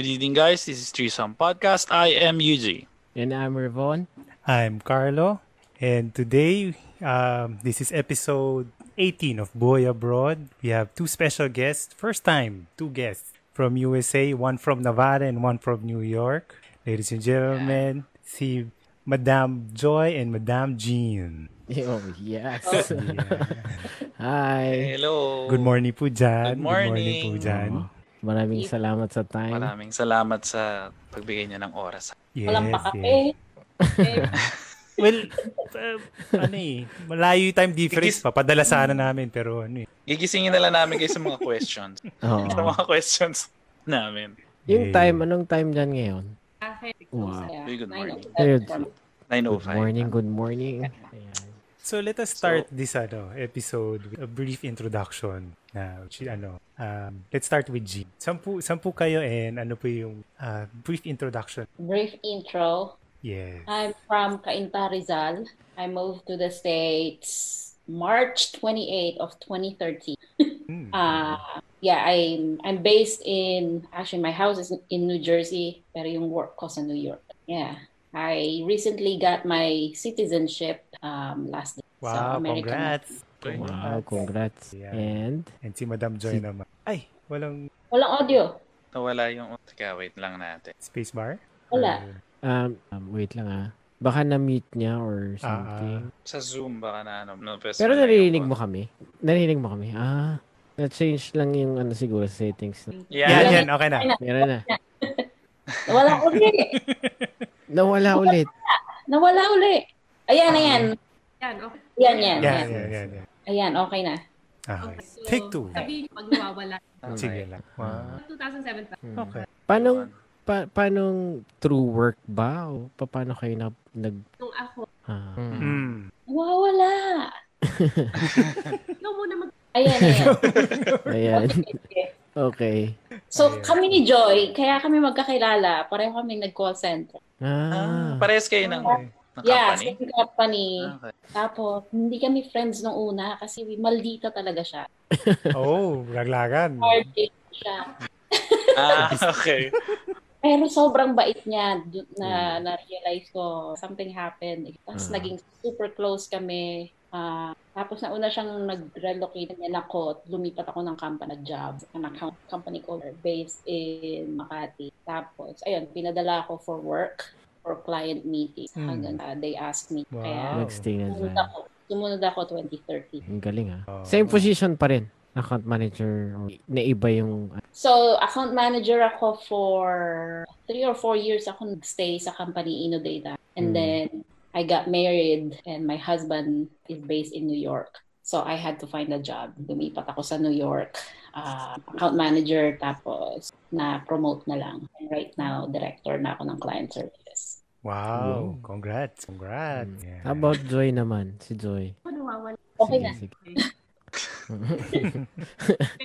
Good evening, guys. This is Threesome Podcast. I am Yuji. And I'm Revon. I'm Carlo, and today um, this is episode 18 of Boy Abroad. We have two special guests. First time, two guests from USA, one from Nevada and one from New York. Ladies and gentlemen, si Madame Joy and Madame Jean. Oh, yes. Yeah. Hi. Hello. Good morning po dyan. Good Good morning morning. po dyan. Oh, maraming salamat sa time. Maraming salamat sa pagbigay niya ng oras. Yes, Walang yes. pakape. Well, uh, ano eh, malayo yung time difference. Papadala sana namin, pero ano eh. Gigisingin na lang namin kayo sa mga questions. Oo. sa mga questions namin. Yung Yeah. time, anong time dyan ngayon? Wow. Good morning. oh-. Good good morning, good morning. Ayan. So let us start this ano episode with a brief introduction na which, ano um, let's start with G. Sampu sampu kayo and ano po yung uh, brief introduction. Brief intro. Yes. I'm from Cainta Rizal. I moved to the States March 28 of 2013. Hmm. Uh, yeah, I'm I'm based in actually my house is in New Jersey, pero yung work ko sa New York. Yeah. I recently got my citizenship um, last day. So, wow, American. congrats. Wow, congrats. Yeah. And, And si Madam Joy naman. Ay, walang Walang audio. Nawala yung... Teka, wait lang natin. space bar? Wala. um, um, wait lang ah. Baka na-meet niya or Ah, something. Sa Zoom baka na ano. No, Pero naririnig mo kami? Naririnig mo kami? Ah, na-change lang yung ano siguro settings. Yan. Yan, yan, okay na. Meron na. Nawala uli. Nawala ulit. Nawala uli. Ayan, ayan. Yan, okay. Yan, yan. Yan, yan. yan, yan, yan. Ayan, okay na. Okay. So, Take two. Sabihin niyo pag nawawala. Sige lang. Wow. 2007 pa. Hmm. Okay. Paano, pa, paano through work ba? O pa, paano kayo na, nag... Nung ako, ah, Mm. Nawawala. ikaw muna mag... Ayan, ayan. ayan. Okay. So, Ayan. kami ni Joy, kaya kami magkakilala. Pareho kami nag-call center. Ah, Ah, parehas kayo ng, ng Yeah, company? same company. Okay. Tapos, hindi kami friends nung una kasi maldita talaga siya. Oh, laglagan. Hard siya. Ah, okay. Pero sobrang bait niya na na-realize ko something happened. Tapos Ah. naging super close kami. Ah, tapos nauna siyang nag-relocate niya ako. Lumipat ako ng company job. Ang account company ko based in Makati. Tapos, ayun, pinadala ako for work for client meeting. Hmm. Hanggang ah, they asked me. Wow. Kaya nag-stay na sumunod dyan. ako. Sumunod ako 2030. Ang galing ah. Oh. Same position pa rin. Account manager. Or, naiba yung... So, account manager ako for three or four years ako nag-stay sa company Innodata. And Mm. then, I got married and my husband is based in New York. So, I had to find a job. Lumipat ako sa New York. ah, account manager, tapos na-promote na lang. And right now, director na ako ng client services. Wow. Congrats. Congrats. Mm. Yeah. How about Joy naman? Si Joy. Ako nawawala. Okay Sige, na. sige.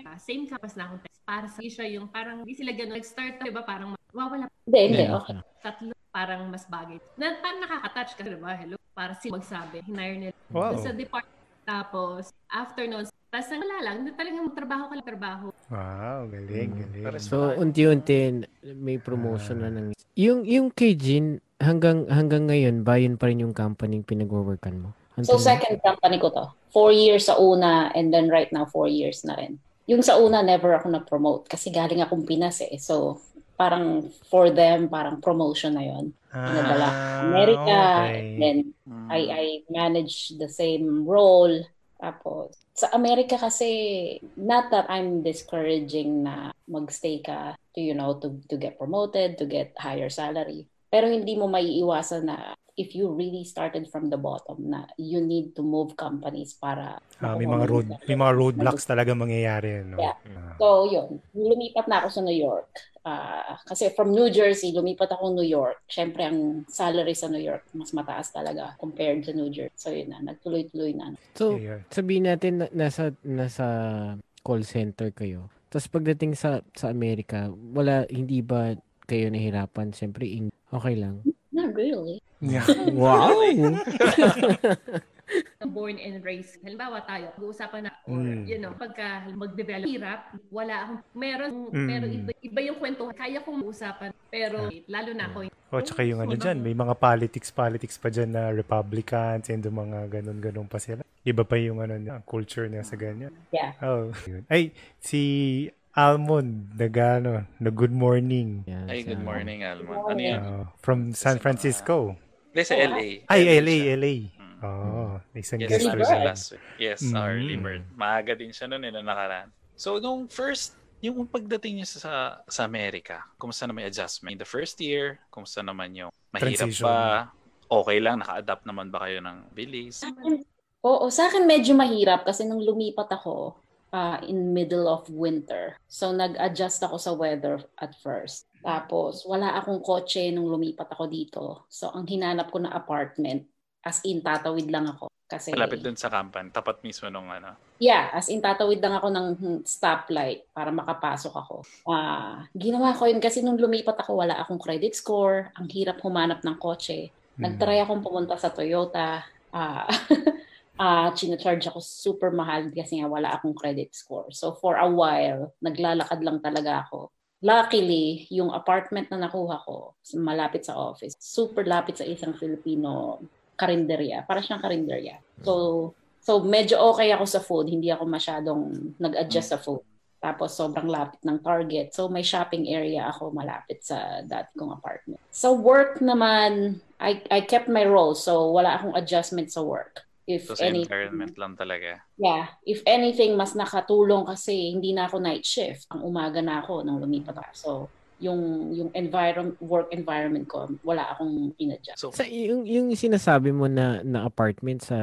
Ah, Same campus na akong test. Para sa siya yung parang hindi sila ganun. Nag-start, di ba? Parang mawawala Hindi, hindi. Yeah. Okay. tatlo. Parang mas bagay. Na, parang nakaka-touch kasi, di ba? Hello. Para si magsabi. Hinire nila. Wow. Sa department. Tapos, after nun, tapos wala lang. Talagang trabaho ka lang trabaho. Wow, galing, Mm. galing. So, unti-unti may promotion na nang... Yung, yung kay Jean, hanggang, hanggang ngayon, ba yun pa rin yung company pinag-workan mo? So, Until- second company ko to. Four years sa una and then right now, four years na rin. Yung sa una, never ako na-promote kasi galing akong Pinas eh. So, parang for them, parang promotion na yon. Pinadala ko sa Amerika and then Mm. I, I manage the same role. Tapos, sa Amerika kasi, not that I'm discouraging na magstay ka to, you know, to, to get promoted, to get higher salary. Pero hindi mo maiiwasan na if you really started from the bottom na you need to move companies para Ah, may mga road yung- may mga roadblocks talaga mangyayari no. Yeah. Ah. So, yun. Lumipat na ako sa New York. Ah, kasi from New Jersey, lumipat ako New York. Siyempre, ang salary sa New York, mas mataas talaga compared to New Jersey. So, yun na. Nagtuloy-tuloy na. So, sabihin natin na, nasa, nasa call center kayo. Tapos pagdating sa sa Amerika, wala, hindi ba kayo nahirapan? Siyempre, in, okay lang. Not really. Yeah. Wow! Born and raised. Halimbawa tayo, pag-uusapan na, or, Mm. you know, pagka mag-develop, hirap, wala akong, meron, Mm. pero iba, iba yung kwento. Kaya kong usapan, pero lalo na ako, O, tsaka yung ano dyan, may mga politics-politics pa dyan na Republicans and yung mga ganun-ganun pa sila. Iba pa yung ano, culture niya sa ganyan. Yeah. Oh. Ay, si Almond, nag-ano, na good morning. Yan, Ay, good morning, Almond. Ano yan? Uh, from San Francisco. Hindi, sa LA. Ay, LA LA. LA. Mm. Oh, isang Yes, guest sa last week. Yes, Mm. early bird. Maaga din siya noon, eh, nakaraan. So, nung first, yung pagdating niya sa sa Amerika, kumusta naman yung adjustment? In the first year, kumusta naman yung mahirap Transition. ba? Okay lang, naka-adapt naman ba kayo ng bilis? Oo, sa akin medyo mahirap kasi nung lumipat ako ah, in middle of winter. So nag-adjust ako sa weather at first. Tapos wala akong kotse nung lumipat ako dito. So ang hinanap ko na apartment, as in tatawid lang ako. Kasi Malapit dun sa kampan, tapat mismo nung ano. Yeah, as in tatawid lang ako ng stoplight para makapasok ako. Ah, ginawa ko yun kasi nung lumipat ako wala akong credit score, ang hirap humanap ng kotse. Nagtry akong pumunta sa Toyota. Ah, ah, charge ako super mahal kasi nga wala akong credit score. So for a while, naglalakad lang talaga ako. Luckily, yung apartment na nakuha ko, malapit sa office, super lapit sa isang Filipino karinderya. Para siyang karinderya. So, so medyo okay ako sa food. Hindi ako masyadong nag-adjust sa food. Tapos sobrang lapit ng Target. So may shopping area ako malapit sa dati kong apartment. Sa work naman, I, I kept my role. So wala akong adjustment sa work. If So, sa any, environment lang talaga. yeah, if anything, mas nakatulong kasi hindi na ako night shift. Ang umaga na ako nung lumipat ako. So yung yung environment work environment ko wala akong inadjust. So, Sa yung yung sinasabi mo na na apartment sa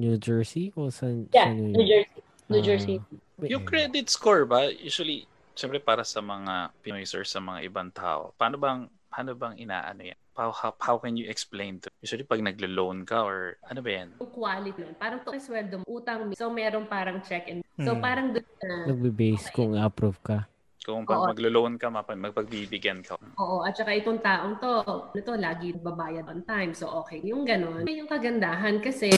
New Jersey o sa, Yeah, sa New New? Jersey. New Jersey. wait, yung credit score ba, usually, siyempre para sa mga Pinoys or sa mga ibang tao, paano bang, paano bang inaano yan? How, how, how can you explain to? Usually pag naglo-loan ka or ano ba yan? quality nun. Parang to sweldo mo, utang. So, meron parang check-in. So, Mm. parang doon na, Nagbe-base kung approve ka. Kung pag Oo. maglo-loan ka, mapa- magpagbibigyan ka. Oo, at saka itong taong to, ito, lagi babayad on time. So, okay. Yung ganun. Yung kagandahan kasi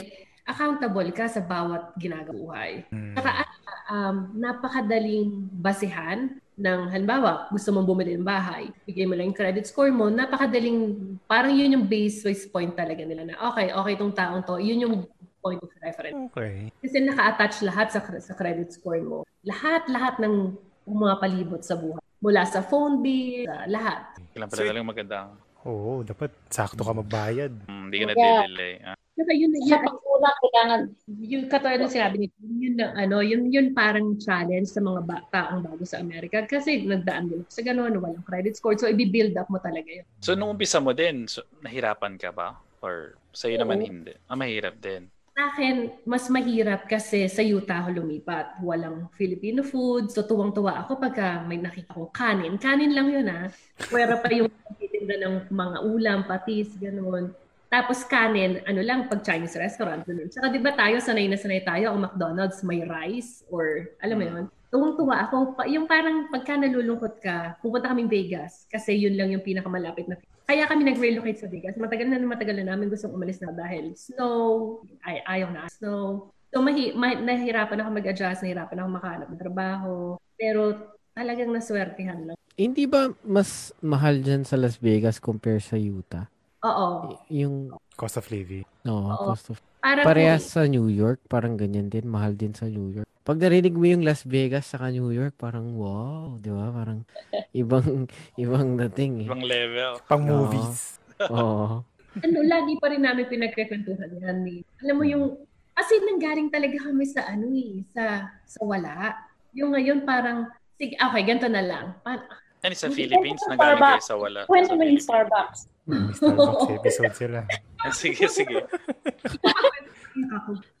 accountable ka sa bawat ginagawa. Mm. Saka um, napakadaling basihan ng halimbawa, gusto mong bumili ng bahay, bigay mo lang yung credit score mo, napakadaling, parang yun yung basis point talaga nila na, okay, okay itong taong to, yun yung point of reference. Okay. Kasi naka-attach lahat sa, sa credit score mo. Lahat-lahat ng mga palibot sa buhay. Mula sa phone bill, sa lahat. Kailan pala So, talagang maganda. Oo, dapat sakto ka magbayad. Hmm, Hindi ka na Yeah. delay. Ah, Saka yun, Sa yun, pagkulang, kailangan yung katulad ng sinabi ni yun na ano, yun yun parang challenge sa mga ba- taong bago sa Amerika kasi nagdaan din sa ganun, walang credit score. So, i-build up mo talaga yun. So, nung umpisa mo din, so, nahirapan ka ba? Or sa'yo naman Oo. hindi? Ah, mahirap din. Sa akin, mas mahirap kasi sa Utah ako lumipat. Walang Filipino food. So, tuwang-tuwa ako pagka may nakita kong kanin. Kanin lang yun ah. Pwera pa yung titinda ng mga ulam, patis, gano'n. Tapos kanin, ano lang, pag Chinese restaurant. Ganun. Saka di ba tayo, sanay na sanay tayo, ang McDonald's may rice or alam mo yun. Tuwang-tuwa ako. Pa- Yung parang pagka nalulungkot ka, pupunta kaming Vegas kasi yun lang yung pinakamalapit na kaya kami nag-relocate sa Vegas. Matagal na matagal na namin gustong umalis na dahil snow, ay, ayaw na snow. So mahi, ma, nahirapan ako mag-adjust, nahirapan ako makahanap ng trabaho. Pero talagang naswertihan lang. Hindi ba mas mahal dyan sa Las Vegas compare sa Utah? Oo. Y- Yung, Cost of living. no, Oo. cost of Parang Parehas sa New York, parang ganyan din. Mahal din sa New York. Pag narinig mo yung Las Vegas sa New York, parang wow, di ba? Parang ibang ibang dating eh. Ibang level. Pang Oo. movies. Oo. ano, lagi pa rin namin pinagkikwentuhan yan. Eh. Alam mo yung, kasi nanggaling talaga kami sa ano eh, sa, sa wala. Yung ngayon parang, sige, okay, ganito na lang. Pa- Yan sa Philippines, sa nagaling kayo Starbucks. sa wala. Kwento Sa mo yung. Starbucks. May Starbucks episode sila. sige, sige.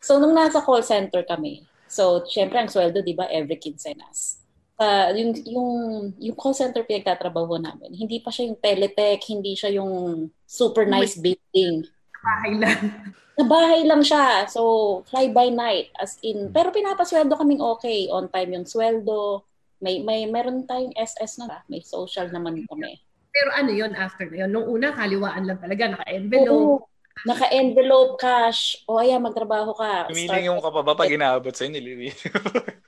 So, nung nasa call center kami, so, syempre, ang sweldo, di ba, every quincenas. Uh, yung, yung, yung call center pinagtatrabaho namin, hindi pa siya yung teletech, hindi siya yung super nice building. bahay lang. Sa bahay lang siya. So, fly by night. As in, pero pinapasweldo kaming okay. On time yung sweldo. May, may, meron tayong SS na. May social naman kami. Pero ano yon after na yun? Nung una, kaliwaan lang talaga, naka-envelope. Oo. naka-envelope cash. O ayan, magtrabaho ka. Humiling yung ka pa ba pag inaabot sa'yo, nililiw.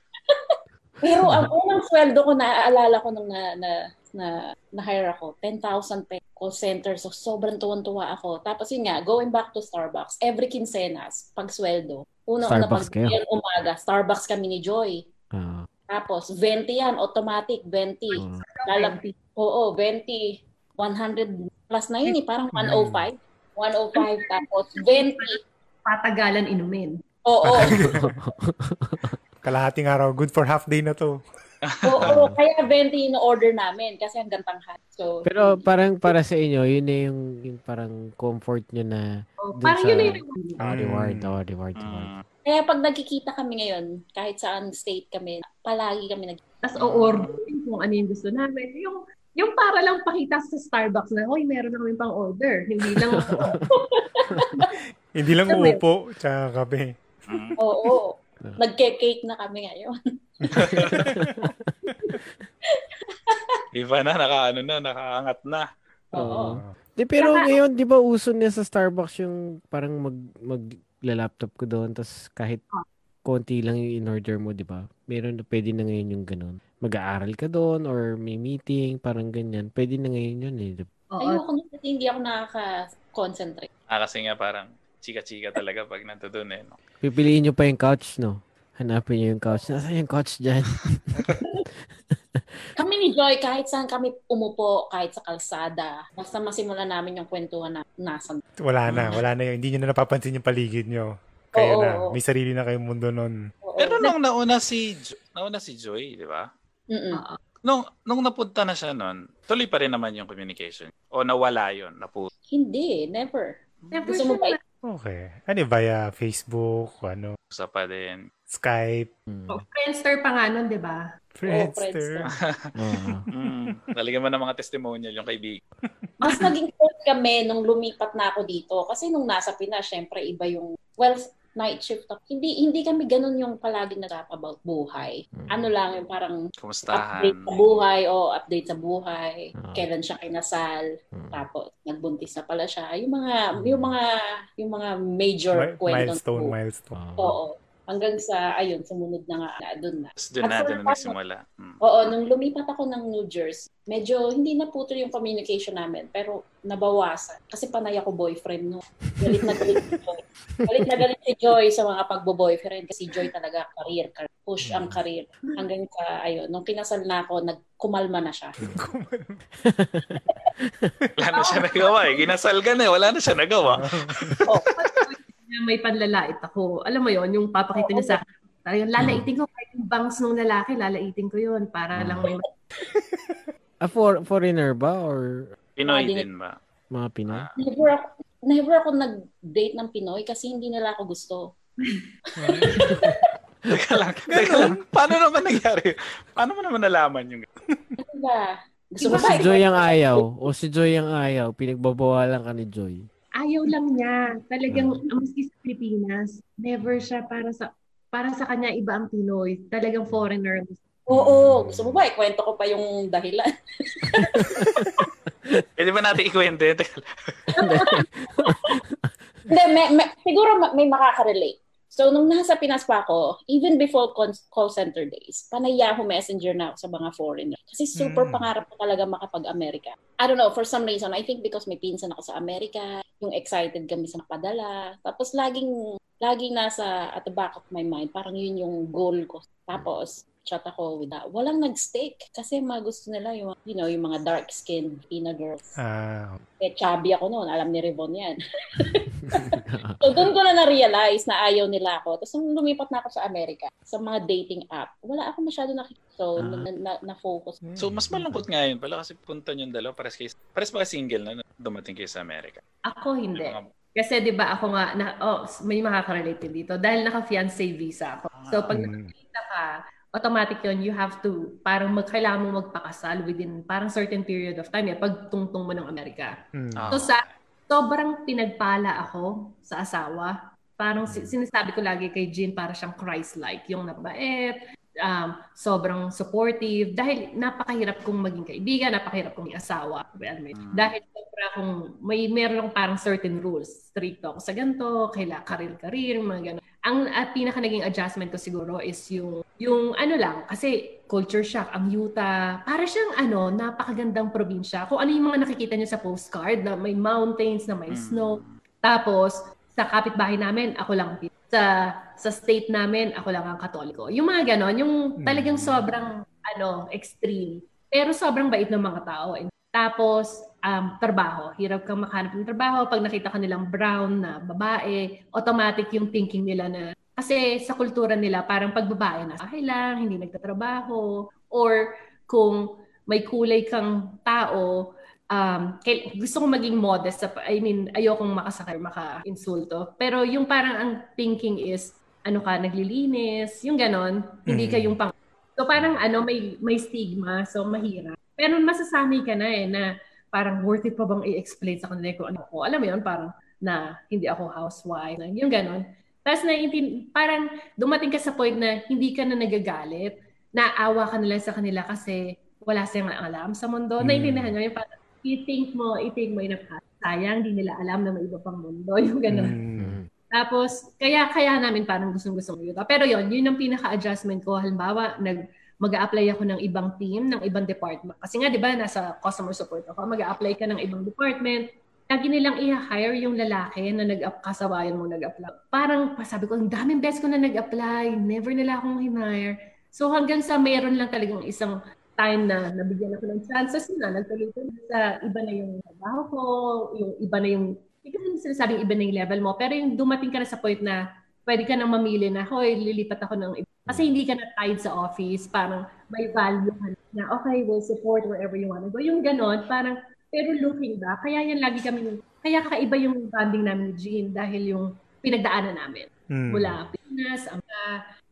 Pero ang unang sweldo ko, naaalala ko nung na, na, na, na-hire ako, 10,000 pesos call center. So, sobrang tuwan-tuwa ako. Tapos yun nga, going back to Starbucks, every quincenas, pag sweldo, unang-una Starbucks pag kayo? umaga, Starbucks kami ni Joy. Tapos, 20 yan, automatic, 20. ah. Lalag, oo, 20. 100 plus na yun eh, parang 105. 105, tapos 20. Patagalan inumin. Oo, Kalahating araw. Good for half day na to. oo, kaya 20 yung order namin kasi hanggang tanghal. So, Pero parang para sa inyo, yun na yung, yung parang comfort nyo na Oh, parang sa- yun na yung oh, Mm. reward, oh, reward, reward. Mm. Kaya pag nagkikita kami ngayon, kahit saan state kami, palagi kami nag Tapos o-order kung ano yung gusto namin. Yung yung para lang pakita sa Starbucks na, hoy, meron na kami pang order. Hindi lang, Hindi lang Sabi- upo, tsaka kape. Mm. Oo, nagke-cake na kami ngayon. Iba na, nakaano na, nakaangat na. Oo. Di, pero Saka- ngayon, di ba uso na sa Starbucks yung parang mag, mag-laptop ko doon, tapos kahit konti lang yung in-order mo, di ba? Meron, pwede na ngayon yung ganun. Mag-aaral ka doon or may meeting, parang ganyan. Pwede na ngayon yun eh. di ba? oo, Ayoko na kasi hindi ako nakaka-concentrate. Ah, kasi nga parang chika-chika talaga pag nanto doon eh. No? Pipiliin nyo pa yung couch, no? Hanapin nyo yung couch. Nasaan yung couch dyan? Kami ni Joy, kahit saan kami umupo, kahit sa kalsada, basta masimulan namin yung kwentuhan na nasa. Wala na, wala na yun. Hindi nyo na napapansin yung paligid nyo. Kayo Oo, na. oo. May sarili na kayong mundo nun. Oo. Pero nung nauna si, Jo- nauna si Joy, di ba? Mm-mm. oo. Nung, nung napunta na siya nun, tuloy pa rin naman yung communication. O nawala yun, napu Hindi, never. Never Gusto mo ba Okay. Ano, via Facebook, ano, Usa pa din. Skype, Hmm. Oh, Friendster pa nga nun, di ba? Friendster. Oo. Mm. Lalagyan mo ng mga testimonial yung kaibigan. Mas naging close kami nung lumipat na ako dito. Kasi nung nasa Pinas, syempre iba yung, well, night shift. ako. Hindi hindi kami ganun yung palagi nag about buhay. Ano lang yung parang Kumustahan? update sa buhay o update sa buhay. Ah. Kailan siya kinasal. Hmm. Tapos nagbuntis na pala siya. Yung mga yung mga yung mga major Mi- kwento. milestone, milestone. Oo. Hanggang sa, ayun, sumunod na nga na doon na. Tapos doon na, At doon na nagsimula. Mm. Oo, nung lumipat ako ng New Jersey, medyo hindi na putol yung communication namin, pero nabawasan. Kasi panay ako boyfriend no. Galit na galit si Joy. Galit na galit si Joy sa mga pagbo-boyfriend kasi Joy talaga career, career, push ang career. Hanggang sa, ayun, nung kinasal na ako, nagkumalma na siya. Wala na siya nagawa eh. Ginasal ka na eh. Wala na siya nagawa. Oh, Na may panlalait ako. Alam mo yon yung papakita niya sa akin. Talagang lalaitin ko kahit yung bangs ng lalaki, lalaitin ko yon para lang may Ah, for, foreigner ba? Or Pinoy din ba? mga Pinoy? Ah, never ako, never ako nag-date ng Pinoy kasi hindi nila ako gusto. teka lang, teka lang. Paano naman nangyari? Paano mo naman nalaman yung... Ano ba? Gusto si Joy ang ayaw. O si Joy ang ayaw. Pinagbabawalan ka ni Joy. Ayaw lang niya. Talagang maski sa Pilipinas, never siya para sa para sa kanya iba ang Pinoy. Talagang foreigner. Oo, gusto mo ba? Ikwento ko pa yung dahilan. Pwede ba natin ikwento? Hindi, may, may, siguro ma- may makaka-relate. So, nung nasa Pinas pa ako, even before con- call center days, panay Yahoo Messenger na ako sa mga foreigner. Kasi super Mm. pangarap ko talaga makapag-Amerika. I don't know, for some reason, I think because may pinsan ako sa Amerika, yung excited kami sa napadala. Tapos laging, laging nasa at the back of my mind, parang yun yung goal ko. Tapos, chat ako with that. Walang nag-stick kasi mga gusto nila yung, you know, yung mga dark-skinned Filipina girls. Ah, Eh, chubby ako noon. Alam ni Revon yan. so, doon ko na na-realize na ayaw nila ako. Tapos, nung lumipat na ako sa Amerika, sa mga dating app, wala ako masyado nakikita. So, Ah. na, na, na-focus. So, mas malungkot nga yun pala kasi punta yung dalawa. Pares, kayo, pares ba single na dumating kayo sa Amerika? Ako hindi. Kasi 'di ba ako nga na oh, may makaka-relate din dito dahil naka-fiancé visa ako. So pag mm. nakita ka, automatic yun, you have to parang magkailangan mo magpakasal within parang certain period of time yan pag tungtong mo ng Amerika. mm. So sa sobrang pinagpala ako sa asawa. Parang si- sinasabi ko lagi kay Jean para siyang Christ-like, yung nabait, um, sobrang supportive. Dahil napakahirap kong maging kaibigan, napakahirap kong asawa. Well, may, Mm. Dahil sobra kong, may meron akong parang certain rules. Stricto ako sa ganito, kaila karir-karir, mga gano'n. Ang at pinaka naging adjustment ko siguro is yung, yung ano lang, kasi culture shock, ang Utah, para siyang ano, napakagandang probinsya. Kung ano yung mga nakikita niyo sa postcard, na may mountains, na may Mm. snow. Tapos, sa kapitbahay namin, ako lang ang sa sa state namin, ako lang ang katoliko. Yung mga ganon, yung talagang Mm. sobrang ano, extreme. Pero sobrang bait ng mga tao. Tapos, um, trabaho. Hirap kang makahanap ng trabaho. Pag nakita ka nilang brown na babae, automatic yung thinking nila na kasi sa kultura nila, parang pag babae na bahay lang, hindi nagtatrabaho. Or kung may kulay kang tao, um, kail- gusto ko maging modest. Sa, I mean, ayokong makasakay, maka-insulto. Pero yung parang ang thinking is, ano ka, naglilinis, yung ganon. Hindi ka Mm. yung pang... So parang ano, may, may stigma, so mahirap. Pero masasanay ka na eh, na parang worth it pa bang i-explain sa kanila kung ano ko. Alam mo yun, parang na hindi ako housewife, na, yung ganon. Tapos na parang dumating ka sa point na hindi ka na nagagalit, naawa ka na lang sa kanila kasi wala silang alam sa mundo. Mm. Naiintindihan nyo, yung parang i-think mo, i-think mo ka. Sayang, di nila alam na may iba pang mundo. Yung ganon. Mm. Tapos, kaya kaya namin parang gustong-gusto ng Utah. Pero yon yun ang pinaka-adjustment ko. Halimbawa, nag mag apply ako ng ibang team, ng ibang department. Kasi nga, di ba, nasa customer support ako. mag apply ka ng ibang department. Lagi nilang i-hire yung lalaki na nag-kasabayan mo nag-apply. Parang, sabi ko, ang daming beses ko na nag-apply. Never nila akong hinire. So, hanggang sa meron lang talagang isang time na nabigyan ako ng chances na nagtuloy-tuloy sa iba na yung trabaho ko, yung iba na yung hindi ko sinasabing iba na yung level mo, pero yung dumating ka na sa point na pwede ka nang mamili na, hoy, lilipat ako ng iba. Kasi hindi ka na tied sa office, parang may value na, okay, we'll support wherever you want to go. Yung ganon, parang, pero looking back, kaya yan lagi kami, kaya kakaiba yung bonding namin ni Jean dahil yung pinagdaanan namin. Mm. Mula Pinas, ang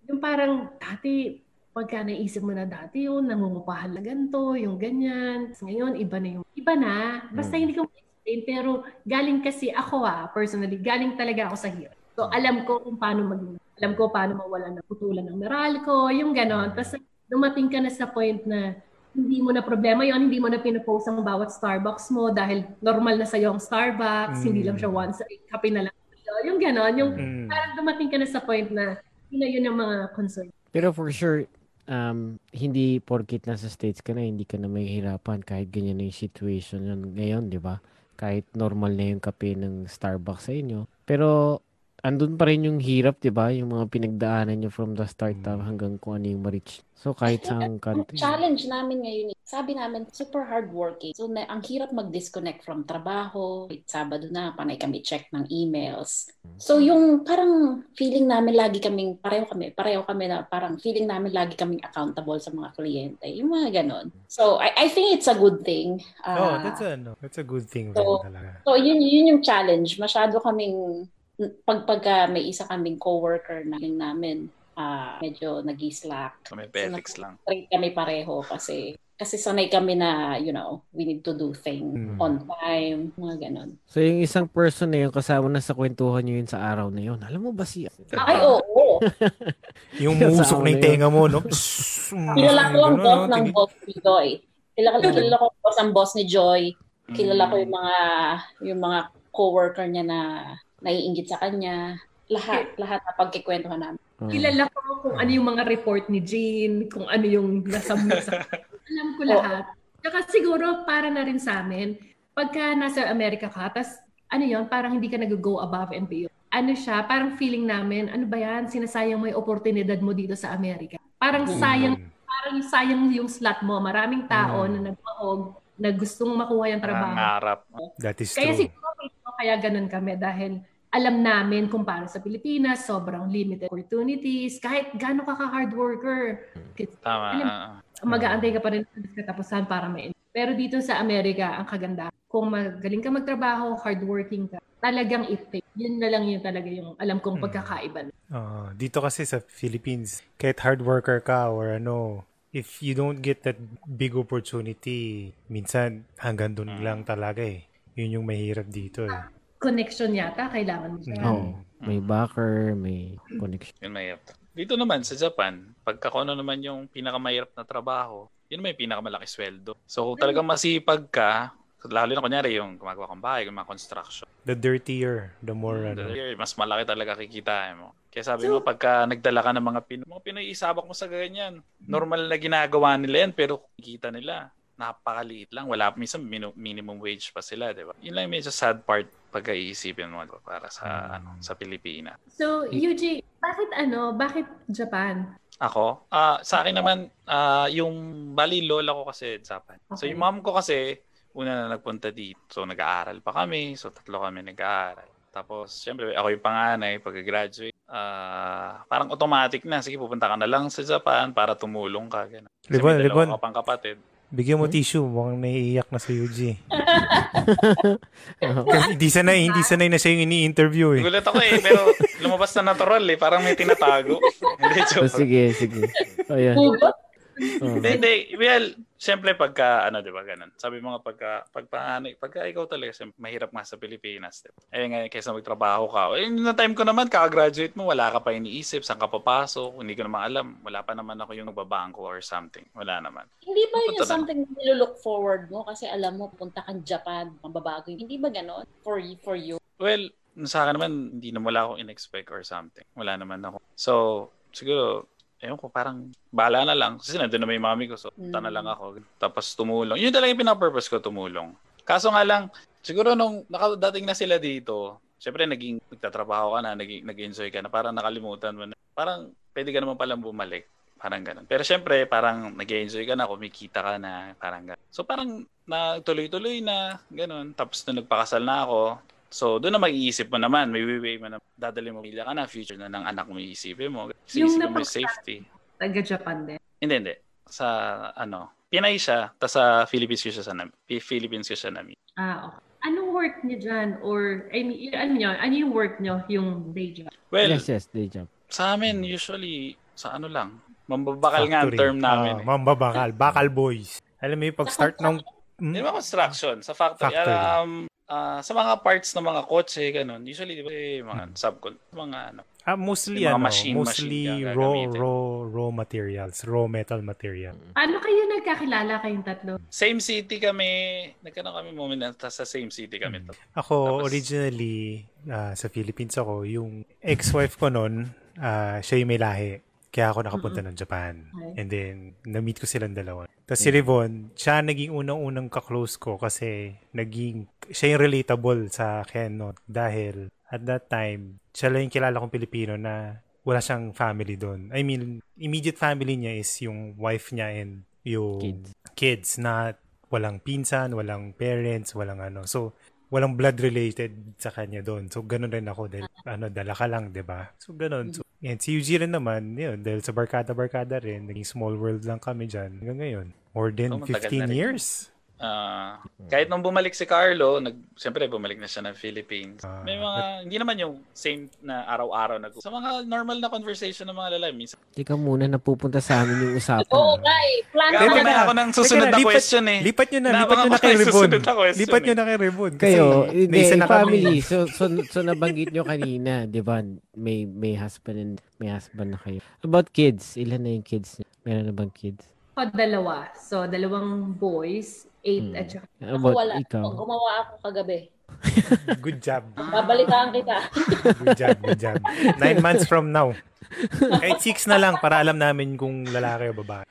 yung parang dati, pagka naisip mo na dati yun, nangungupahan na ganito, yung ganyan. Ngayon, iba na yung, iba na. Basta Mm. hindi ko ma-explain, pero galing kasi ako ah, personally, galing talaga ako sa hirap. So, alam ko kung paano maging, alam ko paano mawala ng putulan ng moral ko, yung ganon. Tapos dumating ka na sa point na hindi mo na problema yon hindi mo na pinapost ang bawat Starbucks mo dahil normal na sa'yo ang Starbucks, Mm. hindi lang siya once a week, kape na lang. Yung ganon, yung Mm. parang dumating ka na sa point na yun na yun ang mga concern. Pero for sure, um, hindi porkit nasa States ka na, hindi ka na mahihirapan kahit ganyan na yung situation yun ngayon, di ba? Kahit normal na yung kape ng Starbucks sa inyo. Pero, andun pa rin yung hirap, di ba? Yung mga pinagdaanan nyo from the start Mm. hanggang kung ano yung ma-reach. So, kahit sa Ang country. challenge namin ngayon, eh, sabi namin, super hardworking. So, na, ang hirap mag-disconnect from trabaho. Sabado na, panay kami check ng emails. So, yung parang feeling namin lagi kaming, pareho kami, pareho kami na parang feeling namin lagi kaming accountable sa mga kliyente. Yung mga ganon. So, I, I think it's a good thing. oh, Ah, that's a, no, that's a good thing So, talaga. So, yun, yun yung challenge. Masyado kaming, pag pagka may isa kaming coworker na namin, ah, medyo nag-slack. So may ethics lang. Straight kami pareho kasi kasi sanay kami na, you know, we need to do things Mm. on time, mga ganon. So, yung isang person na yun, kasama na sa kwentuhan nyo yun sa araw na yun. Alam mo ba si... Ay, oo. Yung Sa musok na yung tenga mo, no? Kilala ko ang Ganun, boss ng boss ni Joy. Kilala, kilala ko ang boss ang boss ni Joy. Kilala ko Mm. yung mga yung mga coworker niya na naiinggit sa kanya. Lahat, lahat na pagkikwentuhan namin. Oh. Kilala ko kung ano yung mga report ni Jean, kung ano yung nasa sa Alam ko lahat. Saka siguro para na rin sa amin, pagka nasa Amerika ka, tas ano yon parang hindi ka nag-go above and beyond. Ano siya, parang feeling namin, ano ba yan, sinasayang mo yung oportunidad mo dito sa Amerika. Parang Mm. sayang, parang sayang yung slot mo. Maraming tao Mm. na nagmahog, na gustong makuha yung trabaho. Nangarap. That is Kaya true. siguro ito, kaya ganun kami dahil alam namin kung paano sa Pilipinas, sobrang limited opportunities, kahit gaano ka ka-hard worker. Tama. Alam- ah, ah. Mag-aantay ka pa rin sa katapusan para may Pero dito sa Amerika, ang kaganda, kung magaling ka magtrabaho, hardworking ka, talagang it Yun na lang yung talaga yung alam kong Mm. pagkakaiba. Ah, dito kasi sa Philippines, kahit hard worker ka or ano, if you don't get that big opportunity, minsan hanggang doon Mm. lang talaga eh. Yun yung mahirap dito eh. Connection yata, kailangan mo siya. Oo. May backer, may connection. Yun may Dito naman sa Japan, pagka ano naman yung pinakamahirap na trabaho, yun yung pinakamalaki sweldo. So kung talagang masipag ka, lalo na kunyari yung gumagawa kang bahay, yung mga construction, The dirtier, the more ano. Dahil mas malaki talaga kikitain mo. Kaya sabi mo, pagka nagdala ka ng mga Pinoy, mga Pinoy, isabak mo sa ganyan. Normal na ginagawa nila yan, pero kita nila, napakaliit lang. Wala, minsan minu- minimum wage pa sila, di ba? Yun lang yung medyo sad part pagka iisipin mo para sa ano sa Pilipinas. So, UJ, bakit ano? Bakit Japan? Ako, ah sa akin naman, ah yung bali lola ko kasi Japan. So Okay. yung mom ko kasi, una na nagpunta dito. So nag-aaral pa kami. So tatlo kami nag-aaral. Tapos, syempre, ako yung panganay pag-graduate. ah parang automatic na. Sige, pupunta ka na lang sa Japan para tumulong ka. Ganun. Kasi Libon, may dalawa Libon. ka pang kapatid. Bigyan mo tissue, mukhang naiiyak na si Yuji. Kasi hindi sanay, hindi sanay na siya yung ini-interview eh. Gulat ako eh, pero lumabas na natural eh. Parang may tinatago. Hindi, So, joke. sige, sige. O, yan. Hugot? Hindi, hindi. Well, siyempre pagka, ano, di ba, ganun. Sabi mo nga, pagka, pagka, pagka ikaw talaga, siyempre, mahirap nga sa Pilipinas. Diba? Eh, nga, kaysa magtrabaho ka. Eh, na time ko naman, kaka-graduate mo, wala ka pa iniisip, saan ka papasok, hindi ko naman alam. Wala pa naman ako yung nagbabangko or something. Wala naman. Hindi ba yun na. something na nilook forward mo? Kasi alam mo, punta kang Japan, mababago yun. Hindi ba ganon? For, for you? Well, sa akin naman, hindi naman wala akong in-expect or something. Wala naman ako. So, siguro, ewan ko, parang bahala na lang. Kasi nandun naman yung mami ko, so punta na lang ako. Tapos tumulong. Yun talaga yung pinapurpose ko, tumulong. Kaso nga lang, siguro nung nakadating na sila dito, syempre naging nagtatrabaho ka na, naging, nag-enjoy ka na, parang nakalimutan mo na. Parang pwede ka naman palang bumalik. Parang ganun. Pero syempre, parang nag-enjoy ka na, kumikita ka na, parang ganun. So parang nagtuloy-tuloy na, ganun. Tapos nung nagpakasal na ako, so doon na mag-iisip mo naman, may way mo na, dadali mo pila ka na, future na ng anak mo iisipin mo. Kasi Yung isipin mo yung safety. Taga-Japan din. Hindi, hindi. Sa, ano, Pinay siya, tapos sa Philippines ko siya sa Nam- Philippines ko siya namin. Ah, okay. Anong work niyo dyan? Or, I mean, ano niyo? Ano yung work niyo? Yung day job? Well, Yes, yes, day job. sa amin, usually, sa ano lang, mambabakal nga ang Factory. term namin. Ah, eh. mambabakal. Bakal boys. Alam mo yung pag-start ng... Hindi Hmm? ba construction? Sa factory. Factory. Um, ah, sa mga parts ng mga kotse, ganun. Usually, di ba, eh, mga Hmm. subcon, mga ano. Ah, mostly Yung mga ano, machine- mostly machine raw, raw, raw materials, raw metal material. Ano kayo nagkakilala kayong tatlo? Same city kami, nagkaroon kami moment na sa same city kami. Hmm. Ako, Tapos- originally, ah, sa Philippines ako, yung ex-wife ko noon, ah, siya yung may lahi. Kaya ako nakapunta ng Japan. Okay. And then, na-meet ko silang dalawa. Tapos si Rivon, siya naging unang-unang kaklose ko kasi naging, siya yung relatable sa akin, no? Dahil, at that time, siya lang yung kilala kong Pilipino na wala siyang family doon. I mean, immediate family niya is yung wife niya and yung Kids. kids na walang pinsan, walang parents, walang ano. So, walang blood related sa kanya doon. So, ganun rin ako dahil, ano, dala ka lang, 'di ba So, ganun. So, and si Eugene rin naman, yun, dahil sa barkada-barkada rin, naging small world lang kami dyan hanggang ngayon. More than matagal 15 na rin. years. Ah, kahit nung bumalik si Carlo, nag siyempre bumalik na siya ng Philippines. Ah, May mga hindi naman yung same na araw-araw na sa mga normal na conversation ng mga lalaki. Minsan, Teka muna, napupunta sa amin yung usapan. Oo nga eh. Plan Kaya Teka na na. ako ng susunod na lipat- question eh. Lipat nyo na, Nabaka lipat nyo na ko kay na question Lipat nyo eh. na kay. Kasi Kayo, hindi, na family. So, so, so nabanggit nyo kanina, di ba, may, may husband and may husband na kayo. About kids, ilan na yung kids niyo? Meron na bang kids? Ako dalawa. So, dalawang boys, eight Hmm. at saka Ako About wala. ikaw? Oh, gumawa ako kagabi. Good job. Babalitaan kita. Good job, good job. Nine months from now. Kahit six na lang para alam namin kung lalaki o babae.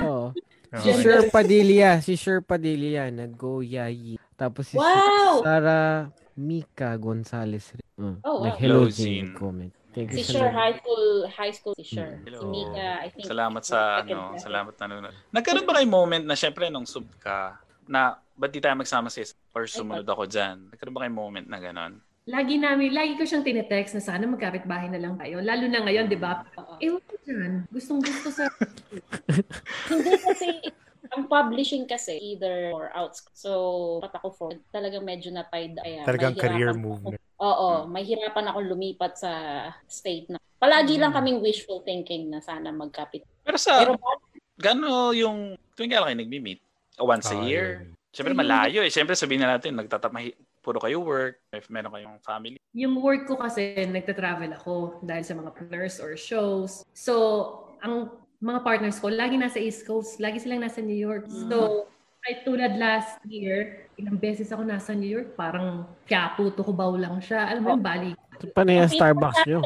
Oo. Si Okay. Sher Padilla, si Sher Padilla, nag-go yayi. Tapos si Wow! Sarah Mika Gonzalez. Uh, Oh, wow. Nag-hello Hello, Jean. Jean. Comment. Thank you Si love. high school, high school si Sure. Hello. Si Mika, I think. Salamat sa ano, salamat na nanonood. Nagkaroon ba kayo moment na syempre nung sub ka na ba't di tayo magsama sa isa or sumunod ako dyan? Nagkaroon ba kayo moment na gano'n? Lagi namin, lagi ko siyang tinetext na sana magkapit-bahay na lang tayo. Lalo na ngayon, di ba? Ewan ko dyan. Gustong gusto sa... Hindi kasi, ang publishing kasi, either or outs. So, pat ako for, talagang medyo na-tied. Kaya, Talagang mahirapan career ako- move. na. Oo, mahirapan ako lumipat sa state na. Palagi lang Hmm. kaming wishful thinking na sana magkapit. Pero sa, Pero gano'n yung, tuwing kailan kayo nag-meet? Once a year? Siyempre malayo eh. Siyempre sabihin na natin, nagtatamahi, puro kayo work, if meron kayong family. Yung work ko kasi, nagta-travel ako dahil sa mga partners or shows. So, ang mga partners ko, lagi nasa East Coast. Lagi silang nasa New York. So, kahit tulad last year, ilang beses ako nasa New York, parang Quiapo, Tucubaw lang siya. Alam mo yung balik. Paano yung Starbucks nyo?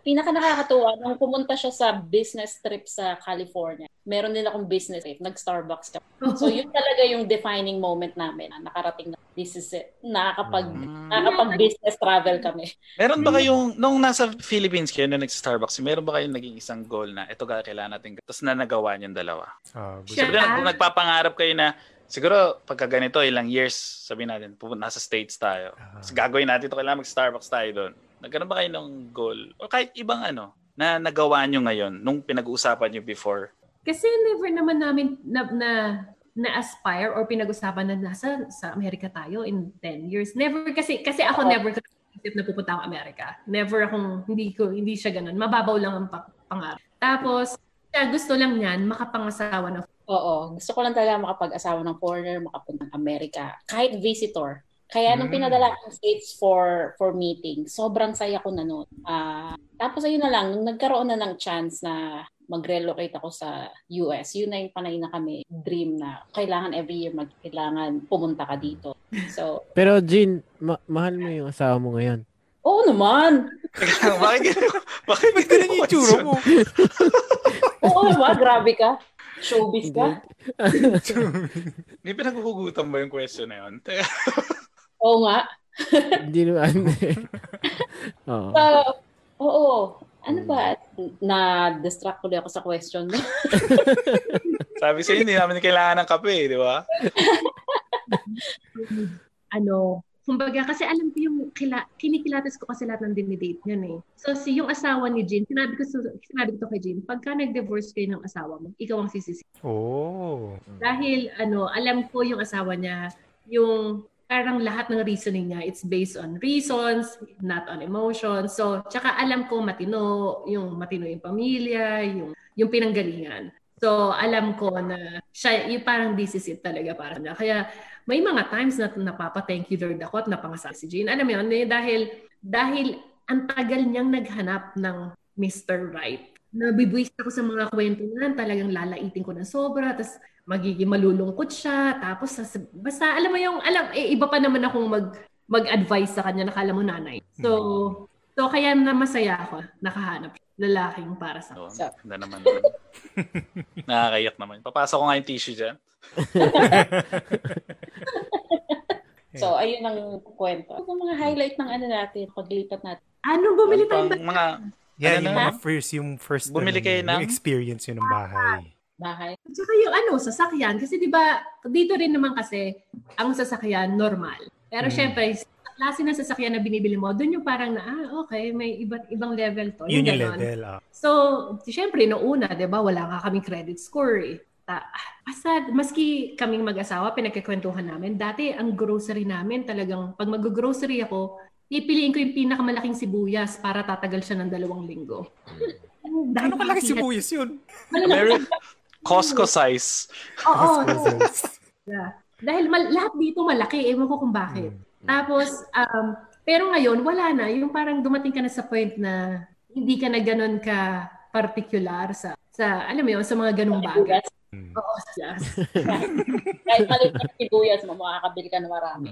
Pinaka nakakatuwa, nung pumunta siya sa business trip sa California, meron din akong business trip, nag-Starbucks ka. So, yun talaga yung defining moment namin. na Nakarating na, this is it. Nakakapag, Mm. nakakapag-business travel kami. Meron ba kayong, nung nasa Philippines kayo, nung nag-Starbucks, meron ba kayong naging isang goal na ito ga kailangan natin, tapos na nagawa niyong dalawa? Ah, Siya- Sabi na, kung nagpapangarap kayo na, siguro pagka ganito, ilang years, sabi natin, pupunta nasa States tayo. Ah. Tapos gagawin natin ito, kailangan mag-Starbucks tayo doon. Nagkaroon ba kayo ng goal? O kahit ibang ano, na nagawa nyo ngayon, nung pinag-uusapan nyo before? Kasi never naman namin na, na na-aspire or pinag-usapan na nasa sa Amerika tayo in 10 years. Never kasi kasi ako Oo. never isip na pupunta ako Amerika. Never akong hindi ko hindi siya ganun. Mababaw lang ang pa- pangarap. Tapos siya gusto lang niyan makapangasawa na Oo. Gusto ko lang talaga makapag-asawa ng foreigner, makapunta ng Amerika. Kahit visitor. Kaya nung Mm. pinadala ko ng States for for meeting, sobrang saya ko na noon. Ah, tapos ayun na lang, nung nagkaroon na ng chance na mag-relocate ako sa US, yun na yung panay na kami dream na kailangan every year mag kailangan pumunta ka dito. So, Pero Jean, ma- mahal mo yung asawa mo ngayon. oo naman. bakit? Bakit Ba't ganun yung tsura mo? Oo naman, grabe ka. Showbiz ka. May pinaghuhugutan ba yung question na yun? Oo nga. Hindi naman. Oo. So, oo. Ano ba? Na-distract ulit ako sa question mo. Sabi sa'yo, hindi namin kailangan ng kape, di ba? ano, kumbaga kasi alam ko yung kila, kinikilatas ko kasi lahat ng dinidate niyan eh. So si yung asawa ni Jean, sinabi ko sinabi ko to kay Jean, pagka nag-divorce kayo ng asawa mo, ikaw ang sisisi. Oh. Dahil ano, alam ko yung asawa niya, yung parang lahat ng reasoning niya, it's based on reasons, not on emotions. So, tsaka alam ko matino, yung matino yung pamilya, yung, yung pinanggalingan. So, alam ko na siya, yung parang this is it talaga para niya. Kaya, may mga times na napapa-thank you Lord ako at napangasal si Jean. Alam mo yun, eh, dahil, dahil ang tagal niyang naghanap ng Mr. Right. Nabibwist ako sa mga kwento niya, talagang lalaitin ko ng sobra, tapos magiging malulungkot siya, tapos basta alam mo yung, alam, eh, iba pa naman akong mag, mag-advise sa kanya, nakala mo nanay. So, so kaya na masaya ako, nakahanap lalaking para sa Oo, So- ganda naman. Nakakayak naman. Papasok ko nga yung tissue dyan. So, ayun ang kwento. Ano mga highlight ng ano natin, paglipat natin. Ano, bumili tayo Pang mga, Yeah, Ano yung na? mga first, yung first, Bumili ano, kayo yung ng- experience yun ng bahay. Bahay. Tsaka yung ano, sasakyan. Kasi di ba dito rin naman kasi, ang sasakyan, normal. Pero Mm. syempre, klase ng sasakyan na binibili mo, doon yung parang na, ah, okay, may iba't ibang level to. Yun yung level. Ah. So, syempre, noong una, di ba, wala nga kaming credit score eh. Ta- basta, maski kaming mag-asawa, pinagkikwentuhan namin, dati ang grocery namin talagang, pag mag-grocery ako, pipiliin ko yung pinakamalaking sibuyas para tatagal siya ng dalawang linggo. Dahil Ano kalaki sibuyas yun? Mary, Costco size. Oo. Yeah. Dahil mal- lahat dito malaki, ewan ko kung bakit. Mm. Tapos, um, pero ngayon, wala na. Yung parang dumating ka na sa point na hindi ka na ganun ka particular sa, sa alam mo yun, sa mga ganung bagay. Mm. Oo, yes. Kahit maliit na sibuyas mo, makakabili ka ng marami.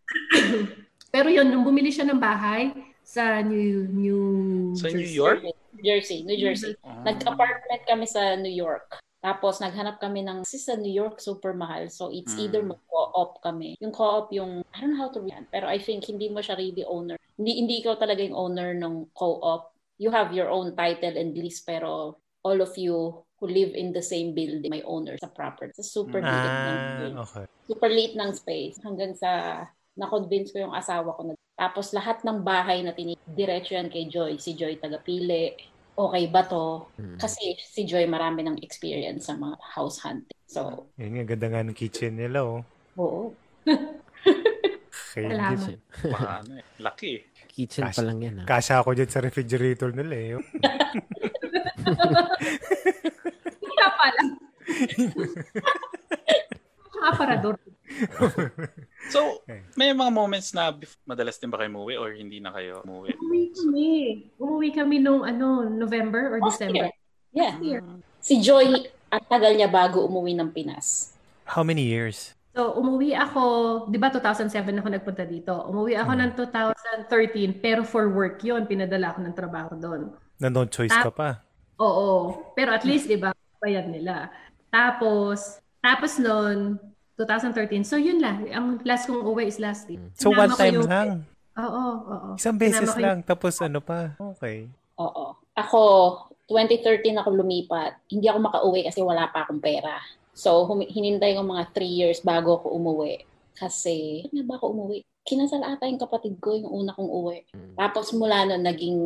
Pero yun, nung bumili siya ng bahay sa New New Sa New Jersey. York? Jersey, New Jersey. Ah. Nag-apartment kami sa New York. Tapos naghanap kami ng, kasi sa New York super mahal. So it's Mm. either mag-co-op kami. Yung co-op yung, I don't know how to read Pero I think hindi mo siya really owner. Hindi, hindi ikaw talaga yung owner ng co-op. You have your own title and lease pero all of you who live in the same building may owner sa property. So super liit ng Ah, building. okay. super late ng space hanggang sa na-convince ko yung asawa ko na tapos lahat ng bahay na tinig diretso yan kay Joy. Si Joy tagapili. Okay ba to? Mm. Kasi si Joy marami ng experience sa mga house hunting. So, Yun nga, ganda nga ng kitchen nila, oh. oo. Okay. Salamat. Kitchen. Baka ano eh. Laki eh. Kitchen pa lang yan. ah. Ha? Kasha ako dyan sa refrigerator nila, eh. oh. Kaya pala. Ang aparador. So, Okay. may mga moments na bef- madalas din ba kayo umuwi or hindi na kayo umuwi? Umuwi kami. Umuwi kami nung ano, November or December. year. Yeah. Year. Si Joy, at tagal niya bago umuwi ng Pinas. How many years? So, umuwi ako, di ba 2007 ako nagpunta dito. Umuwi ako Hmm. ng 2013, pero for work yon pinadala ako ng trabaho doon. Nandun choice ka pa. Oo. Pero at least, di ba, bayad nila. Tapos, tapos noon, 2013. So, yun lang. Ang last kong uwi is last year. So Sinama one time yung- lang. Oo, oo. Isang beses Sinama ko yung- lang. Tapos ano pa? Okay. Oo. Ako, 2013 ako lumipat. Hindi ako makauwi kasi wala pa akong pera. So, humi- hinintay ko mga 3 years bago ako umuwi. Kasi, ano ba ako umuwi? Kinasal ata yung kapatid ko yung una kong uwi. Tapos mula nun, naging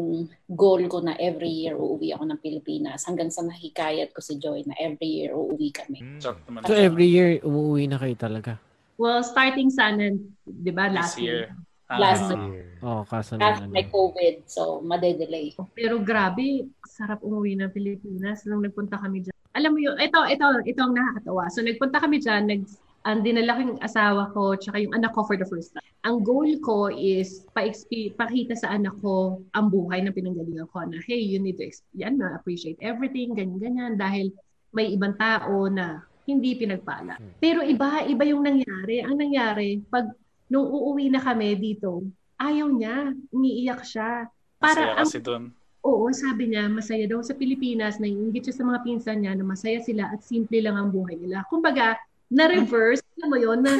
goal ko na every year uuwi ako ng Pilipinas. Hanggang sa nahikayat ko si Joy na every year uuwi kami. Mm. So, every year, umuwi na kayo talaga. Well, starting sana, di ba, this last year. year. Ah, Last This year. Oo, oh, kaso Kasi na may ano. COVID, so madedelay. Pero grabe, sarap umuwi ng Pilipinas nung nagpunta kami dyan. Alam mo yun, ito, ito, ito ang nakakatawa. So nagpunta kami dyan, nag, ang dinala ko yung asawa ko, tsaka yung anak ko for the first time. Ang goal ko is pa-exp- pakita sa anak ko ang buhay na pinanggalingan ko na, hey, you need to exp- yan, na appreciate everything, ganyan-ganyan, dahil may ibang tao na hindi pinagpala. Pero iba, iba yung nangyari. Ang nangyari, pag nung uuwi na kami dito, ayaw niya, umiiyak siya. Para ang kasi doon. Oo, sabi niya, masaya daw sa Pilipinas, naiingit siya sa mga pinsan niya na masaya sila at simple lang ang buhay nila. Kumbaga, na-reverse, alam mo yun, na.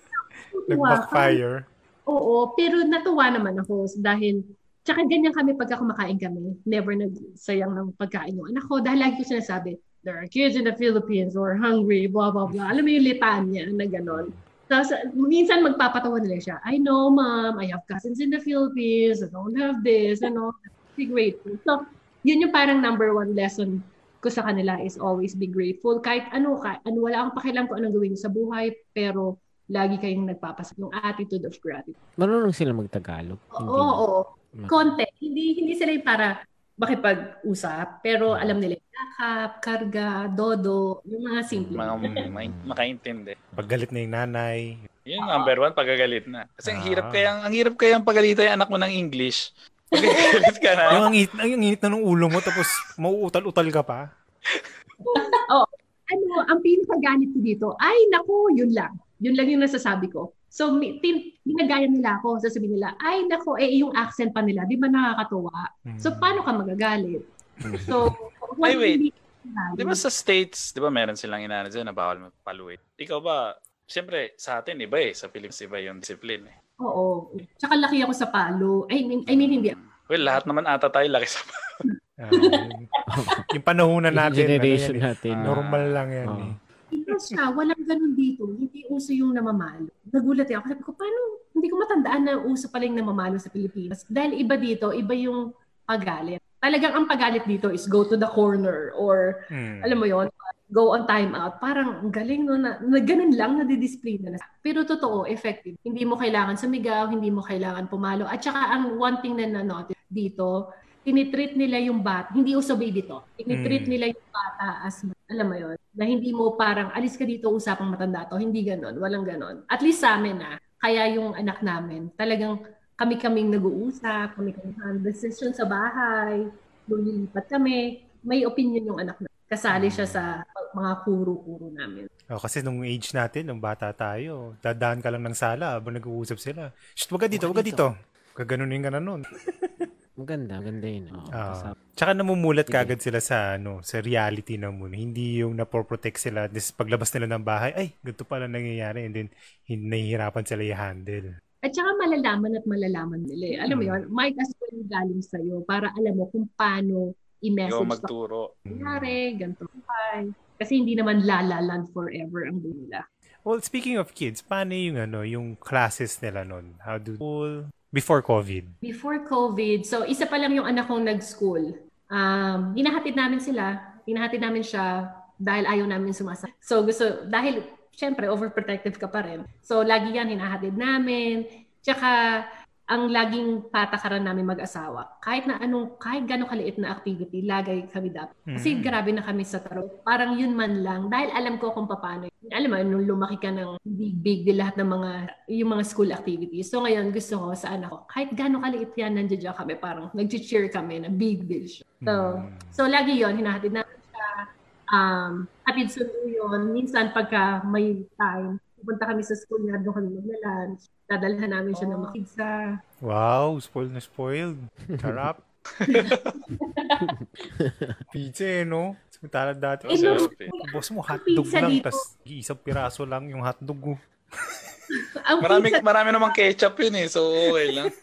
Nag-backfire. Oo, pero natuwa naman ako dahil, tsaka ganyan kami pagka kumakain kami. Never nagsayang ng pagkain yung anak ko dahil lagi ko sinasabi, there are kids in the Philippines who are hungry, blah, blah, blah. Alam mo yung litanya na gano'n. Tapos, minsan magpapatawa nila siya, I know, mom, I have cousins in the Philippines, I don't have this, ano, be grateful. So, yun yung parang number one lesson ko sa kanila is always be grateful. Kahit ano, kahit, ano wala akong pakialam kung anong gawin sa buhay, pero lagi kayong nagpapasa yung attitude of gratitude. Marunong sila magtagalog. Oo, Hindi. oo. Ma- Konti. Hindi, hindi sila yung para makipag-usap, pero alam nila yakap, karga, dodo, yung mga simple. Mga may, makaintindi. Pag galit na yung nanay. Yun, number one, pagagalit na. Kasi ang hirap Ah. kayang, ang hirap kayang pagalitan yung anak mo ng English. Pagagalit ka na. Yung ang init, ang init na ng ulo mo tapos mauutal-utal ka pa. ano, ang pinakagalit ko dito, ay nako, yun lang. Yun lang yung nasasabi ko. So, mi- tin, ginagaya nila ako. Sasabihin nila, ay nako, eh yung accent pa nila, di ba nakakatuwa? So, Mm. paano ka magagalit? So, Ay, wait. Di ba sa States, di ba meron silang inano dyan na bawal magpaluit? Ikaw ba, siyempre sa atin iba eh, sa Philippines iba yung discipline eh. Oo. Tsaka laki ako sa palo. I mean, I mean hindi. Well, lahat naman ata tayo laki sa Ah, yung, yung panahonan Yung natin, ano generation yan eh. natin. Ah. normal lang yan Oo. eh. Iba siya, walang ganun dito. Hindi uso yung namamalo. Nagulat ako. Sabi ko, paano? Hindi ko matandaan na uso pala yung namamalo sa Pilipinas. Dahil iba dito, iba yung pagalit. Talagang ang pagalit dito is go to the corner or Mm. alam mo yon go on time out. Parang ang galing no na, na ganun lang nadidisplay na. Pero totoo, effective. Hindi mo kailangan sumigaw, hindi mo kailangan pumalo. At saka ang one thing na na-notice dito, tinitreat nila yung bata, hindi uso baby to, tinitreat Mm. nila yung bata as, alam mo yon na hindi mo parang, alis ka dito, usapang matanda to. Hindi ganon, walang ganon. At least sa amin na, kaya yung anak namin, talagang kami-kaming nag-uusap, kami-kaming hand decision sa bahay, nung lilipat kami, may opinion yung anak na. Kasali siya sa mga kuro-kuro namin. Oh, kasi nung age natin, nung bata tayo, dadaan ka lang ng sala habang nag-uusap sila. Shh, wag ka dito, wag ka dito. Gaganunin ka na nun. Maganda, maganda yun. Ah. kasama. Tsaka namumulat kagad sila sa ano, sa reality ng mundo. Hindi yung napoprotect sila. This, paglabas nila ng bahay, ay, ganito pala nangyayari. And then, hindi nahihirapan sila i-handle. At saka malalaman at malalaman nila. eh. Alam mo Hmm. yun, might as well galing sa'yo para alam mo kung paano i-message sa magturo. nangyari, ganito buhay. Kasi hindi naman lalaland forever ang buhay nila. Well, speaking of kids, paano yung ano, yung classes nila nun? How do school before COVID? Before COVID, so isa pa lang yung anak kong nag-school. Um, hinahatid namin sila. Hinahatid namin siya dahil ayaw namin sumasa. So gusto, dahil syempre overprotective ka pa rin. So lagi yan hinahatid namin. Tsaka ang laging patakaran namin mag-asawa, kahit na anong, kahit gano'ng kaliit na activity, lagay kami dapat. Kasi Mm. grabe na kami sa taro. Parang yun man lang. Dahil alam ko kung paano. Alam mo, nung lumaki ka ng big, big deal lahat ng mga, yung mga school activities. So ngayon, gusto ko sa anak ko, kahit gano'ng kaliit yan, nandiyan dyan kami. Parang nag-cheer kami na big deal siya. So, Mm. so lagi yon hinahatid namin siya. Um, hatid sundo yun. Minsan pagka may time, pupunta kami sa school niya, doon kami magla-lunch. Dadalhan namin siya ng mga pizza. Wow, spoiled na spoiled. Sarap. Pizza eh, no? Samantala dati. Eh, sa- no. Boss mo, hotdog lang, dito. tas isang piraso lang yung hotdog mo. Ang Marami, pizza, marami namang ketchup yun eh. So, okay lang.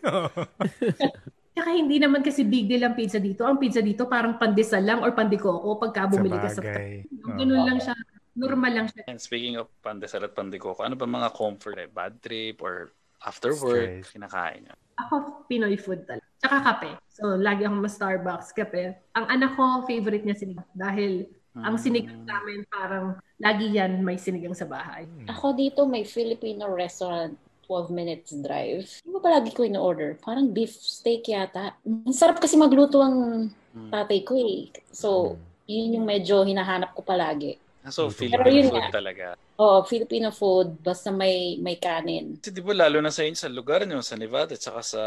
tsaka hindi naman kasi big deal ang pizza dito. Ang pizza dito parang pandesal lang or pandikoko pagka bumili ka sa Sabagay. Ganun lang siya. Normal lang siya. And speaking of pandesal at pandikoko, ano ba mga comfort? Eh, bad trip or after work, Stress. kinakain nyo? Ako, Pinoy food talaga. Tsaka kape. So, lagi akong ma-Starbucks kape. Ang anak ko, favorite niya sinigang. Dahil ang sinigang namin parang lagi yan may sinigang sa bahay. Ako dito may Filipino restaurant 12 minutes drive. Ano ba palagi ko in-order? Parang beef steak yata. Ang sarap kasi magluto ang Hmm. tatay ko eh. So, yun yung medyo hinahanap ko palagi. So, Pero Filipino yun food nga. talaga. Oh, Filipino food, basta may may kanin. Kasi di ba lalo na sa inyo, sa lugar nyo, sa Nevada, at saka sa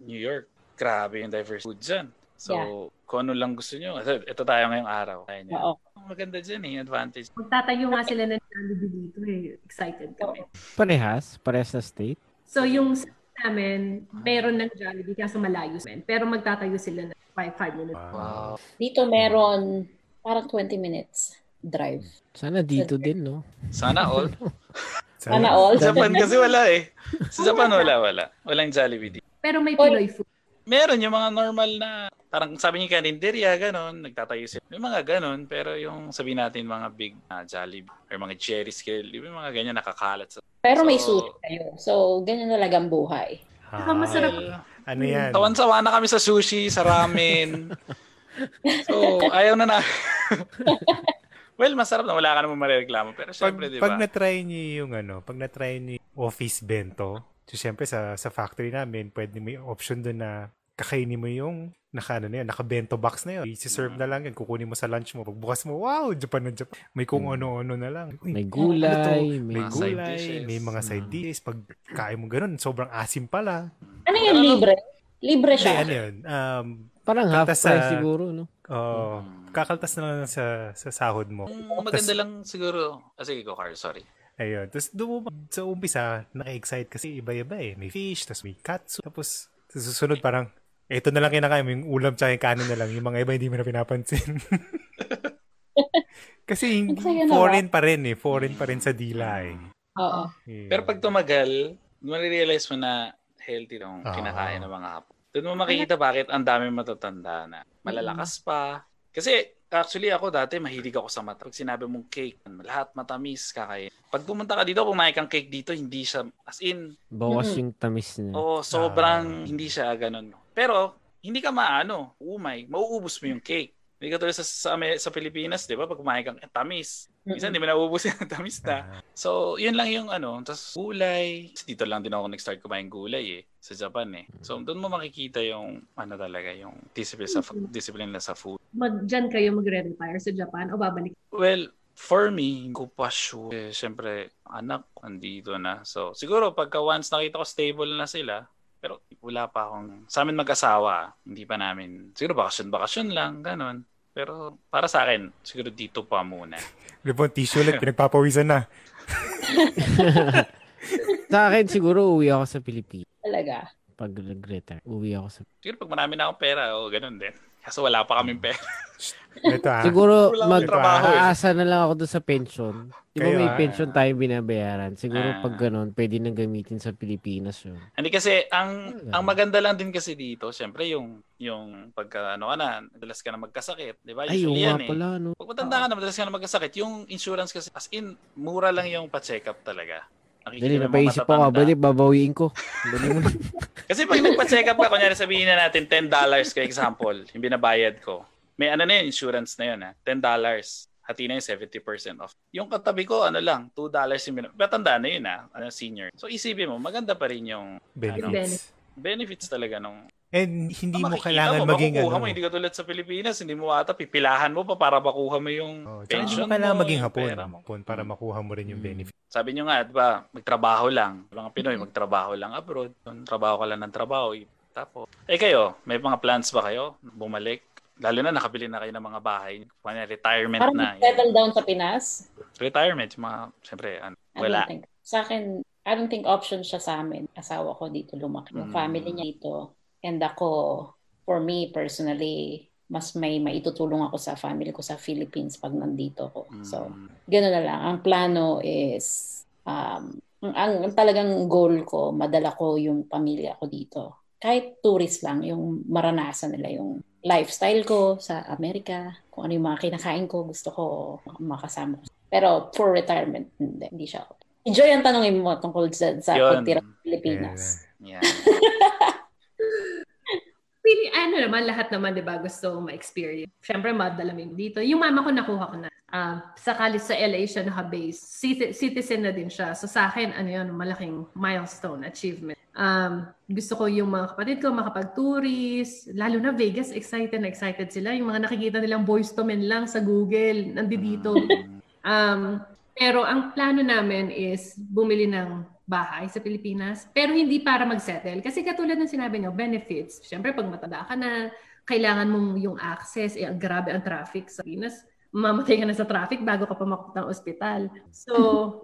New York, grabe yung diverse food dyan. So, Yeah. kung ano lang gusto nyo. Ito, ito tayo ngayong araw. Kaya nyo. Oo. Maganda dyan eh, advantage. Magtatayo nga sila ng Jollibee dito eh. Excited kami. Parehas? Parehas na state? So, yung sa namin, meron ng Jollibee kaso malayo sa amin. Pero magtatayo sila ng 5 minutes. Wow. Dito meron parang 20 minutes drive. Sana dito din, no? Sana all. Sana all. Sa Japan kasi wala eh. Sa Japan wala, wala. Walang Jollibee dito. Pero may Oy. Pinoy food. Meron yung mga normal na, parang sabi niyo karinderya, ganon, nagtatayo sila. May mga ganon, pero yung sabi natin mga big na Jollibee or mga Cherry Skill, yung mga ganyan nakakalat sa Pero may So- sushi kayo. So, ganyan talaga ang buhay. Saka masarap. Ano yan? Tawan-sawa na kami sa sushi, sa ramen. so, ayaw na na. well, masarap na wala ka namang marereklamo. Pero Pag, syempre, di pag ba? na-try niyo yung ano, pag na-try niyo yung office bento, so syempre sa sa factory namin, pwede may option doon na kakainin mo yung naka ano na yun, naka bento box na yun. I-serve na lang yan, kukunin mo sa lunch mo. Pagbukas mo, wow, Japan na Japan. May kung ano-ano na lang. Uy, May ano gulay, may Mga side gulay, dishes. may mga side Mm. dishes. Pag kain mo ganun, sobrang asim pala. Ano yung libre? Libre siya. ano yun, um, Parang half price sa- siguro, no? oh, kakaltas na lang sa, sa sahod mo. Mm, maganda lang siguro. Ah, sige, go, Carl. Sorry. Ayun. Tapos doon mo- sa umpisa, naka-excite kasi iba-iba eh. May fish, tapos may katsu. Tapos sa susunod parang, ito na lang kinakain mo, yung ulam tsaka yung kanin na lang. Yung mga iba hindi mo na pinapansin. kasi hindi, Ang foreign pa rin eh. Foreign pa rin sa dila eh. Oo. Yeah. Pero pag tumagal, marirealize mo na healthy nung Ah. kinakain ng mga hapon. Doon mo makikita bakit ang dami matatanda na. Malalakas pa. Kasi actually ako dati mahilig ako sa mata. Pag sinabi mong cake, lahat matamis kakain. Pag pumunta ka dito, kumain kang cake dito, hindi siya, as in, Bawas Mm. yung tamis niya. oh, sobrang Ah. hindi siya ganun. Pero, hindi ka maano, umay, mauubos mo yung cake. Hindi ka tulad sa, sa, sa Pilipinas, di ba? Pag kumain kang eh, tamis, minsan di mo nauubos yung tamis na. Ah, So, yun lang yung ano. Tapos, gulay. Kasi dito lang din ako nag-start kumain gulay eh. Sa Japan eh. So, doon mo makikita yung ano talaga, yung discipline sa, discipline na sa food. Mag, dyan kayo magre-retire sa Japan o babalik? Well, for me, hindi ko pa sure. Eh, Siyempre, anak andito na. So, siguro pagka once nakita ko stable na sila, pero wala pa akong, sa amin mag-asawa, hindi pa namin, siguro bakasyon-bakasyon lang, ganun. Pero para sa akin, siguro dito pa muna. Lipon, tissue ulit, pinagpapawisan na. Sa akin, siguro uwi ako sa Pilipinas. Talaga. Pag nag-retire, uwi ako sa... Siguro pag marami na akong pera, o ganun din. Kaso wala pa kaming pera. Ito ah. Siguro, Wala trabaho eh. mag-aasa na lang ako doon sa pension. Di ba may ah. pension tayong binabayaran? Siguro Ah. pag ganun, pwede nang gamitin sa Pilipinas yun. Hindi kasi ang Talaga? ang maganda lang din kasi dito, syempre yung yung pagka ano ka na, madalas ka na magkasakit, 'di ba? Ay, Usually nga yan eh. pala, no? Pag matanda ka na, madalas ka na magkasakit, yung insurance kasi as in mura lang yung pa-check up talaga. Dali, napaisip ako, matatanda. balik, babawiin ko. Dali mo. Kasi pag nagpa-check up ka, kunyari sabihin na natin $10 ka example, yung binabayad ko. May ano na yun, insurance na yun ha. $10. Hati na yung 70% off. Yung katabi ko, ano lang, $2 yung binab... Matanda na yun ha, ano, senior. So isipin mo, maganda pa rin yung Benefits. benefits talaga nung And hindi mo makikita kailangan mo, maging ano. mo, hindi ka tulad sa Pilipinas, hindi mo ata pipilahan mo pa para makuha mo yung Oh, hindi pension mo kailangan mo, maging hapon, mo. hapon para makuha mo rin yung Mm. benefit. Sabi nyo nga, di ba, magtrabaho lang. Mga Pinoy, magtrabaho lang abroad. Trabaho ka lang ng trabaho. Tapos, eh kayo, may mga plans ba kayo? Bumalik? Lalo na nakabili na kayo ng mga bahay. Kanya retirement Parang na. settle down sa Pinas. Retirement, yung mga, siyempre, ano, wala. think. Sa akin, I don't think option siya sa amin. Asawa ko dito lumaki. Yung Mm. family niya dito. And ako, for me personally, mas may maitutulong ako sa family ko sa Philippines pag nandito ako. So, Mm. gano'n na lang. Ang plano is, um, ang, ang, ang talagang goal ko, madala ko yung pamilya ko dito. Kahit tourist lang, yung maranasan nila yung lifestyle ko sa Amerika, kung ano yung mga kinakain ko, gusto ko makasama ko. Pero for retirement, hindi, hindi siya ako. Enjoy ang tanongin mo tungkol sa, sa sa Pilipinas. Yeah. Pili, ano naman, lahat naman, di ba, gusto ma-experience. Siyempre, madalamin dito. Yung mama ko, nakuha ko na. Um, sa college sa LA siya naka-base. Citi- citizen na din siya. So sa akin, ano yun, malaking milestone, achievement. Um, gusto ko yung mga kapatid ko makapag-tourist. Lalo na Vegas, excited na excited sila. Yung mga nakikita nilang boys to men lang sa Google, nandito. Um, pero ang plano namin is bumili ng bahay sa Pilipinas, pero hindi para mag-settle. Kasi katulad ng sinabi niyo, benefits. Siyempre, pag matanda ka na, kailangan mong yung access, eh, grabe ang traffic sa Pilipinas. Mamatay ka na sa traffic bago ka pa mapunta ng ospital. So,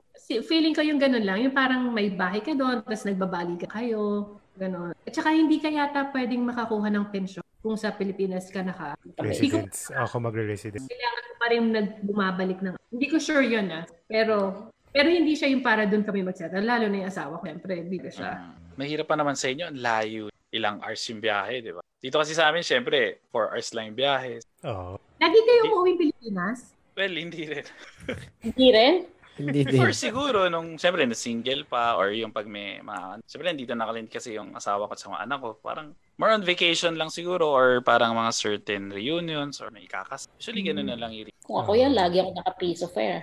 feeling ko yung ganun lang. Yung parang may bahay ka doon, tapos nagbabali ka kayo. Ganun. At saka hindi ka yata pwedeng makakuha ng pensyon kung sa Pilipinas ka naka. Ko Residence. Ako magre-resident. kailangan pa rin nagbumabalik ng... Hindi ko sure yun ah. Pero pero hindi siya yung para doon kami magsettle. Lalo na yung asawa ko. Siyempre, dito siya. Mm. Mahirap pa naman sa inyo, ang layo. Ilang hours yung biyahe, di ba? Dito kasi sa amin, syempre, 4 hours lang yung biyahe. Oo. Lagi kayo umuwi Pilipinas? Well, hindi rin. Hindi rin? Hindi din. Or siguro, nung, syempre, na single pa, or yung pag may mga, syempre, dito nakalint kasi yung asawa ko at sa mga anak ko, parang more on vacation lang siguro, or parang mga certain reunions, or may ikakas. Usually, ganun na lang yung Kung ako yan, lagi ako naka-piece of air.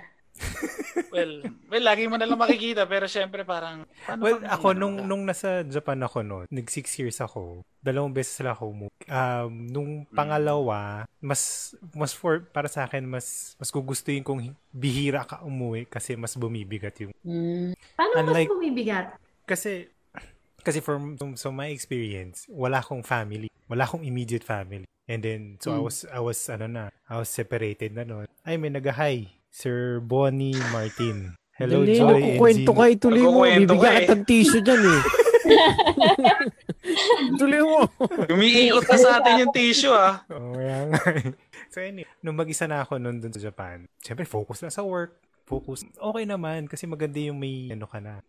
Well, well, lagi mo na lang makikita, pero syempre parang, paano Well, ako ano nung nung nasa Japan ako no, nag six years ako. Dalawang beses lang ako umuwi. Um, nung Mm. pangalawa, mas mas for para sa akin mas mas gugustuhin kong bihira ka umuwi kasi mas bumibigat yung Hmm. Paano Unlike- mas bumibigat? kasi kasi from from- so my experience, wala akong family, wala akong immediate family. And then so I Mm. was I was ano na, I was separated na noon. Ay may nag-hi, Sir Bonnie Martin. Hello Dali, Joy and nagkukwento Gino. ka, ituloy mo. Nagkukwento Bibigyan ka eh. ng tissue dyan eh. tuloy mo. Umiikot na sa atin yung tissue, ah. Oo, kaya nga. eh. so anyway, nung mag-isa na ako noon dun sa Japan, syempre focus na sa work. Focus. Okay naman kasi maganda yung may ano ka na.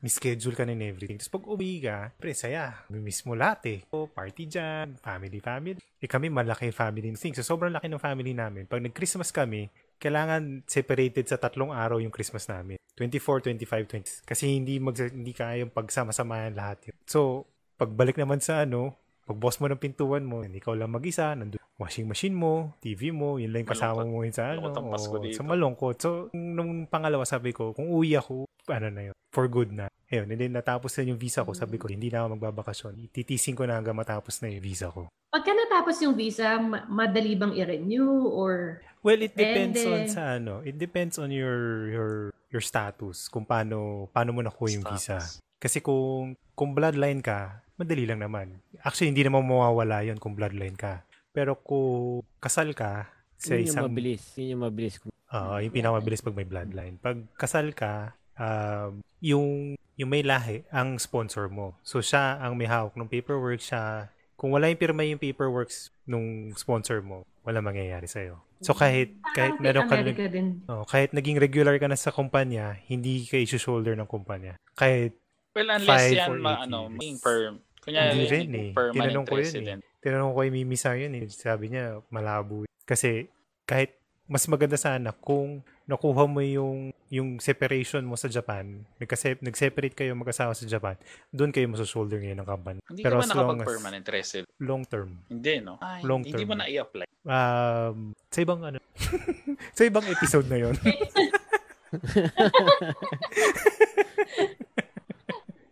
May schedule ka na and everything. Tapos pag uwi ka, pre, saya. Miss mo lahat eh. So, party dyan, family, family. Eh kami, malaki family thing. So, sobrang laki ng family namin. Pag nag-Christmas kami, kailangan separated sa tatlong araw yung Christmas namin. 24, 25, 20. Kasi hindi, mag, hindi kaya yung pagsama-samahan lahat yun. So, pagbalik naman sa ano, pagboss mo ng pintuan mo, ikaw lang mag-isa, nandun washing machine mo, TV mo, yun lang yung kasama mo yun sa ano, o sa malungkot. So, nung pangalawa sabi ko, kung uwi ako, ano na yun, for good na. Ayun, and then natapos na yung visa ko, sabi ko, hindi na ako magbabakasyon. Titisin ko na hanggang matapos na yung visa ko. Pagka natapos yung visa, ma- madali bang i-renew or Well, it depends on Depende. sa ano, it depends on your your your status, kung paano paano mo nakuha yung visa. Status. Kasi kung kung bloodline ka, madali lang naman. Actually, hindi naman mawawala 'yon kung bloodline ka. Pero kung kasal ka sa Yun yung isang mabilis. Yun yung mabilis. Oo, yung pinakamabilis pag may bloodline. Pag kasal ka, um, yung yung may lahi ang sponsor mo. So siya ang may hawak ng paperwork siya. Kung wala yung pirma yung paperworks nung sponsor mo, wala mangyayari sa'yo. So kahit kahit Parang meron ka din? oh, kahit naging regular ka na sa kumpanya, hindi ka i-shoulder ng kumpanya. Kahit Well, unless Five yan, ma, ano, maging perm. Kunyari, Hindi rin eh. Tinanong ko yun eh. tinanong ko kay Mimi sa yun eh. Sabi niya, malabo. Kasi kahit mas maganda sana kung nakuha mo yung yung separation mo sa Japan, nagkase- nag-separate kayo mag-asawa sa Japan, doon kayo maso-shoulder ngayon ng company. Hindi Pero ka ba long nakapag-permanent resident? long term. Hindi, no? Ay, Long hindi term. mo na i-apply. Um, sa ibang ano, sa ibang episode na yon.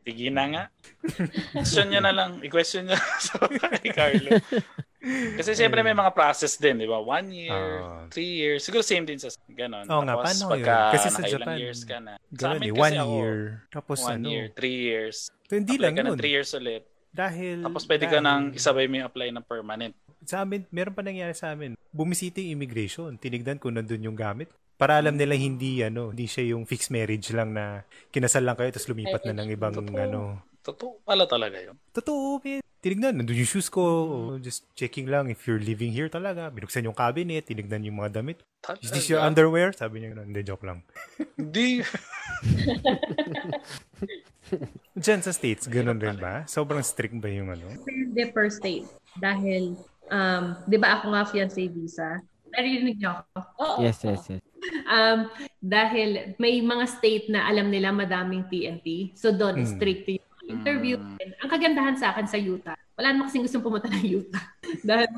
Sige na nga. question niya na lang. I-question niya sa kay Carlo. Kasi siyempre may mga process din, di ba? One year, Ah. three years. Siguro same din sa ganon. Oo nga, Tapos paano yun? pagka Kasi sa Japan, years ka na. Sa Ganun amin eh, kasi one ako, year. Tapos one ano, year, three years. so, hindi Apply lang ka ng yun. three years ulit. Dahil, Tapos pwede ka dahil- nang isabay mo apply ng permanent. Sa amin, meron pa nangyari sa amin. Bumisita yung immigration. Tinignan kung nandun yung gamit. Para alam nila hindi, ano, hindi siya yung fixed marriage lang na kinasal lang kayo tapos lumipat na ng ibang, Totoo. ano. Totoo pala talaga yun. Totoo, man. Tinignan, nandun yung shoes ko. Just checking lang if you're living here talaga. Binuksan yung cabinet, tinignan yung mga damit. Talaga. Is this your underwear? Sabi niya, hindi, joke lang. Hindi. Diyan sa States, ganun rin ba? Sobrang strict ba yung ano? Depende per state. Dahil, um, di ba ako nga fiancé visa? Narinig niyo ako? Oo. Yes, yes, yes. Um, dahil may mga state na alam nila madaming PNP. So doon, Hmm. strict yung interview. Mm. And ang kagandahan sa akin sa Utah, wala naman kasing gustong pumunta ng Utah. dahil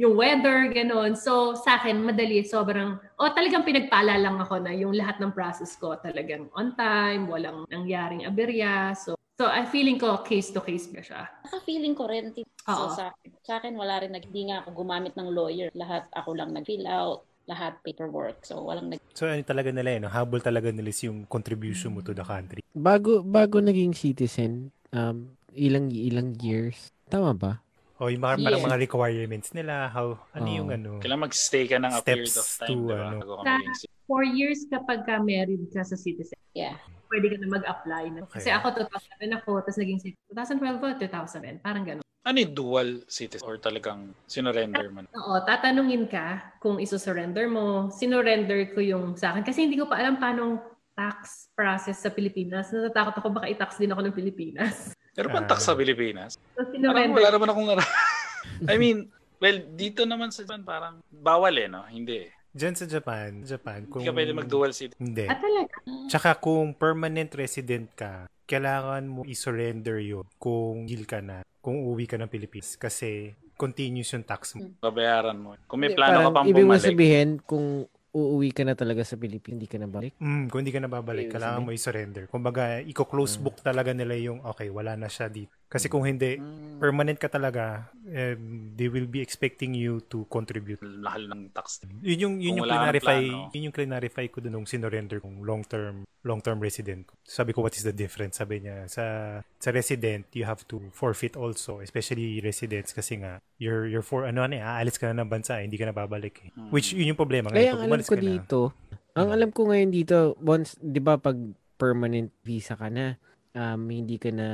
yung weather, ganun. So sa akin, madali, sobrang, o talagang pinagpala lang ako na yung lahat ng process ko talagang on time, walang nangyaring aberya. So, so I feeling ko case to case ba siya. Naka-feeling ko rin. So, Oo. sa, sa akin, wala rin, hindi nga ako gumamit ng lawyer. Lahat ako lang nag-fill out, lahat paperwork. So, walang nag... So, ano talaga nila yun? no? Habol talaga nila yung contribution mo to the country. Bago bago naging citizen, um ilang ilang years. Tama ba? O yung mga, parang Yeah. mga requirements nila, how, ano Oo. yung ano? Kailangan mag-stay ka ng a period of Steps time, to, di ba? ano. Sa-. Four years kapag ka married ka sa citizen, Yeah. Pwede ka na mag-apply. Na. Okay. Kasi ako 2007 ako, tapos naging citizen. 2012 ba? 2007. Parang gano'n. Ano yung dual citizen or talagang sinurrender man? Oo, tatanungin ka kung iso-surrender mo. Sinurrender ko yung sa akin. Kasi hindi ko pa alam paano tax process sa Pilipinas. Natatakot ako baka i-tax din ako ng Pilipinas. Pero bang Ah. tax sa Pilipinas? So, sinurrender. wala naman akong. I mean, well, dito naman sa Japan parang bawal eh, no? Hindi eh. Diyan sa Japan, Japan, kung... Hindi ka pwede mag-dual citizen. Hindi. Ah, talaga? Tsaka kung permanent resident ka, kailangan mo i-surrender yun kung gil ka na, kung uwi ka ng Pilipinas. Kasi continuous yung tax mo. Babayaran mo. Kung may Hindi, plano ka pang ibig mo bumalik. sabihin kung uuwi ka na talaga sa Pilipinas, hindi ka na balik. Mm, kung hindi ka na babalik, Ibig kailangan mo i-surrender. Kumbaga, i-close book talaga nila yung, okay, wala na siya dito. Kasi kung hindi, Mm, permanent ka talaga, um, they will be expecting you to contribute. Mahal ng tax. Yun yung, yun Kung yung clarify, plano. yun yung clarify ko dun nung sinurrender kong long-term, long-term resident ko. Sabi ko, what is the difference? Sabi niya, sa, sa resident, you have to forfeit also, especially residents kasi nga, you're, you're for, ano na eh, aalis ka na ng bansa, hindi ka na babalik eh. Hmm. Which, yun yung problema. Kaya Ngayon, ang pag alam ko ka na- dito, ang alam ko ngayon dito, once, 'di ba pag permanent visa ka na, um, hindi ka na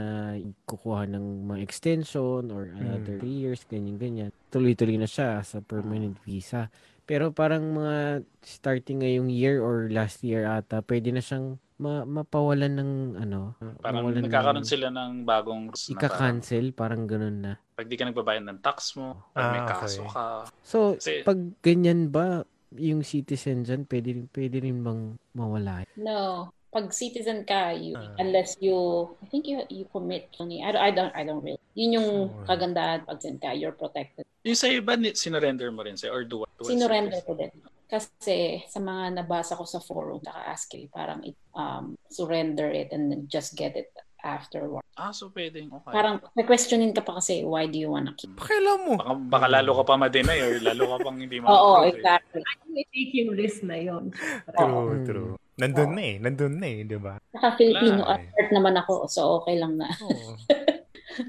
kukuha ng mga extension or another Mm. three years, ganyan-ganyan. Tuloy-tuloy na siya sa permanent visa. Pero parang mga starting ngayong year or last year ata, pwede na siyang ma- mapawalan ng ano, Parang nagkakaroon ng, sila ng bagong rules na parang ika-cancel, parang ganun na. pag di ka nagbabayad ng tax mo, pag may Ah, kaso okay. ka, So, Kasi- pag ganyan ba, yung citizen dyan, pwede, rin- pwede rin bang mawala? No. Pag citizen ka, you, Ah. unless you, I think you you commit. I don't, I don't, I don't really. Yun yung So, kagandahan pag citizen ka, you're protected. yung sa iba, ni- sinurrender mo rin siya or dual? dual Sinurrender ko din. Kasi sa mga nabasa ko sa forum, saka ASCII, parang it, um, surrender it and then just get it afterward. Ah, so pwedeng. Okay. Parang questionin ka pa kasi, why do you wanna keep? Pakailan mo. baka, baka lalo ka pa ma-deny or lalo ka pang hindi mo Oo, exactly. I take yung risk na yun. True, Oo. true. Nandun na eh. Nandun na eh, di ba? Saka Filipino Wala, at heart naman ako, so okay lang na. Oo.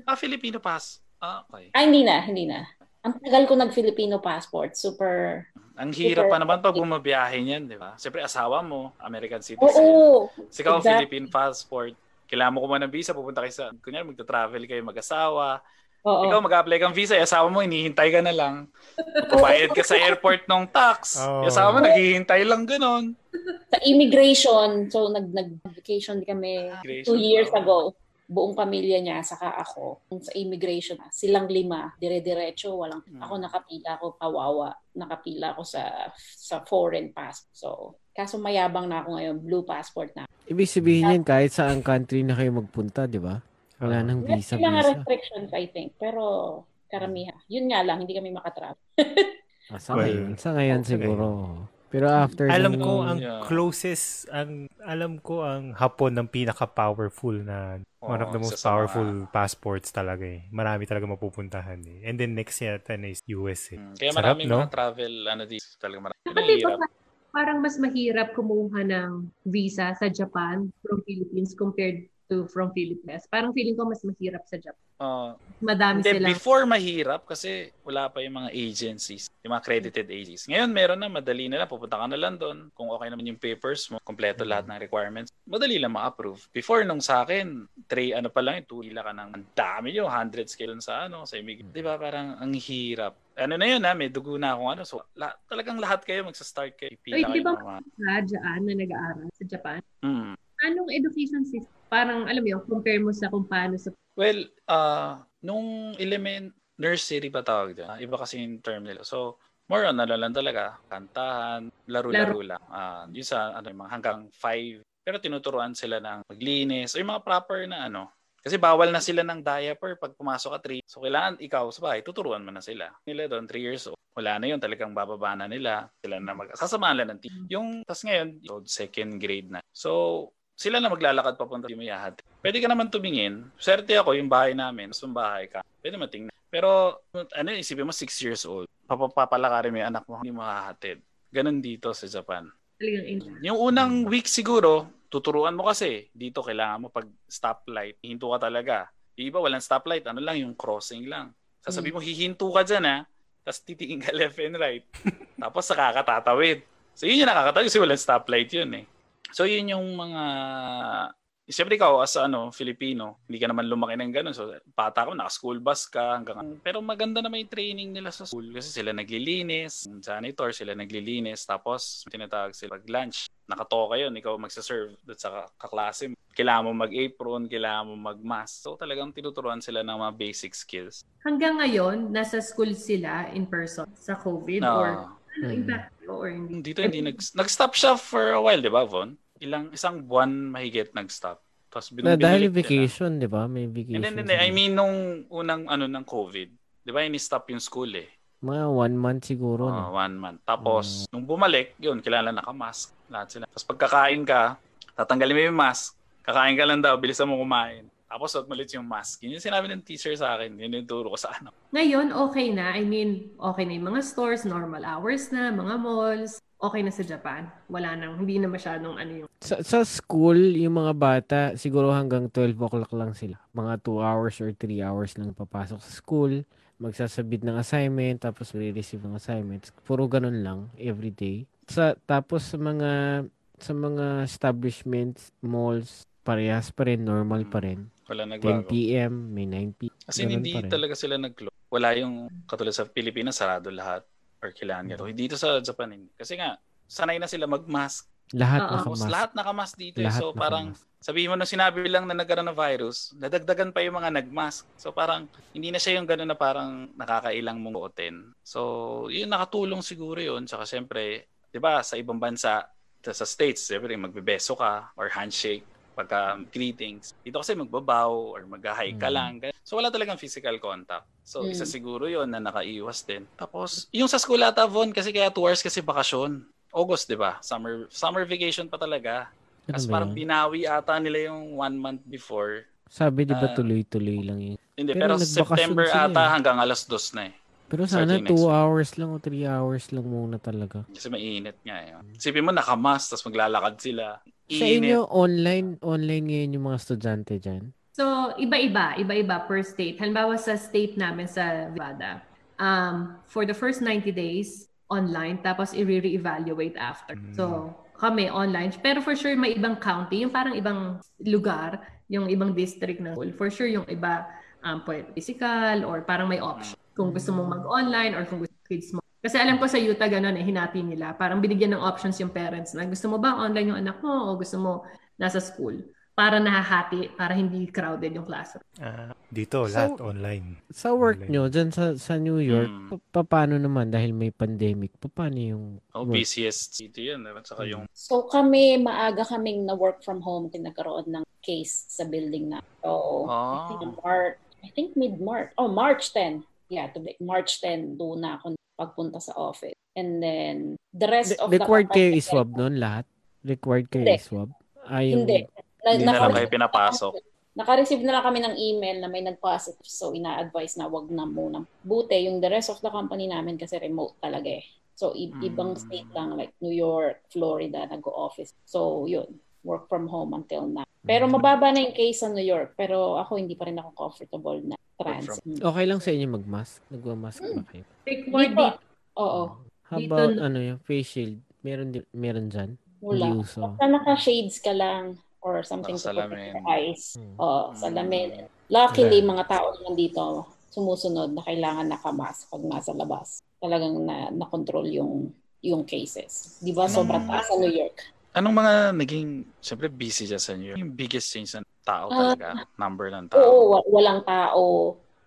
Ah, Filipino pass. Ah, okay. Ay, hindi na, hindi na. Ang tagal ko nag-Filipino passport, super... Ang hirap Super pa naman pag bumabiyahe niyan, di ba? Siyempre, asawa mo, American citizen. Oo! Kasi ikaw, exactly. Philippine passport. Kailangan mo kumuha ng visa, pupunta kayo sa, kunyari, magta-travel kayo mag-asawa. Oo. Ikaw, mag-apply kang visa, yung asawa mo, hinihintay ka na lang. Pabayad ka sa airport ng tax. Yung asawa mo, naghihintay lang ganon. Sa immigration, so nag nag-vacation kami Immigration, two years ago. Buong pamilya niya, saka ako. Sa immigration, silang lima, dire-diretso, walang, Hmm. ako nakapila ako, kawawa, nakapila ako sa sa foreign passport. So, kaso mayabang na ako ngayon, blue passport na. Ibig sabihin yan, kahit saan country na kayo magpunta, di ba? Wala Oo. nang May visa, mga visa. restrictions, I think, pero karamihan. Yun nga lang, hindi kami makatravel. Ah, sa Well, ngayon, sa ngayon okay. siguro. Pero after Alam ko ang Yeah. closest, ang alam ko ang hapon ng pinaka-powerful na one of the most powerful mga- passports talaga eh. Marami talaga mapupuntahan eh. And then next yata na is US eh. Mm, Kaya Sarap, maraming no? mga travel, ano dito, talaga marami. Parang mas mahirap kumuha ng visa sa Japan from Philippines compared to from Philippines. Parang feeling ko mas mahirap sa Japan. Ah, Madami Hindi, silang before mahirap kasi wala pa yung mga agencies, yung mga accredited agencies. Ngayon meron na, madali na lang, pupunta ka na lang doon. Kung okay naman yung papers mo, kompleto lahat ng requirements, madali lang ma-approve. Before nung sa akin, three ano pa lang, tulila ka ng ang dami yun, hundreds kayo sa ano, sa immigration. Di ba parang ang hirap. Ano na yun ha, may dugo na akong ano. So, la- talagang lahat kayo magsa-start kayo. Ay, Pila di kayo ba- mga... dyan na nag-aaral sa Japan. Hmm. Anong education system? Parang, alam mo yun, compare mo sa kung paano sa Well, uh, nung element, nursery ba tawag? Ah, iba kasi yung term nila. So, more on ano lang talaga, kantahan, laro-laro lang. Ah, yung sa ano, yung mga hanggang five. Pero tinuturuan sila ng maglinis o yung mga proper na ano. Kasi bawal na sila ng diaper pag pumasok ka 3. So, kailangan ikaw sa bahay, tuturuan mo na sila. Nila doon, 3 years old. Wala na yun, talagang bababa na nila. Sila na mag... Sasamahan lang ng team. Yung, tas ngayon, second grade na. So, sila na maglalakad papunta yung mayahat. Pwede ka naman tumingin. Swerte ako, yung bahay namin, yung bahay ka. Pwede matingnan. Pero, ano, isipin mo, 6 years old. Papapalakarin mo yung anak mo, hindi makahatid. Ganon dito sa Japan. Yung unang week siguro, tuturuan mo kasi. Dito kailangan mo pag stoplight, hihinto ka talaga. Yung iba walang stoplight, ano lang, yung crossing lang. Sasabihin mo, hihinto ka dyan ha. Tapos titingin ka left and right. Tapos saka ka tatawid. So yun yung nakakatawid kasi walang stoplight yun eh. So yun yung mga Siyempre ikaw as ano, Filipino, hindi ka naman lumaki ng ganun. So bata ko, naka-school bus ka hanggang pero maganda naman yung training nila sa school kasi sila naglilinis, janitor sila naglilinis, tapos tinatawag sila pag lunch. Nakatoka yun, ikaw magsaserve doon sa kaklase. Kailangan mo mag-apron, kailangan mo mag-mask. So talagang tinuturuan sila ng mga basic skills. Hanggang ngayon, nasa school sila in person sa COVID Na, or ano, Mm. impact or hindi? dito hindi nag, nag-stop siya for a while, di ba, Von? Ilang, isang buwan mahigit nag-stop. Tapos Na binum- dahil na. vacation, di ba? May vacation. Hindi, hindi. I mean, nung unang ano ng COVID, di ba, ini-stop yung school eh. Mga one month siguro. Oh, no? one month. Tapos, nung bumalik, yun, kailangan naka-mask. Lahat sila. Tapos pagkakain ka, tatanggalin mo yung mask. Kakain ka lang daw, bilisan mo kumain. Tapos, ulit yung mask. Yun yung sinabi ng teacher sa akin. Yun yung turo ko sa ano. Ngayon, okay na. I mean, okay na yung mga stores, normal hours na, mga malls. Okay na sa Japan. Wala nang, hindi na masyadong ano yung Sa, sa school, yung mga bata, siguro hanggang 12 o'clock lang sila. Mga 2 hours or 3 hours lang papasok sa school. Magsasabit ng assignment, tapos re-receive ng assignments. Puro ganun lang, every day. Sa, tapos sa mga sa mga establishments, malls, parehas pa rin, normal pa rin. Wala 10 nagbago. p.m., may 9 p.m. Kasi Ganun hindi talaga sila nag-close. Wala yung katulad sa Pilipinas, sarado lahat. Or kailangan ganito. Dito sa Japan, hindi. Kasi nga, sanay na sila mag-mask. Lahat. Tapos nakamask. lahat nakamask dito. eh. Lahat So parang, nakamask. sabihin mo na sinabi lang na nagkaroon ng virus, nadagdagan pa yung mga nagmask. So parang, hindi na siya yung gano'n na parang nakakailang mong buotin. So, yun nakatulong siguro yun. Tsaka syempre, di ba, sa ibang bansa, sa States, syempre, magbebeso ka or handshake pagka greetings. Dito kasi magbabaw or mag-hi ka Mm. lang. So wala talagang physical contact. So Mm. isa siguro yon na nakaiwas din. Tapos yung sa school ata, Von, kasi kaya 2 hours kasi bakasyon. August, di ba? Summer summer vacation pa talaga. Ano Kasi ba parang binawi ata nila yung one month before. Sabi, di ba Ah. tuloy-tuloy lang yun. Hindi, Pero pero, September ata eh. hanggang alas dos na eh. Pero sana next 2 week. hours lang o 3 hours lang muna talaga. Kasi mainit nga eh. Isipin mo nakamas, tapos maglalakad sila. Sa Init. inyo, online, online ngayon yung mga estudyante dyan? So, iba-iba, iba-iba per state. Halimbawa sa state namin sa Nevada, um, for the first 90 days, online, tapos i-re-evaluate after. So, kami online. Pero for sure, may ibang county, yung parang ibang lugar, yung ibang district ng school. For sure, yung iba, um, physical or parang may option. Kung gusto mong mag-online or kung gusto kids mo. Kasi alam ko sa Utah, ganun eh, hinati nila. Parang binigyan ng options yung parents na gusto mo ba online yung anak mo o gusto mo nasa school? Para nahahati, para hindi crowded yung classroom. Ah, dito, So- lahat online. Sa work Online. nyo, dyan sa, sa New York, Mm. pa- paano naman dahil may pandemic? Pa- Paano yung Oh, work? busiest city yun. At saka yung So kami, maaga kaming na work from home din nagkaroon ng case sa building na. So, I think Ah. March, I think mid-March. Oh, March 10. Yeah, to be, March 10 doon na ako pagpunta sa office. And then, the rest Re- of required the kayo company- i-swab noon lahat? Required kayo Hindi. i-swab? Ay, Hindi. Na, Hindi na lang naka- kayo pinapasok. Naka-receive na lang kami ng email na may nag-positive. So, ina-advise na wag na muna. Buti, yung the rest of the company namin kasi remote talaga eh. So, i- Mm. ibang state lang like New York, Florida, nag-office. So, yun. Work from home until now. Pero Mm. mababa na yung case sa New York. Pero ako, hindi pa rin ako comfortable na transit. Mm. Okay lang sa inyo mag-mask? Nagwa-mask ba kayo? Required Dito, dito. Oo. How Dito about, na- ano yung face shield? Meron, di- meron dyan? Wala. Basta naka-shades ka lang or something to Nakasalamin. protect your eyes. Hmm. Oo, salamin. Luckily, mga tao naman dito sumusunod na kailangan nakamask pag nasa labas. Talagang na, na-control yung yung cases. Di ba? Sobrang taas sa New York. Anong mga naging, siyempre busy dyan sa New York? Yung biggest change ng tao Ah. talaga? number ng tao? Oo, wa- walang tao.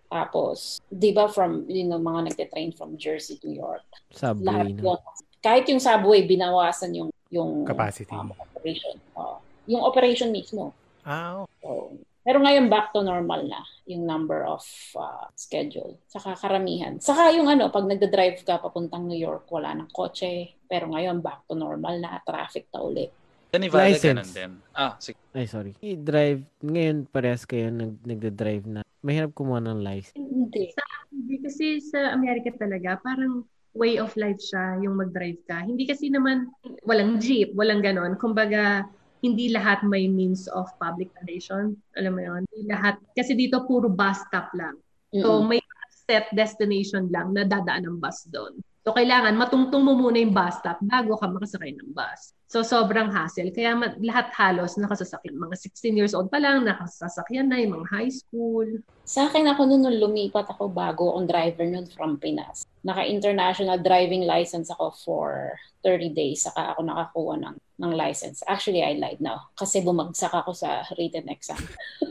Tapos, di ba from, you know, mga nagte-train from Jersey to York. Lahat Subway na. yun. Kahit yung subway, binawasan yung yung Capacity. um, operation. Oo. yung operation mismo. Ah, So, pero ngayon back to normal na yung number of uh, schedule. Saka karamihan. Saka yung ano, pag nagda-drive ka papuntang New York, wala ng kotse. Pero ngayon back to normal na traffic na ulit. Sa Nevada, License. ganun din. Ah, sige. Ay, sorry. I-drive, ngayon parehas kayo nag, nagda-drive na. Mahirap kumuha ng license. Hindi. Hindi kasi sa Amerika talaga, parang way of life siya yung mag-drive ka. Hindi kasi naman, walang jeep, walang ganon. Kumbaga, hindi lahat may means of public transportation. Alam mo yun? Hindi lahat. Kasi dito puro bus stop lang. So, Mm-mm. may set destination lang na dadaan ng bus doon. So, kailangan matungtong mo muna yung bus stop bago ka makasakay ng bus. So, sobrang hassle. Kaya ma- lahat halos nakasasakyan. Mga 16 years old pa lang, nakasasakyan na yung mga high school. Sa akin ako noon nung lumipat ako bago akong driver noon from Pinas. Naka-international driving license ako for 30 days saka ako nakakuha ng ng license. Actually, I lied now kasi bumagsak ako sa written exam.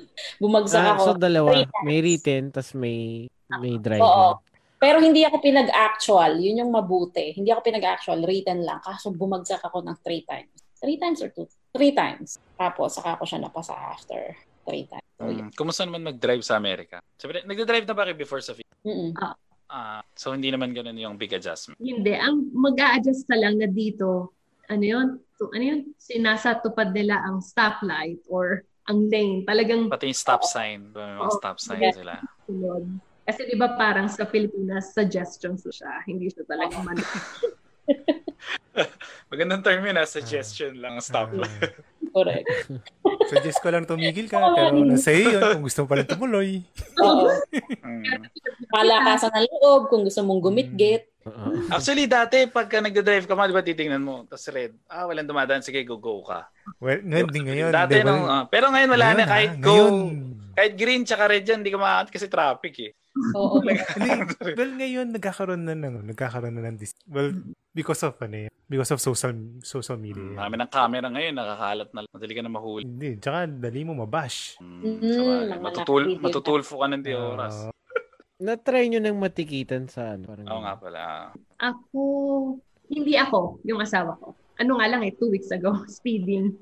bumagsak Ah, ako. so dalawa. May written, tas may may Oo. Pero hindi ako pinag-actual. Yun yung mabuti. Hindi ako pinag-actual. Written lang. Kaso bumagsak ako ng three times. Three times or two? Three times. Tapos, saka ako siya napasa after three times. So. Mm, kumusta naman mag-drive sa Amerika? Siyempre, nagda-drive na ba kayo before sa Philippines? Mm-mm. Ah, so hindi naman ganun yung big adjustment. Hindi. Ang mag-a-adjust ka lang na dito, ano yun? So, ano yun? Sinasa tupad nila ang stoplight or ang lane. Talagang Pati yung stop sign. Mga Oo. stop sign Yeah. sila. Kasi di ba parang sa Pilipinas, suggestions siya. Hindi siya talaga man. Magandang term yun, ah, suggestion lang, stop ah. Correct. Suggest ko lang tumigil ka, pero nasa iyo yun kung gusto mo pa rin tumuloy. Oo. Mm. Palakasan ng loob kung gusto mong gumitgit. Oo. Actually, dati, pagka nagda-drive ka mo, di ba titingnan mo, tapos red, ah, walang dumadaan, sige, go-go ka. Well, ngayon din ngayon. Dati, di ba? nung, ah, pero ngayon wala Ngayon, na, kahit ah, go, ngayon. kahit green tsaka red yan, hindi ka maaat kasi traffic eh. Oo. Hindi, well, ngayon nagkakaroon na ng, nagkakaroon na ng, dis- well, because of, ano because of social social media. Marami ng camera ngayon, nakakalat na, madali ka na mahuli. Hindi, tsaka dali mo mabash. Mm, Mm, matutul, matutulfo ka ng di oras. Ah, Na-try nyo nang matikitan sa ano? Parang, Oo nga pala. Ako, hindi ako, yung asawa ko. Ano nga lang eh, two weeks ago, speeding.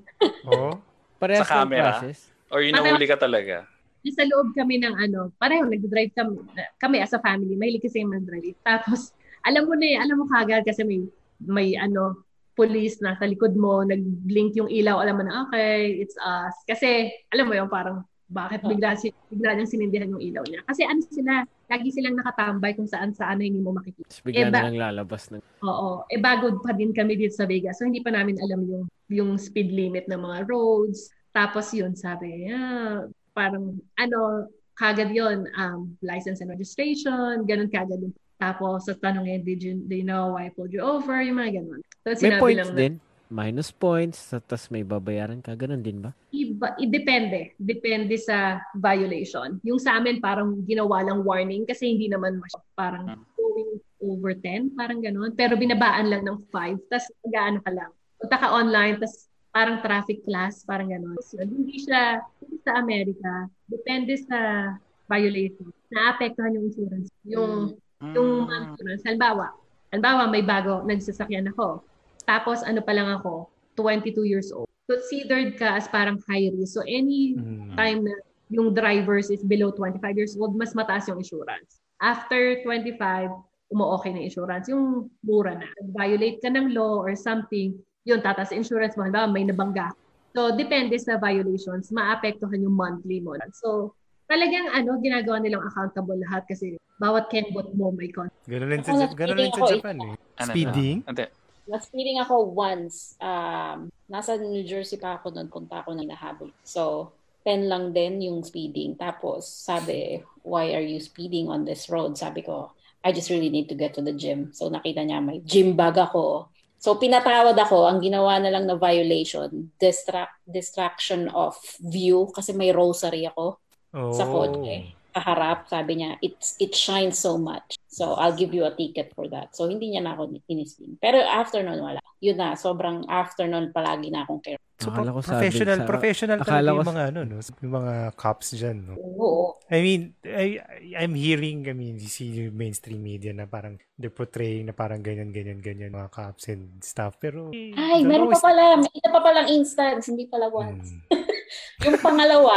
Oo. Parehas Sa camera? process. Or yung nahuli ka talaga. Nasa loob kami ng ano, pareho, nag-drive kami, kami as a family, mahilig kasi yung mag-drive. Tapos, alam mo na eh, alam mo kagad kasi may, may ano, police na sa likod mo, nag-blink yung ilaw, alam mo na, okay, it's us. Kasi, alam mo yung parang, bakit bigla, si, bigla niyang sinindihan yung ilaw niya. Kasi ano sila, lagi silang nakatambay kung saan saan na hindi mo makikita. Tapos bigla Eh, ba- na lang lalabas ng... Oo. Eh, bago pa din kami dito sa Vegas. So, hindi pa namin alam yung, yung speed limit ng mga roads. Tapos yun, sabi, ah, parang, ano, kagad yun, um, license and registration, ganun kagad yun. Tapos, sa tanong niya, did you, do you know why I pulled you over? Yung mga ganun. So, May sinabi points lang na, din. Minus points. Tapos may babayaran ka. Ganun din ba? Iba, i- depende. Depende sa violation. Yung sa amin, parang ginawa lang warning kasi hindi naman mas, parang going over 10, parang ganun. Pero binabaan lang ng 5, tapos mag-ano ka lang. Punta ka online, tapos parang traffic class, parang ganun. So, hindi siya, hindi sa Amerika, depende sa violation. Naapektuhan yung insurance. Yung yung Mm. insurance. Halimbawa, halimbawa may bago, nagsasakyan ako. Tapos ano pa lang ako, 22 years old. Considered ka as parang high risk. So any Mm. time na yung drivers is below 25 years old, mas mataas yung insurance. After 25, umu-okay na insurance. Yung mura na. Violate ka ng law or something, yun, tataas insurance mo. Halimbawa, may nabangga. So, depende sa violations, maapektuhan yung monthly mo. So, talagang ano, ginagawa nilang accountable lahat kasi bawat kembot mo may con. Ganun rin sa, Ako, ganun rin sa ako, Japan eh. Ano, Speeding? Hindi. Na-speeding ako once. Um, nasa New Jersey pa ako noon, punta ako ng nahabol. So, 10 lang din yung speeding. Tapos, sabi, why are you speeding on this road? Sabi ko, I just really need to get to the gym. So, nakita niya may gym bag ako. So, pinatawad ako. Ang ginawa na lang na violation, distra- distraction of view kasi may rosary ako Oh. sa kotse. Kaharap, sabi niya, it's, it shines so much. So, I'll give you a ticket for that. So, hindi niya na ako inisling. Pero after nun, wala. Yun na, sobrang after nun, palagi na akong care. So, Akala ko sabi professional, sa- professional akala talaga ko yung mga, ano, no? Yung mga cops dyan, no? Oo. I mean, I, I'm hearing, I mean, you see yung mainstream media na parang they're portraying na parang ganyan, ganyan, ganyan mga cops and stuff. Pero, Ay, meron pa always- pala. May isa pa palang instance, hindi pala once. Hmm. Yung pangalawa,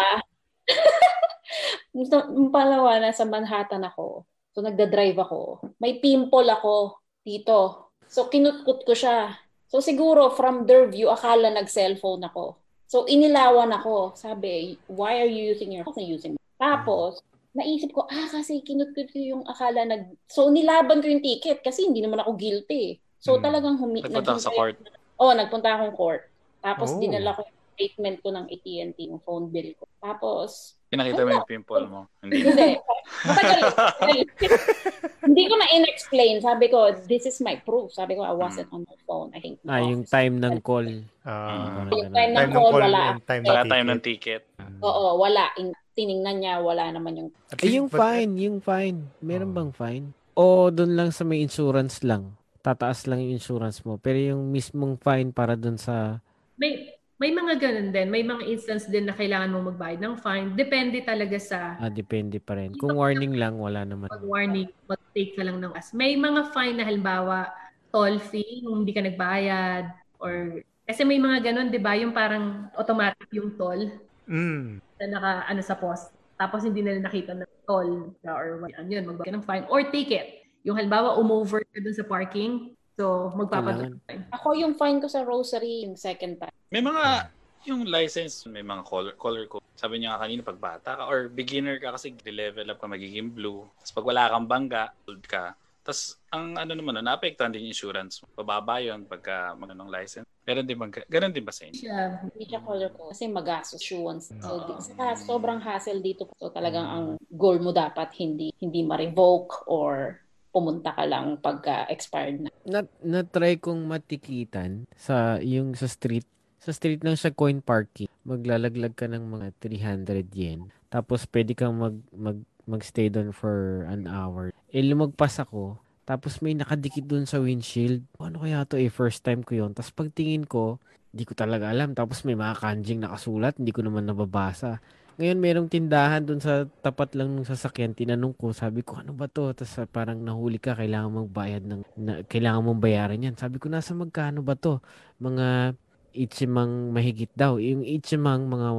yung pangalawa, nasa Manhattan ako. So, nagda-drive ako. May pimple ako dito. So, kinutkot ko siya. So, siguro, from their view, akala nag-cellphone ako. So, inilawan ako. Sabi, why are you using your phone? Using Tapos, naisip ko, ah, kasi kinutkot ko yung akala nag... So, nilaban ko yung ticket kasi hindi naman ako guilty. So, Hmm. talagang humi... Nagpunta sa court. Oo, nagpunta akong court. Tapos, Oh. dinala ko yung statement ko ng AT&T, yung phone bill ko. Tapos, Pinakita mo yung pimple mo. Hindi. hindi. Hindi ko na in-explain. Sabi ko, this is my proof. Sabi ko, I wasn't on my phone. I think. Ah, yung time ng call. Ah, Parang Yung time ng time ng call, call wala. time Wala ng tayo ng ticket. Oo, wala. In- tiningnan niya, wala naman yung... Eh, yung fine, yung fine. Meron Oh. bang fine? O doon lang sa may insurance lang? Tataas lang yung insurance mo. Pero yung mismong fine para doon sa... May may mga ganun din. May mga instance din na kailangan mo magbayad ng fine. Depende talaga sa Ah, depende pa rin. Kung warning lang, wala naman. pag-warning, mag-take ka lang ng as. May mga fine na halimbawa, toll fee, yung hindi ka nagbayad, or kasi may mga ganun, di ba? Yung parang automatic yung toll Mm. na naka, ano sa post. Tapos hindi nila nakita ng toll or yun, magbayad ka ng fine. Or ticket. Yung halimbawa, umover ka dun sa parking, so fine. Ako yung fine ko sa Rosary, yung second time. May mga, yung license, may mga color, color code. Sabi niya nga kanina, pag bata ka or beginner ka kasi level up ka, magiging blue. Tapos pag wala kang bangga, old ka. Tapos ang ano naman, no, naapektuhan din yung insurance. Bababa yun pagka magandang license. Ganun din ba, ganun din ba sa inyo? Siya, Hindi siya color ko. Kasi magastos issuance. So, di, Ah. saka sobrang hassle dito. So, talagang ang goal mo dapat hindi hindi ma-revoke or pumunta ka lang pagka expired na. Na, na-try kong matikitan sa yung sa street. Sa street lang siya coin parking. Maglalaglag ka ng mga 300 yen. Tapos pwede kang mag, mag, magstay doon for an hour. Eh lumagpas ako. Tapos may nakadikit doon sa windshield. Ano kaya to eh? First time ko yon Tapos pagtingin ko, di ko talaga alam. Tapos may mga kanjing nakasulat. Hindi ko naman nababasa. Ngayon, merong tindahan doon sa tapat lang ng sasakyan. Tinanong ko, sabi ko, ano ba to? Tapos ah, parang nahuli ka, kailangan mong bayad ng, na, kailangan mong bayaran yan. Sabi ko, nasa magkano ba to? Mga ichimang mahigit daw. Yung ichimang mga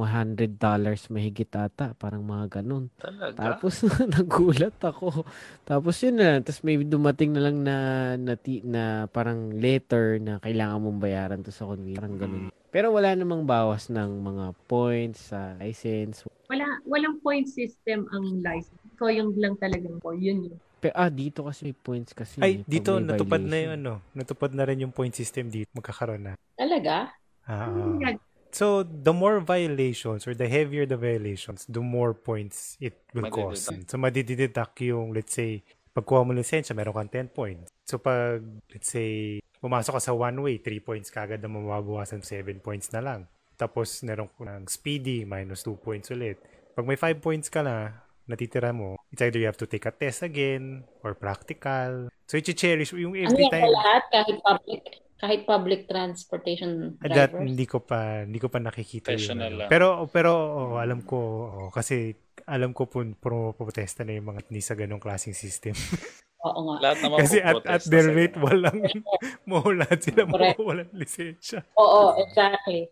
$100 mahigit ata. Parang mga ganun. Talaga? Tapos nagulat ako. Tapos yun na. Tapos may dumating na lang na na, na parang letter na kailangan mong bayaran to sa convenience. Parang ganun. Pero wala namang bawas ng mga points sa license. wala, walang point system ang license. Ikaw yung lang talagang for yun yun. Pero, ah, dito kasi may points kasi. Ay, eh, dito natupad na yung ano, natupad na rin yung point system dito. Magkakaroon na. Talaga? Ah. So, the more violations or the heavier the violations, the more points it will cost. So, madideduct yung, let's say, pagkuha mo lisensya, meron kang 10 points. So, pag, let's say, pumasok ka sa one way, 3 points kagad na mababawasan, 7 points na lang. Tapos, meron ko ng speedy, minus 2 points ulit. Pag may 5 points ka na, natitira mo, it's either you have to take a test again, or practical. So, i-cherish yung Ano every yan time. sa lahat? Kahit public kahit public transportation Ah, That, drivers? hindi ko pa hindi ko pa nakikita yun. Ano. lang. Pero pero oh, alam ko oh, kasi alam ko po pro protesta na yung mga ni sa ganong klaseng system. Oo nga. Lahat naman kasi at, at their sa rate walang mahulat sila Correct. mawawalan lisensya. Oo, exactly.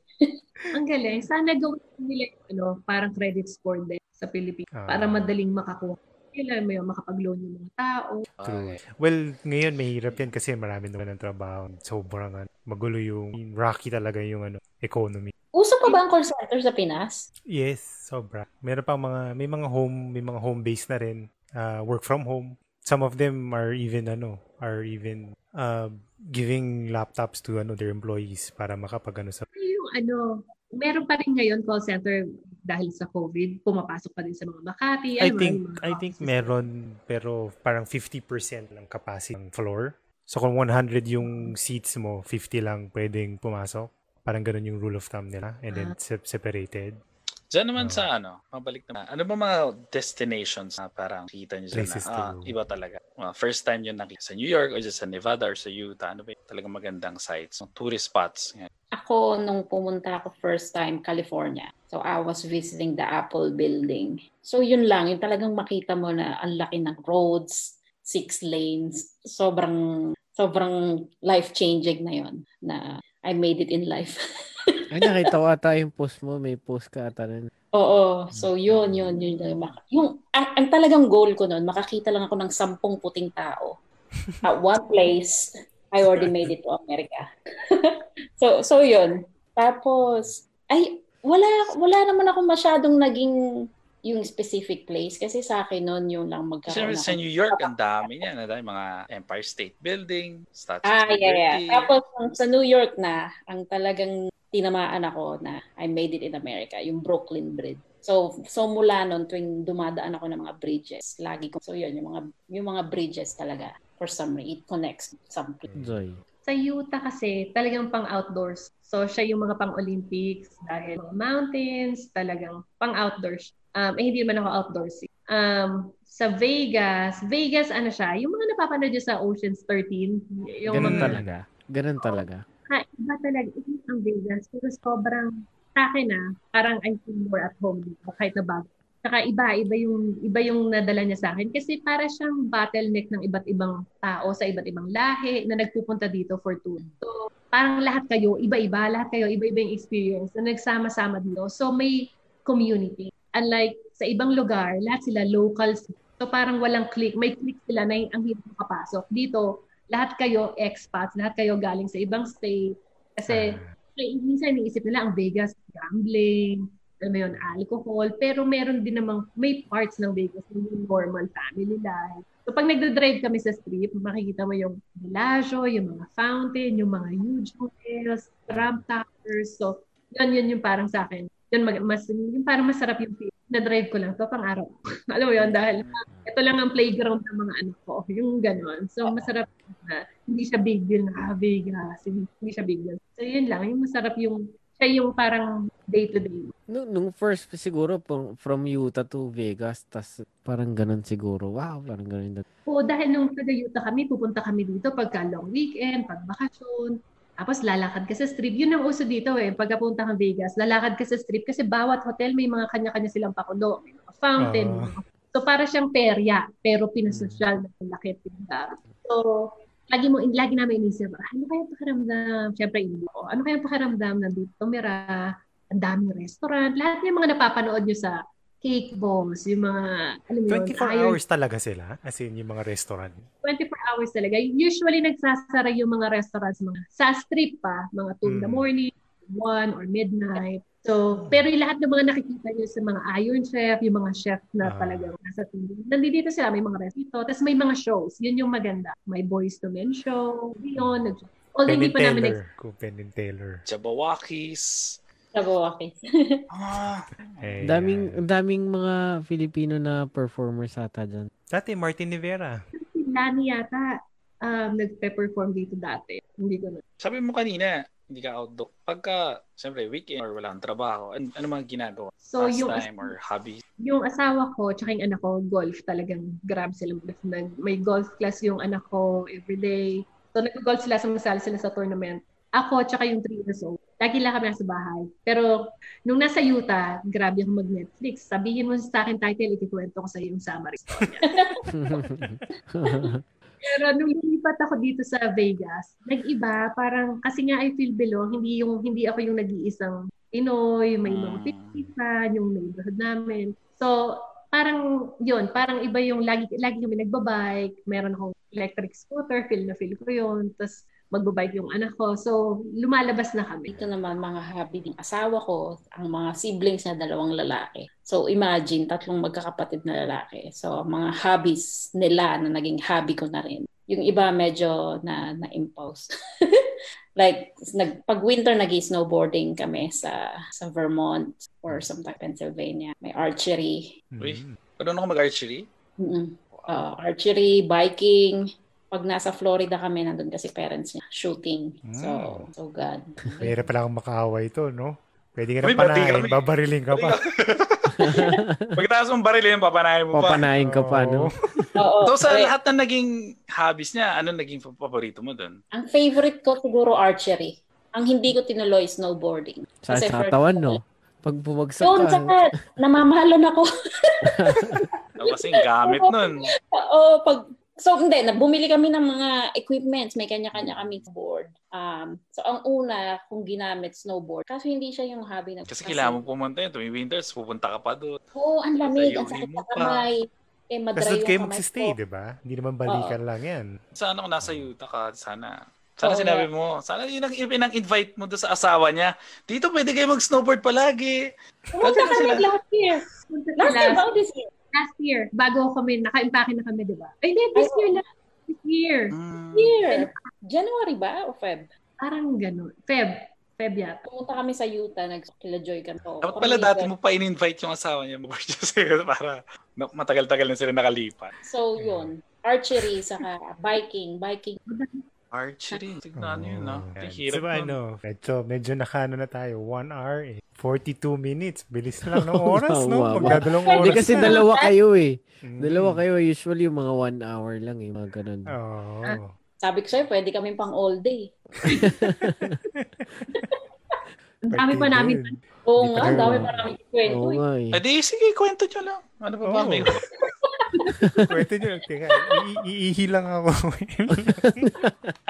Ang galing. Sana gawin nila ano, parang credit score din sa Pilipinas Ah. para madaling makakuha. Kailan mo yung makapag-loan yung mga tao. True. Okay. Well, ngayon mahirap yan kasi marami naman ng trabaho. Sobrang ano, magulo yung rocky talaga yung ano, economy. Uso pa ba ang call center sa Pinas? Yes, sobra. Meron pang mga may mga home, may mga home base na rin. Uh, work from home. Some of them are even ano, are even uh, giving laptops to ano their employees para makapag ano sa Yung ano, meron pa rin ngayon call center dahil sa COVID, pumapasok pa din sa mga Makati. I ano, think yung mga I think meron pero parang 50% ng capacity ng floor. So kung 100 yung seats mo, 50 lang pwedeng pumasok. Parang ganun yung rule of thumb nila and then se- separated. Diyan naman Oo. sa ano, mabalik naman. Ano ba mga destinations na parang kita nyo dyan na, ah, iba talaga. Well, first time yun nakita sa New York or just sa Nevada or sa Utah. Ano ba yung talagang magandang sites? Tourist spots. Yan. Ako, nung pumunta ako first time, California. So, I was visiting the Apple building. So, yun lang. Yung talagang makita mo na ang laki ng roads, six lanes. Sobrang, sobrang life-changing na yun. Na I made it in life. Ay, nakita ko ata yung post mo. May post ka ata rin. Oo. So, yun, yun, yun. Yung, yung ang, ang talagang goal ko noon, makakita lang ako ng sampung puting tao. At one place, I already made it to America. so, so yun. Tapos, ay, wala, wala naman ako masyadong naging yung specific place kasi sa akin noon yung lang magkaroon sa ako. New York, ang dami niyan. Ang dami mga Empire State Building, Statue Ah, of yeah, yeah. Liberty. Tapos sa New York na, ang talagang tinamaan ako na I made it in America, yung Brooklyn Bridge. So, so mula noon tuwing dumadaan ako ng mga bridges, lagi ko, so yun, yung mga, yung mga bridges talaga, for some reason, it connects something. Joy. Sa Utah kasi, talagang pang outdoors. So, siya yung mga pang Olympics dahil mga mountains, talagang pang outdoors. Um, eh, hindi naman ako outdoorsy. Um, sa Vegas, Vegas ano siya, yung mga napapanood sa Ocean's 13. Yung Ganun mga, talaga. Ganun talaga. Ha, iba talaga. Iba ang Vegas. Pero sobrang, sa akin ah, parang I feel more at home dito kahit na bago. Saka iba, iba yung, iba yung nadala niya sa akin. Kasi para siyang bottleneck ng iba't ibang tao sa iba't ibang lahi na nagpupunta dito for tour. So, parang lahat kayo, iba-iba, lahat kayo, iba-iba yung experience na nagsama-sama dito. So, may community. Unlike sa ibang lugar, lahat sila locals. So, parang walang click. May click sila na ang hirap makapasok. Dito, lahat kayo expats, lahat kayo galing sa ibang state. Kasi, eh, minsan iniisip nila ang Vegas, gambling, alam mo yun, alcohol, pero meron din namang, may parts ng Vegas na yung normal family life. So pag nagdadrive kami sa strip, makikita mo yung Bellagio, yung mga fountain, yung mga huge hotels, Trump Towers. So, yun, yun yung parang sa akin. Yun, mag, mas, yung parang masarap yung feel. Na-drive ko lang to pang araw. Alam mo yun, dahil ito lang ang playground ng mga anak ko. Yung ganon. So, masarap na hindi siya big deal na ah, Vegas. Hindi, hindi siya big deal. So, yun lang. Yung masarap yung, siya yung parang day-to-day. Nung, nung first, siguro, from, from Utah to Vegas, tas parang ganun siguro. Wow, parang ganun. Oo, dahil nung taga-Utah kami, pupunta kami dito pagka long weekend, pag bakasyon. Tapos lalakad ka sa strip. Yun ang uso dito eh. Pagkapunta kang Vegas, lalakad ka sa strip kasi bawat hotel may mga kanya-kanya silang pakulo. May mga fountain. Mga- So para siyang perya, pero pinasosyal na malaki pinagdaro. So, lagi mo lagi namin inisip, "Ah, ano kaya pakiramdam? Siyempre, hindi ko. Ano kaya pakiramdam na dito tumira? Ang daming restaurant. Lahat yung mga napapanood nyo sa Cake Boss, yung mga, alam mo yun, 24 Iron hours talaga sila? As in, yung mga restaurant. 24 hours talaga. Usually, nagsasara yung mga restaurants mga sa strip pa, mga 2 in the Mm. morning, 1 or midnight. So, pero yung lahat ng mga nakikita nyo sa mga Iron Chef, yung mga chef na Ah. talagang nasa TV. Nandito sila, may mga restaurant. Tapos may mga shows. Yun yung maganda. May Boys to Men show. Yun. Nag- Although Penn hindi pa namin Teller. Kung Penn and Teller. Jabawakis. Sabi okay. Ah, Eh, Daming, daming mga Filipino na performers ata dyan. Dati, Martin Rivera. si Lani yata um, nagpe-perform dito dati. Hindi ko na. sabi mo kanina, hindi ka outdoor. Pagka, siyempre, weekend or wala kang trabaho, ano, ano mga ginagawa? So, yung, Pastime or hobby? yung asawa ko tsaka yung anak ko, golf talagang grab sila. Nag, may golf class yung anak ko everyday. So, nag-golf sila, sumasali sila sa tournament. Ako, tsaka yung 3 years old, lagi lang kami nasa bahay. Pero, nung nasa Utah, grabe ako mag-Netflix. Sabihin mo sa akin title, ikikwento ko sa yung summary story. Pero nung lumipat ako dito sa Vegas, nag-iba, parang, kasi nga I feel belong, hindi yung hindi ako yung nag-iisang Pinoy, may mga Mm. Pilipinan, yung neighborhood namin. So, parang yun, parang iba yung lagi, lagi kami nagbabike, meron akong electric scooter, feel na feel ko yun. Tapos magbabike yung anak ko. So, lumalabas na kami. Ito naman mga hobby ng asawa ko, ang mga siblings na dalawang lalaki. So, imagine, tatlong magkakapatid na lalaki. So, mga hobbies nila na naging hobby ko na rin. Yung iba medyo na na-impose. like nag pag winter nag snowboarding kami sa sa Vermont or sometimes Pennsylvania may archery Uy, ano ako mag-archery? mm uh, archery biking pag nasa Florida kami nandun kasi parents niya shooting so Mm. so god Mahirap pala akong makahawa ito, no? Pwede ka Uy, na bati panahin, babariling ka pa. Pagkataas mong baril yun, papanahin mo pa. Papanahin ka pa, no? Oo, So sa lahat na naging hobbies niya, ano naging paborito mo doon? ang favorite ko siguro archery ang hindi ko tinuloy snowboarding Sa katawan, no? Pag bumagsak ka, sa namamahalan ako Ano kasing gamit nun? Oo, pag So hindi, na bumili kami ng mga equipments, may kanya-kanya kami board. Um, so ang una kung ginamit snowboard, kaso hindi siya yung hobby na Kasi kailangan mo pumunta yun. Tuwing winters, pupunta ka pa doon. Oo, ang lamig, ang sakit sa kamay. Eh, Tapos madry doon yung kayo kamay magsistay, di ba? Hindi naman balikan lang yan. Sana kung nasa Utah ka, sana. Sana Oo, sinabi mo, sana yun ang invite mo doon sa asawa niya. Dito pwede kayo mag-snowboard palagi. Pumunta Kasi kami sila- last year. Last year this year? Last year, bago kami, naka-impake na kami, di ba? Ay, hindi, this Ay, year lang. This year. Mm. Year. January ba o Feb? Parang ganun. Feb. Feb yata. Pumunta kami sa Utah, nag-kila-joy kami. Oo, Dapat pala dati mo pa in-invite yung asawa niya mag sa'yo para matagal-tagal na sila nakalipat. So, yun. Archery, saka biking. Biking. Archery. Tignan yun, no? Oh, Ang yan. hirap so, nun. ano, medyo, medyo nakano na tayo. 1 hour, eh. 42 minutes. Bilis lang ng oras, no? Wow, wow. Magdadalong oras Hindi kasi dalawa kayo eh. Mm. Dalawa kayo, usually yung mga one hour lang eh, mga ganun. Oo. Sabi ko sa'yo, pwede kami pang all day. Ang dami pa namin. Oo Hindi nga, pa ang dami pa namin kwento. Oo eh. nga eh. Eh sige, kwento nyo lang. Ano pa ba? Oo. May... Kwento nyo. Teka, iihi lang ako.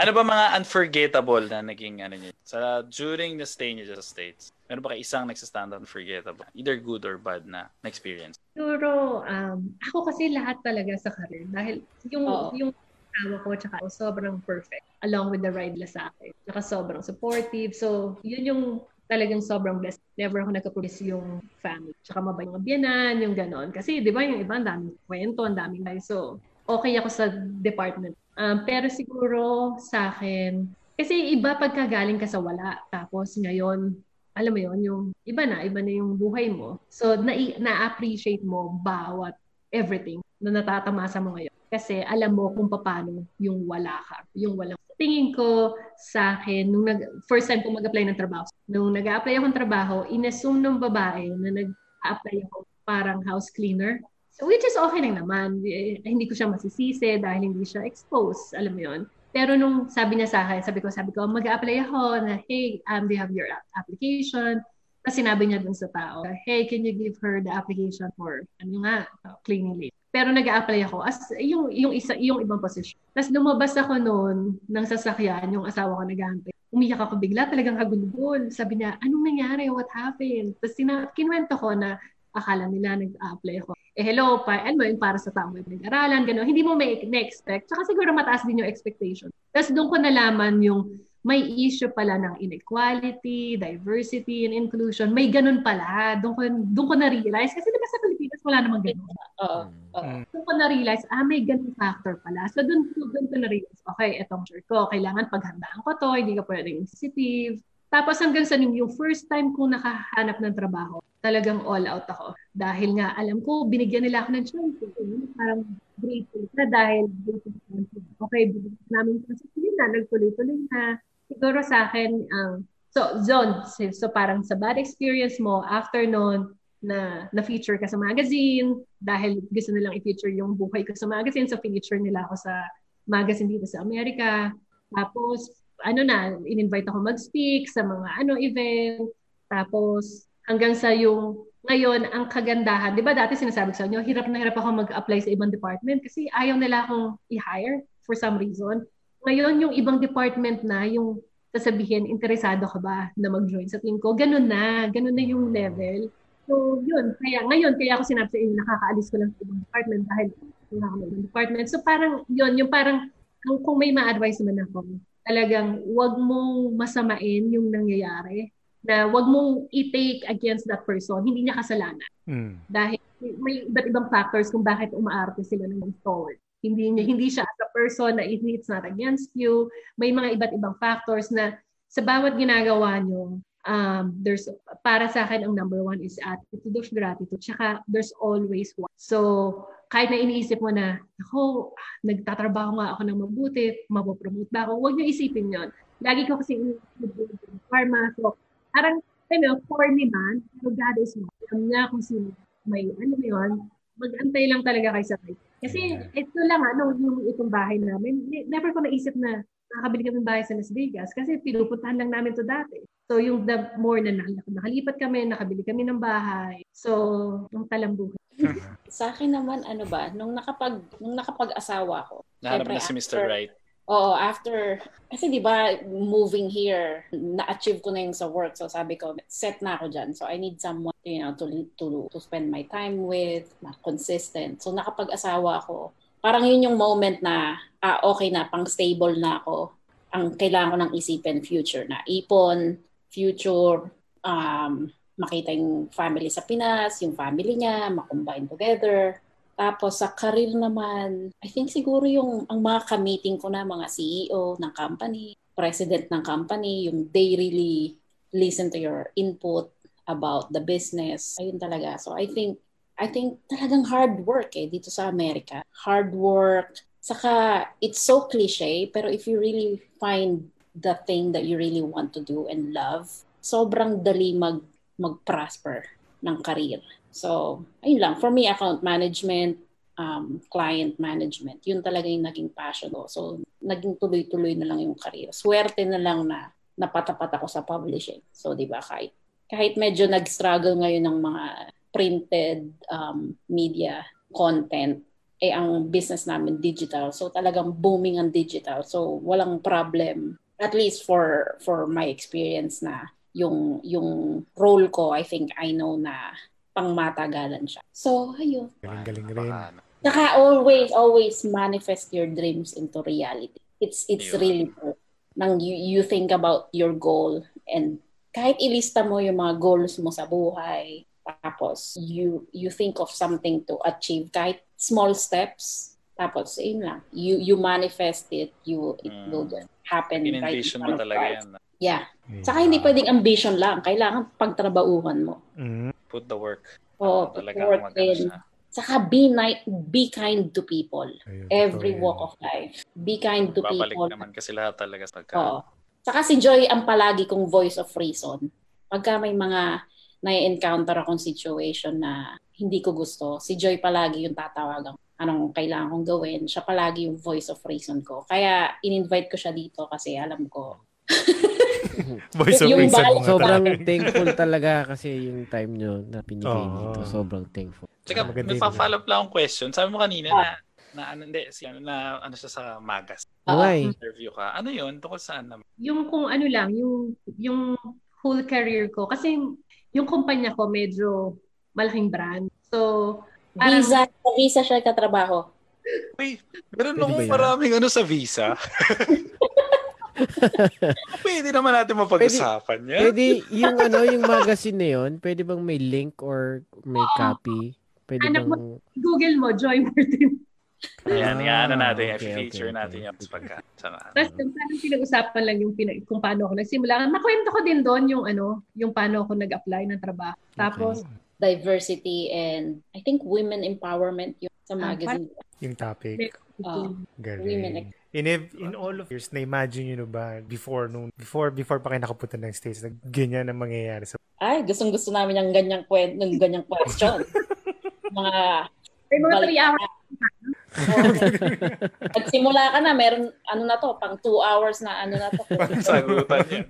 ano ba mga unforgettable na naging ano nyo? Sa during the stay nyo sa States, meron ba kayo isang nagsastand out unforgettable? Either good or bad na, na experience? Siguro, um, ako kasi lahat talaga sa career. Dahil yung, Oo. yung asawa ko, tsaka sobrang perfect. Along with the ride nila sa akin. Tsaka sobrang supportive. So, yun yung talagang sobrang blessed. Never ako nagka-produce yung family. Tsaka mabay yung biyanan, yung ganon. Kasi, di ba, yung iba, ang daming kwento, ang daming life. So, okay ako sa department. Um, pero siguro sa akin, kasi iba pagka galing ka sa wala. Tapos ngayon, alam mo yon yung iba na, iba na yung buhay mo. So, na- na-appreciate mo bawat everything na natatamasa mo ngayon. Kasi alam mo kung paano yung wala ka, yung walang tingin ko sa akin, nung nag, first time ko mag-apply ng trabaho, nung nag-apply akong trabaho, inassume ng babae na nag-apply ako parang house cleaner. So, which is okay lang naman. Eh, hindi ko siya masisisi dahil hindi siya exposed. Alam mo yon Pero nung sabi niya sa akin, sabi ko, sabi ko, mag-apply ako na, hey, um, do have your application? Tapos sinabi niya dun sa tao, hey, can you give her the application for, ano nga, cleaning lady. Pero nag-apply ako as yung yung isa yung ibang position. Tapos lumabas ako noon ng sasakyan, yung asawa ko nagantay. Umiyak ako bigla, talagang kagulgol. Sabi niya, anong nangyari? What happened? Tapos sina- kinwento ko na akala nila nag-apply ako. Eh hello, pa, ano yung para sa tao may pinag-aralan, gano'n. Hindi mo may na-expect. Tsaka siguro mataas din yung expectation. Tapos doon ko nalaman yung may issue pala ng inequality, diversity, and inclusion. May ganun pala. Doon ko, doon ko na-realize. Kasi diba sa Pilipinas wala namang ganun. Oo. oo. Mm. Doon ko na-realize, ah, may ganun factor pala. So doon, doon ko na-realize, okay, etong sure ko, kailangan paghandaan ko to, hindi ka pwedeng sensitive. Tapos hanggang sa yung, yung first time kong nakahanap ng trabaho, talagang all out ako. Dahil nga, alam ko, binigyan nila ako ng chance. eh. Parang grateful na dahil. Okay, binigyan namin kasi yun na, nagtuloy-tuloy na. Siguro sa akin, ang so, zone. So, parang sa bad experience mo, after nun, na na-feature ka sa magazine dahil gusto nilang i-feature yung buhay ko sa magazine. So, feature nila ako sa magazine dito sa Amerika. Tapos, ano na, in-invite ako mag-speak sa mga ano event. Tapos, hanggang sa yung ngayon, ang kagandahan, di ba dati sinasabi sa inyo, hirap na hirap ako mag-apply sa ibang department kasi ayaw nila akong i-hire for some reason. Ngayon, yung ibang department na, yung sasabihin, interesado ka ba na mag-join sa team ko? Ganun na. Ganun na yung level. So, yun. Kaya, ngayon, kaya ako sinabi sa inyo, nakakaalis ko lang sa ibang department dahil wala ako ng department. So, parang, yun, yung parang, kung, kung may ma-advise naman ako, talagang wag mong masamain yung nangyayari na wag mong i-take against that person. Hindi niya kasalanan. Mm. Dahil may iba't ibang factors kung bakit umaarte sila ng forward. Hindi niya hindi siya as a person na it's not against you. May mga iba't ibang factors na sa bawat ginagawa niyo, um, there's para sa akin ang number one is attitude of gratitude. Tsaka there's always one. So kahit na iniisip mo na, ako, nagtatrabaho nga ako ng mabuti, mapopromote ba ako, huwag niyo isipin yon. Lagi ko kasi iniisip pharma. So, parang, you know, corny man, pero God is one. Alam niya kung sino may, ano yun, mag-antay lang talaga kay sa Kasi ito lang, ano, yung itong bahay namin, never ko naisip na nakakabili kami bahay sa Las Vegas kasi pinupuntahan lang namin to dati. So yung the more na nakalipat kami, nakabili kami ng bahay. So, yung talambuhay. Sa akin naman, ano ba, nung nakapag nung nakapag-asawa ko. Nahanap na si Mr. Right. Oo, after, kasi di ba, moving here, na-achieve ko na yung sa work. So sabi ko, set na ako dyan. So I need someone, you know, to, to, to spend my time with, na consistent. So nakapag-asawa ako, parang yun yung moment na, ah, okay na, pang stable na ako. Ang kailangan ko ng isipin, future na. Ipon, future, um, makita yung family sa Pinas, yung family niya, makombine together. Tapos sa career naman, I think siguro yung ang mga ka-meeting ko na mga CEO ng company, president ng company, yung they really listen to your input about the business. Ayun talaga. So I think I think talagang hard work eh dito sa Amerika. Hard work. Saka it's so cliche, pero if you really find the thing that you really want to do and love, sobrang dali mag mag-prosper ng career. So, ayun lang. For me, account management, um, client management, yun talaga yung naging passion ko. So, naging tuloy-tuloy na lang yung career. Swerte na lang na napatapat ako sa publishing. So, di ba, kahit, kahit medyo nag-struggle ngayon ng mga printed um, media content, eh ang business namin digital. So talagang booming ang digital. So walang problem at least for for my experience na yung yung role ko, I think I know na pangmatagalan siya. So, ayun. Galing-galing rin. Saka always, always manifest your dreams into reality. It's it's Ayun. really true. Nang you, you think about your goal and kahit ilista mo yung mga goals mo sa buhay, tapos you you think of something to achieve, kahit small steps, tapos yun lang. You you manifest it, you it mm. will happen. In-envision right mo talaga yan. Yeah. yeah. Saka hindi pwedeng ambition lang. Kailangan pagtrabahuhan mo. Mm. Put the work. Oh, put the work in. Saka be, ni- be kind to people. Ayun, Every walk of life. Be kind to Babalik people. naman kasi lahat talaga sa pagka. Oo. Saka si Joy ang palagi kong voice of reason. Pagka may mga na-encounter akong situation na hindi ko gusto, si Joy palagi yung tatawagan anong kailangan kong gawin. Siya palagi yung voice of reason ko. Kaya in-invite ko siya dito kasi alam ko Voice of reason mo Sobrang thankful talaga kasi yung time nyo na pinigay oh. dito. Sobrang thankful. Tsaka, may pa-follow up lang akong question. Sabi mo kanina ah. na na ano hindi si ano na ano siya sa Magas. Okay. Interview ka. Ano 'yun? Tungkol saan naman? Yung kung ano lang, yung yung whole career ko kasi yung kumpanya ko medyo malaking brand. So, parang, visa, sa visa siya katrabaho. Wait, meron akong maraming ano sa visa. pwede naman natin mapag-usapan yan. Pwede, yung ano, yung magazine na yun, pwede bang may link or may copy? Pwede Anak bang... mo, Google mo, Joy Martin. Ayan, ah, ano natin, okay, feature okay, natin okay. yung pagka. Tapos parang pinag-usapan lang yung pina, kung paano ako nagsimula. Nakwento ko din doon yung ano, yung paano ako nag-apply ng trabaho. Tapos, okay. diversity and I think women empowerment yung sa ah, magazine. Yung topic. Uh, women in in all of years, na-imagine nyo ba before nung before before pa kayo nakapunta ng States, na ganyan ang mangyayari sa Ay, gustong gusto namin yung ganyang kwent, ng ganyang question. mga May mga 3 hours. Nagsimula ka na, meron ano na to, pang 2 hours na ano na to. Pang sagutan yan.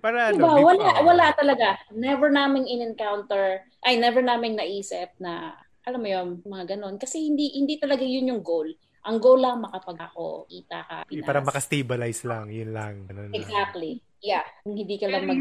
Para diba, ano, wala, wala talaga. Never naming in-encounter, ay never naming naisip na alam mo yun, mga ganon. Kasi hindi hindi talaga yun yung goal. Ang goal lang makapag ako, kita ka. Pinas. Para makastabilize lang, yun lang. Ganun exactly. Lang. Yeah. Hindi ka lang mag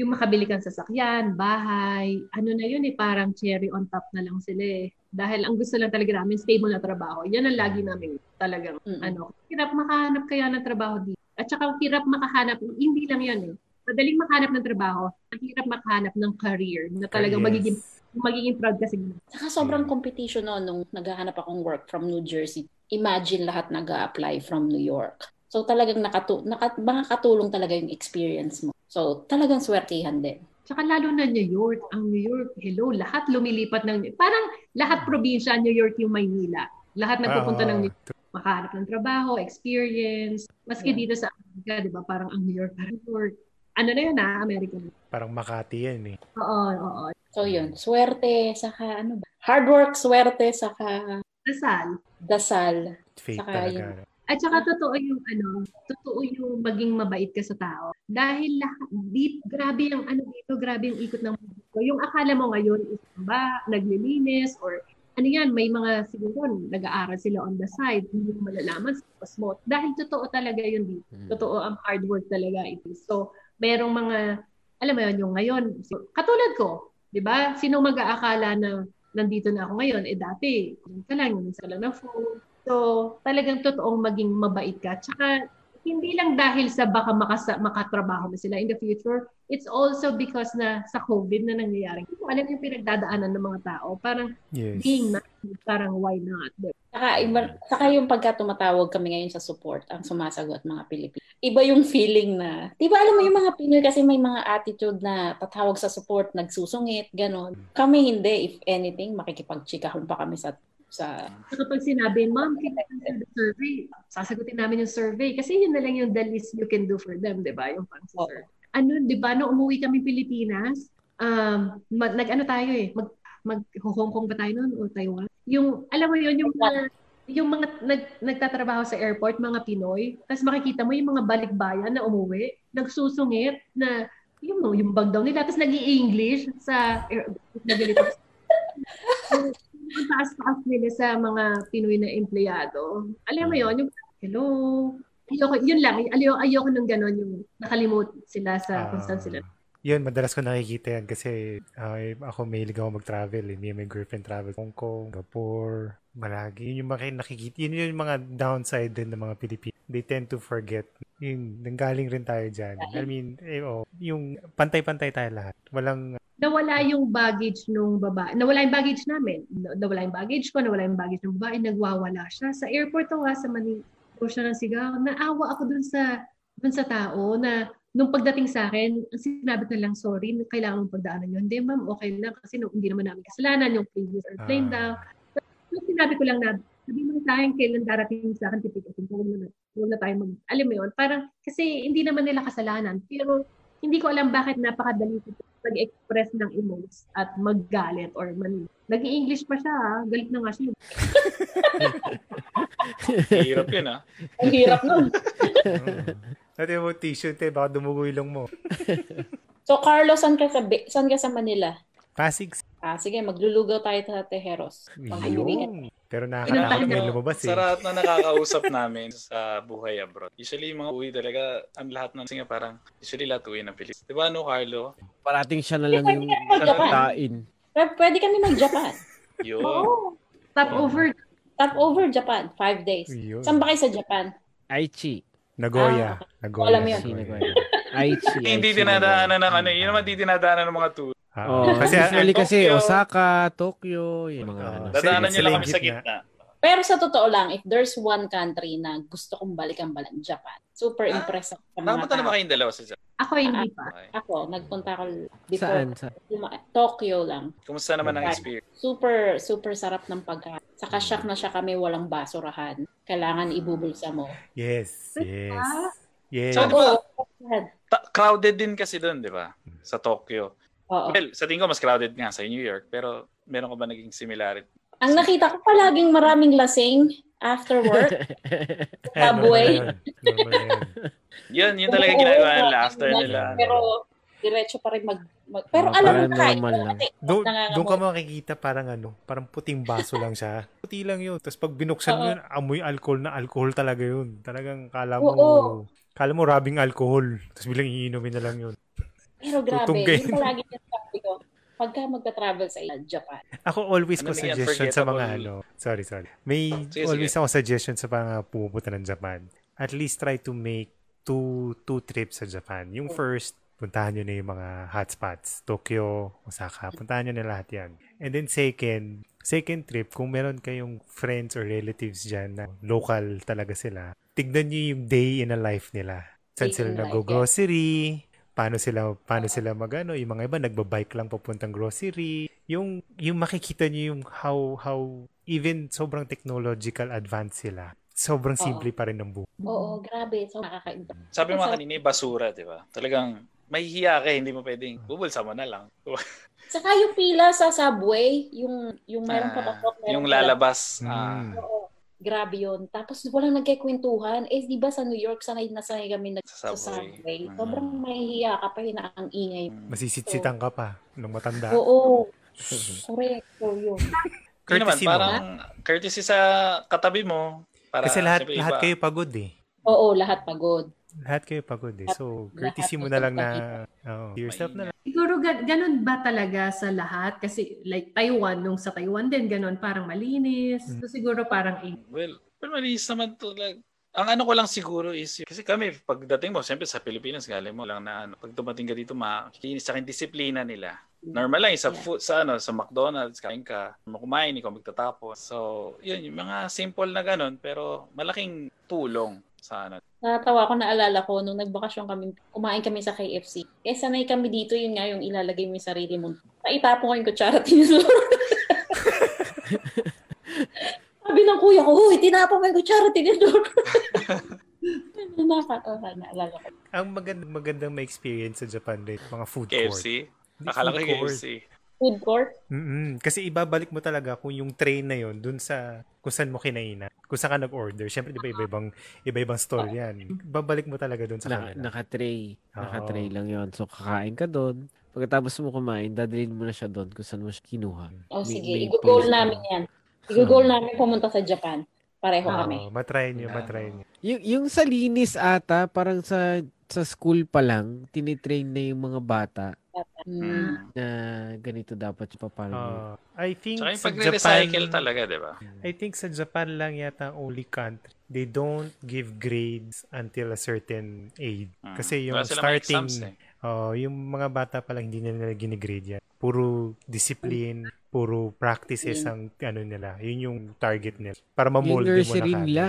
yung makabili kang sasakyan, bahay, ano na yun eh, parang cherry on top na lang sila eh. Dahil ang gusto lang talaga namin, stable na trabaho. Yan ang lagi namin talagang, Mm-mm. ano, hirap makahanap kaya ng trabaho dito. At saka hirap makahanap, hindi lang yan eh. Madaling makahanap ng trabaho, ang hirap makahanap ng career na talagang Yes. magiging magiging proud ka sa ginawa. Saka sobrang competition no, nung naghahanap akong work from New Jersey. Imagine lahat nag apply from New York. So talagang nakatu naka, makakatulong talaga yung experience mo. So talagang swertihan din. Tsaka lalo na New York. Ang New York, hello, lahat lumilipat ng... Parang lahat probinsya, New York yung Maynila. Lahat nagpupunta ng New York. Makahanap ng trabaho, experience. Maski Yeah. dito sa Amerika, di ba? Parang ang New York, parang New York. Ano na yun ah, America na. Parang Makati yan eh. Oo, oo. So yun, swerte, saka ano ba? Hard work, swerte, saka Dasal. dasal. Fate Saka talaga. yun. At saka totoo yung ano, totoo yung maging mabait ka sa tao. Dahil lahat, deep, grabe yung ano dito, grabe yung ikot ng mundo. Yung akala mo ngayon is ba, naglilinis, or ano yan, may mga siguro nag-aaral sila on the side, hindi mo malalaman sa cosmo. Dahil totoo talaga yun dito. Mm. Totoo ang hard work talaga ito. So, merong mga, alam mo yun, yung ngayon, katulad ko, di ba? Sino mag-aakala na nandito na ako ngayon? Eh dati, yun ka lang, yun ka lang na phone. So, talagang totoong maging mabait ka. Tsaka, hindi lang dahil sa baka makasa, makatrabaho na sila in the future, it's also because na sa COVID na nangyayari. Hindi ko alam yung pinagdadaanan ng mga tao. Parang Yes. being nice, parang why not? Diba? Saka, iba, saka yung pagka tumatawag kami ngayon sa support, ang sumasagot mga Pilipino. Iba yung feeling na, di ba alam mo yung mga Pinoy kasi may mga attitude na patawag sa support, nagsusungit, ganon. Kami hindi, if anything, makikipagchikahon pa kami sa sa So kapag sinabi, ma'am, can you answer the survey? Sasagutin namin yung survey. Kasi yun na lang yung the least you can do for them, di ba? Yung pang survey. Ano, di ba, nung umuwi kami Pilipinas, um, mag, nag-ano tayo eh, mag, mag Hong Kong ba tayo noon o Taiwan? Yung, alam mo yun, yung mga, yung mga nag, nagtatrabaho sa airport, mga Pinoy, tapos makikita mo yung mga balikbayan na umuwi, nagsusungit na yung, yung bag daw nila, tapos nag english sa air, na ganito. yung taas-taas nila sa mga Pinoy na empleyado. Alam mo yon yung, hello, ayoko, yun lang, ayoko, ayoko nung gano'n, yung nakalimut sila sa kung saan sila. Yun, madalas ko nakikita yan kasi ah, ako mahilig ako mag-travel. Eh. Me and my girlfriend travel. Hong Kong, Singapore, malagi. Yun yung mga nakikita. Yun yung mga downside din ng mga Pilipino. They tend to forget. Yun, nanggaling rin tayo dyan. I mean, eh, oh, yung pantay-pantay tayo lahat. Walang, Nawala yung baggage nung babae. Nawala yung baggage namin. Na- Nawala yung baggage ko, nawala yung baggage ng babae. Nagwawala siya. Sa airport to ha, sa Manila. Siya ng sigaw. Naawa ako dun sa dun sa tao na nung pagdating sa akin, ang sinabi ko lang, sorry, kailangan mong pagdaanan yun. Hindi, ma'am, okay lang kasi no, hindi naman namin kasalanan yung previous airplane daw. ah, Yung sinabi ko lang na, sabi mo sa akin, kailan darating sa akin, titigasin ko, huwag na, huwag na tayo mag, alam mo yun, parang, kasi hindi naman nila kasalanan, pero hindi ko alam bakit napakadali ko mag-express ng emotions at maggalit or man. Nag-i-English pa siya, ha? galit na nga siya. Hirap yun ah. Ang hirap nun. Dati mo t-shirt eh, baka dumugo ilong mo. So Carlos, saan ka sa, saan ka sa Manila? Pasig. Ah, sige, maglulugaw tayo sa Tejeros. Yun. Pero nakakatakot Pinuntahan may Ano, lumabas eh. Sa lahat na nakakausap namin sa buhay abroad. Usually, yung mga uwi talaga, ang lahat ng singa parang, usually lahat uwi ng Pilipinas. Di ba, no, Carlo? Parating siya na lang yung katain. Pwede kami mag-Japan. Yun. Oh. over. Stop over Japan. Five days. Yun. Saan ba kayo sa Japan? Aichi. Nagoya. Nagoya. Alam mo yun. Sino ba Nagoya. yun? Aichi. Hindi dinadaanan ng ano, yun naman di dinadaanan ng mga tour. Ah, Oh, kasi usually kasi. Osaka, Tokyo, yung mga Oo. ano. Dadaanan Sila- nyo lang sila kami sa gitna. Pero sa totoo lang, if there's one country na gusto kong balikan balan, Japan. Super Ah, impressed ako Nakapunta naman tao. kayong dalawa sa Japan. Ako hindi pa. Okay. Ako, nagpunta ako before. Saan? Sa, Luma- Tokyo lang. Kumusta naman ang experience? Super, super sarap ng pagkain. Saka shock na siya kami walang basurahan. Kailangan ibubulsa mo. Yes. Yes. Yes. So, di ba, ta- crowded din kasi doon, di ba? Sa Tokyo. Oo. Well, sa tingin ko mas crowded nga sa New York, pero meron ka ba naging similarity? Ang nakita ko palaging maraming lasing after work. Subway. yun. Yun. Yun, yun talaga ginagawa nila after nila. Pero diretso pa rin mag... mag- pero Oo, alam mo, kahit. Doon, doon ka makikita parang ano, parang puting baso lang siya. Puti lang yun. Tapos pag binuksan mo yun, amoy alcohol na alcohol talaga yun. Talagang kala mo, Oo. kala mo rabing alcohol. Tapos bilang iinumin na lang yun. Pero grabe, Tutunggayin. yung palagi yung sabi ko, pagka magka-travel sa Japan, Ako always Ano ko suggestion sa mga ano. Sorry, sorry. May Sige, always sige. ako suggestion sa mga pumupunta ng Japan. At least try to make two two trips sa Japan. Yung first, puntahan nyo na yung mga hotspots. Tokyo, Osaka. Puntahan nyo na lahat yan. And then second, second trip, kung meron kayong friends or relatives dyan na local talaga sila, tignan nyo yung day in a life nila. Saan sila nag-grocery, paano sila paano sila magano yung mga iba nagbabike lang papuntang grocery yung yung makikita niyo yung how how even sobrang technological advanced sila sobrang Oo. simple pa rin ng buhay oo, grabe. So, nakakaiba. Sabi mo Sa- kanina, basura, di ba? Talagang mahihiya ka, hindi mo pwedeng bubulsa mo na lang. Saka yung pila sa subway, yung yung meron Ah, papasok, meron yung lalabas. Ah, Oo, grabe yun. Tapos walang nagkikwentuhan. Eh, di ba sa New York, sanay na sanay kami nag Sa sa subway. subway. Mm. Sobrang mahihiya ka pa yun ang ingay. masisitsitan ka pa nung matanda Oo. Correct. So, yun. Naman, courtesy mo parang courtesy sa katabi mo. Para kasi lahat lahat iba. kayo pagod eh Oo, lahat pagod. Lahat kayo pagod eh so courtesy mo na lang na oh, yourself na lang Siguro ga- ganun ba talaga sa lahat? Kasi like Taiwan, nung sa Taiwan din, ganun, parang malinis. So siguro parang Well, pero malinis naman to. Like, ang ano ko lang siguro is, kasi kami, pagdating mo, siyempre sa Pilipinas, galing mo lang na ano, pag dumating ka dito, makikinis sa akin disiplina nila. Normal lang, sa Yeah. food, sa ano, sa McDonald's, kain ka, kumain, ikaw magtatapos. So, yun, yung mga simple na ganun, pero malaking tulong sa ano. Natatawa ko, naalala ko, nung nagbakasyon kami, kumain kami sa KFC. Eh, sanay kami dito, yun nga yung ilalagay mo yung sarili mo. Naitapon ko yung kutsara, tinulor. Sabi ng kuya ko, huy, tinapon mo yung kutsara, tinulor. Nakakatawa, naalala ko. ang magandang magandang ma-experience sa Japan din mga food court KFC? Akala ko food court. KFC. Food court, mm Kasi ibabalik mo talaga kung yung train na yon dun sa kung saan mo kinainan. Kung saan ka nag-order. Siyempre, di ba, iba-ibang, iba-ibang store yan. Babalik mo talaga dun sa Na, kanila. naka-tray. Naka-tray lang yon So, kakain ka doon. Pagkatapos mo kumain, dadalhin mo na siya doon kung saan mo siya kinuha. oh May- sige, ka. namin yan. I-goal namin pumunta sa Japan. Pareho Ah. kami. Matry nyo, Yeah. matry nyo. Yung, yung sa linis ata, parang sa sa school pa lang, tinitrain na yung mga bata Mm. Mm. na ganito dapat yung paano. Uh, I think yung sa Japan, talaga, di ba? I think sa Japan lang yata ang only country. They don't give grades until a certain age. Mm. Kasi yung Wala starting, exams, eh. oh, yung mga bata pa lang hindi nila ginigrade yan. Puro discipline, puro practices ang ano nila. Yun yung target nila. Para ma-mold mo na nursery kagad. nila.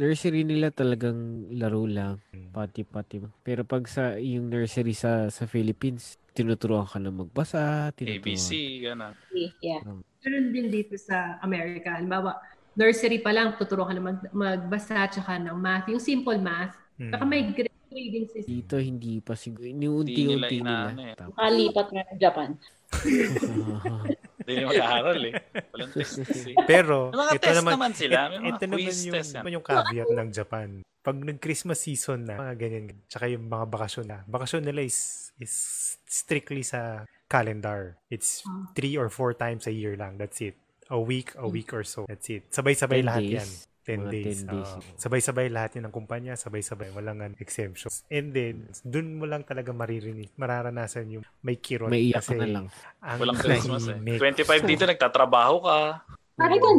Nursery nila talagang laro lang. Mm. Pati-pati. Pero pag sa yung nursery sa sa Philippines, tinuturuan ka na magbasa, tinuturuan. ABC, gano'n. Yeah. meron din dito sa Amerika. Halimbawa, nursery pa lang, tuturuan ka na mag, magbasa tsaka ng math. Yung simple math. Mm. Saka may grade grading system. Dito hindi pa siguro. Hindi nila eh. Tapos- Makalipat nga ng Japan. Hindi nila mag-aaral eh. Walang test kasi. Pero, May mga ito test naman, naman sila. May mga ito naman yung, test yan. naman yung caveat ng Japan. Pag nag-Christmas season na, mga ganyan, tsaka yung mga bakasyon na, bakasyon nila is, is strictly sa calendar. It's Ah. three or four times a year lang. That's it. A week, a week or so. That's it. Sabay-sabay 10 lahat days. yan. 10 Mga days. 10 days. oo. sabay-sabay lahat yan ng kumpanya, sabay-sabay. Walang an exemptions. And then, dun mo lang talaga maririnig, mararanasan yung may kirot. May iyak kasi ka na lang. ang Walang Christmas eh. tahimik. 25 dito, nagtatrabaho ka. Bakit ang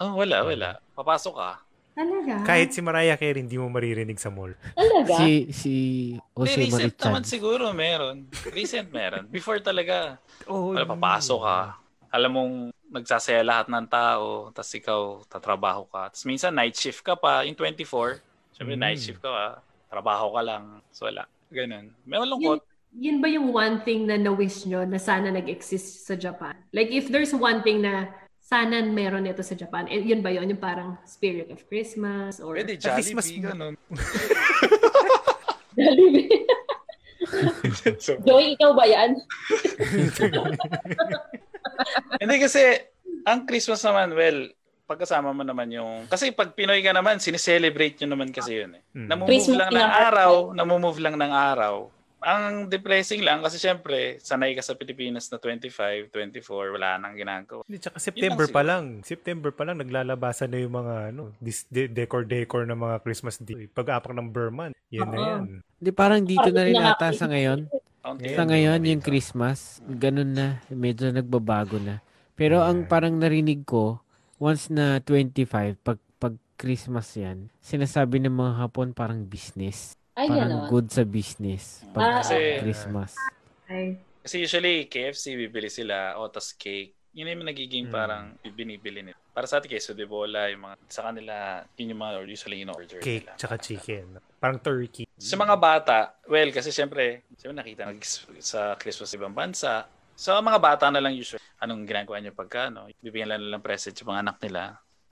Oh, wala, wala. Papasok ka. Talaga? Kahit si Mariah Carey, hindi mo maririnig sa mall. Talaga? Si si Jose Hindi, recent Marichan. naman siguro meron. Recent meron. Before talaga. Oh, Wala, papasok ka. Alam mong nagsasaya lahat ng tao, tapos ikaw tatrabaho ka. Tapos minsan night shift ka pa, yung 24. Siyempre Mm. night shift ka pa, trabaho ka lang. So wala. Ganun. May malungkot. Yun ba yung one thing na na-wish nyo na sana nag-exist sa Japan? Like, if there's one thing na sana meron ito sa Japan, eh, yun ba yun? Yung parang spirit of Christmas? Or... Pwede Jollibee, ganun. Jollibee. Joy, ikaw ba yan? Hindi kasi, ang Christmas naman, well, pagkasama mo naman yung... Kasi pag Pinoy ka naman, sineselebrate nyo naman kasi yun eh. Mm. Namumove Christmas lang ng araw, namumove lang ng araw. Ang depressing lang kasi syempre, sanay ka sa Pilipinas na 25, 24, wala nang ginagawa. Hindi, tsaka September lang pa lang. September pa lang, naglalabasan na yung mga ano, dis- de- decor-decor ng mga Christmas di Pag-apak ng Burman, yan na Oo. yan. Di parang dito Parang na rin ata sa ngayon. Kaunti Sa Ngayon, yung Christmas, ganun na, medyo nagbabago na. Pero ang parang narinig ko, once na 25, pag, pag Christmas yan, sinasabi ng mga Hapon parang business. Ay, Parang gano'n. good sa business. Pag Ah, Kasi- Christmas. Ay, Kasi usually, KFC, bibili sila, otas cake. Yun yung nagiging Mm. parang binibili nila. Para sa atin, queso de bola, yung mga, sa kanila, yun yung mga usually in-order Cake, nila. tsaka chicken. Parang turkey. Sa mga bata, well, kasi syempre, syempre nakita nag sa Christmas sa ibang bansa. Sa mga bata na lang usually, anong ginagawa niyo pagka, no? Bibigyan lang nilang present sa mga anak nila.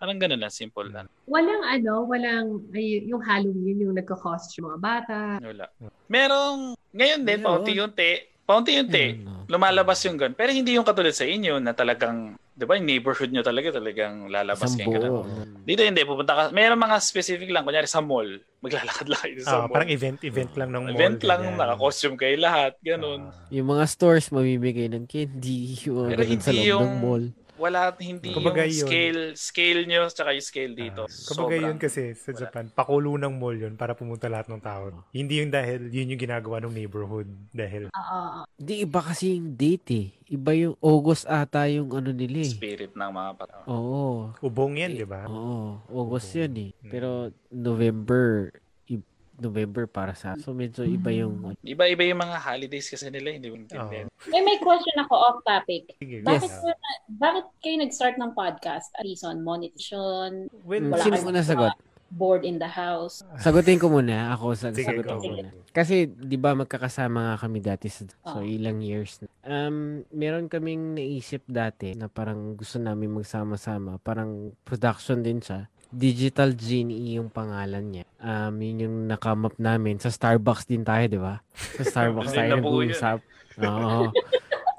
Parang ganun lang, simple lang. walang ano, walang ay, yung Halloween, yung nagko-costume mga bata. Wala. Merong, ngayon din, paunti-unti, paunti-unti, Ayun, no. lumalabas yung gun. Pero hindi yung katulad sa inyo na talagang, di ba, yung neighborhood nyo talaga, talagang lalabas kayo. ganun. Dito hindi, pupunta ka, meron mga specific lang, kunyari sa mall, maglalakad lang kayo sa Ah, mall. parang event, event lang ng mall. Event lang, ganyan. naka-costume kayo lahat, ganun. Ah. Yung mga stores, mamimigay ng candy, yung Pero ganun sa hindi loob ng yung- mall. Wala, hindi Kumbaga yung yun. scale, scale nyo, tsaka yung scale dito. Ah, Kumbaga yun kasi sa Wala. Japan, pakulo ng mall yun para pumunta lahat ng tao. Hindi yung dahil yun yung ginagawa ng neighborhood. Dahil, Oo. Di iba kasi yung date eh. Iba yung August ata yung ano nila eh. spirit ng mga bata. Oo. ubong yan, di ba? Oo. August Oo. yun eh. Mm. Pero November, i- November para sa So medyo iba yung Iba-iba yung mga holidays kasi nila, hindi mo intindihan. May, may question ako off topic. Sige, Bakit, Yes. bakit kayo nag-start ng podcast? A reason, monetization, Well, Mm, Wala Sino kayo muna sagot? bored in the house. Sagutin ko muna. Ako sag Sige, sagot go. ko muna. Kasi 'di ba magkakasama nga kami dati sa so Ah. ilang years na. Um meron kaming naisip dati na parang gusto namin magsama-sama, parang production din siya. Digital Genie yung pangalan niya. Um, yun yung nakamap namin. Sa Starbucks din tayo, di ba? Sa Starbucks tayo nag-uusap. Oo.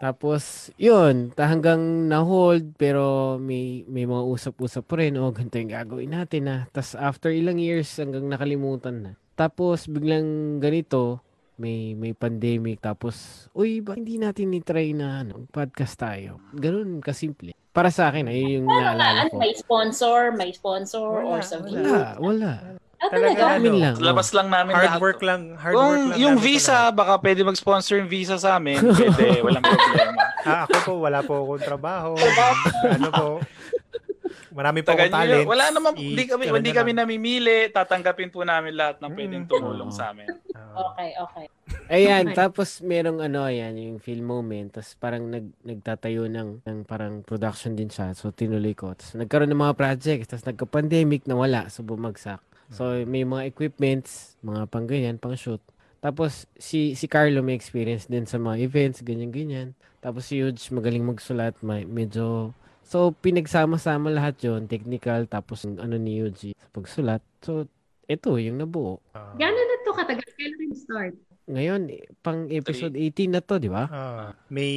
Tapos, yun, hanggang na-hold, pero may, may mga usap-usap pa rin, oh, ganito yung gagawin natin na. Tapos, after ilang years, hanggang nakalimutan na. Tapos, biglang ganito, may may pandemic, tapos, uy, ba hindi natin ni-try na ano, podcast tayo? Ganun kasimple. Para sa akin, ayun yung naalala Ano, ko. may sponsor, may sponsor, or Wala, wala. view. Wala, wala. Ah, Talaga, talaga? Ano, lang. oh. Labas lang namin hard lahat. work lang. Hard Kung work lang. yung visa, talaga. baka pwede mag-sponsor yung visa sa amin. Pwede, walang problema. Ah, ako po, wala po akong trabaho. ano po, marami po Tagal akong talent. wala naman, hindi kami, hindi kami namimili. Tatanggapin po namin lahat ng pwedeng Mm. tumulong sa amin. Okay, okay. Ayan, Okay. tapos merong ano, ayan, yung film moment. Tapos parang nag, nagtatayo ng, ng parang production din siya. So, tinuloy ko. Tapos nagkaroon ng mga projects. Tapos nagka-pandemic, nawala. So, bumagsak. So, may mga equipments, mga pang ganyan, pang shoot. Tapos, si, si Carlo may experience din sa mga events, ganyan-ganyan. Tapos, si Huge magaling magsulat. May, medyo... So, pinagsama-sama lahat yon technical, tapos yung ano ni Yuji sa pagsulat. So, ito, yung nabuo. ah, Gano'n na to katagal? Kailan rin start? Ngayon, pang episode 18 na to, di ba? ah, May,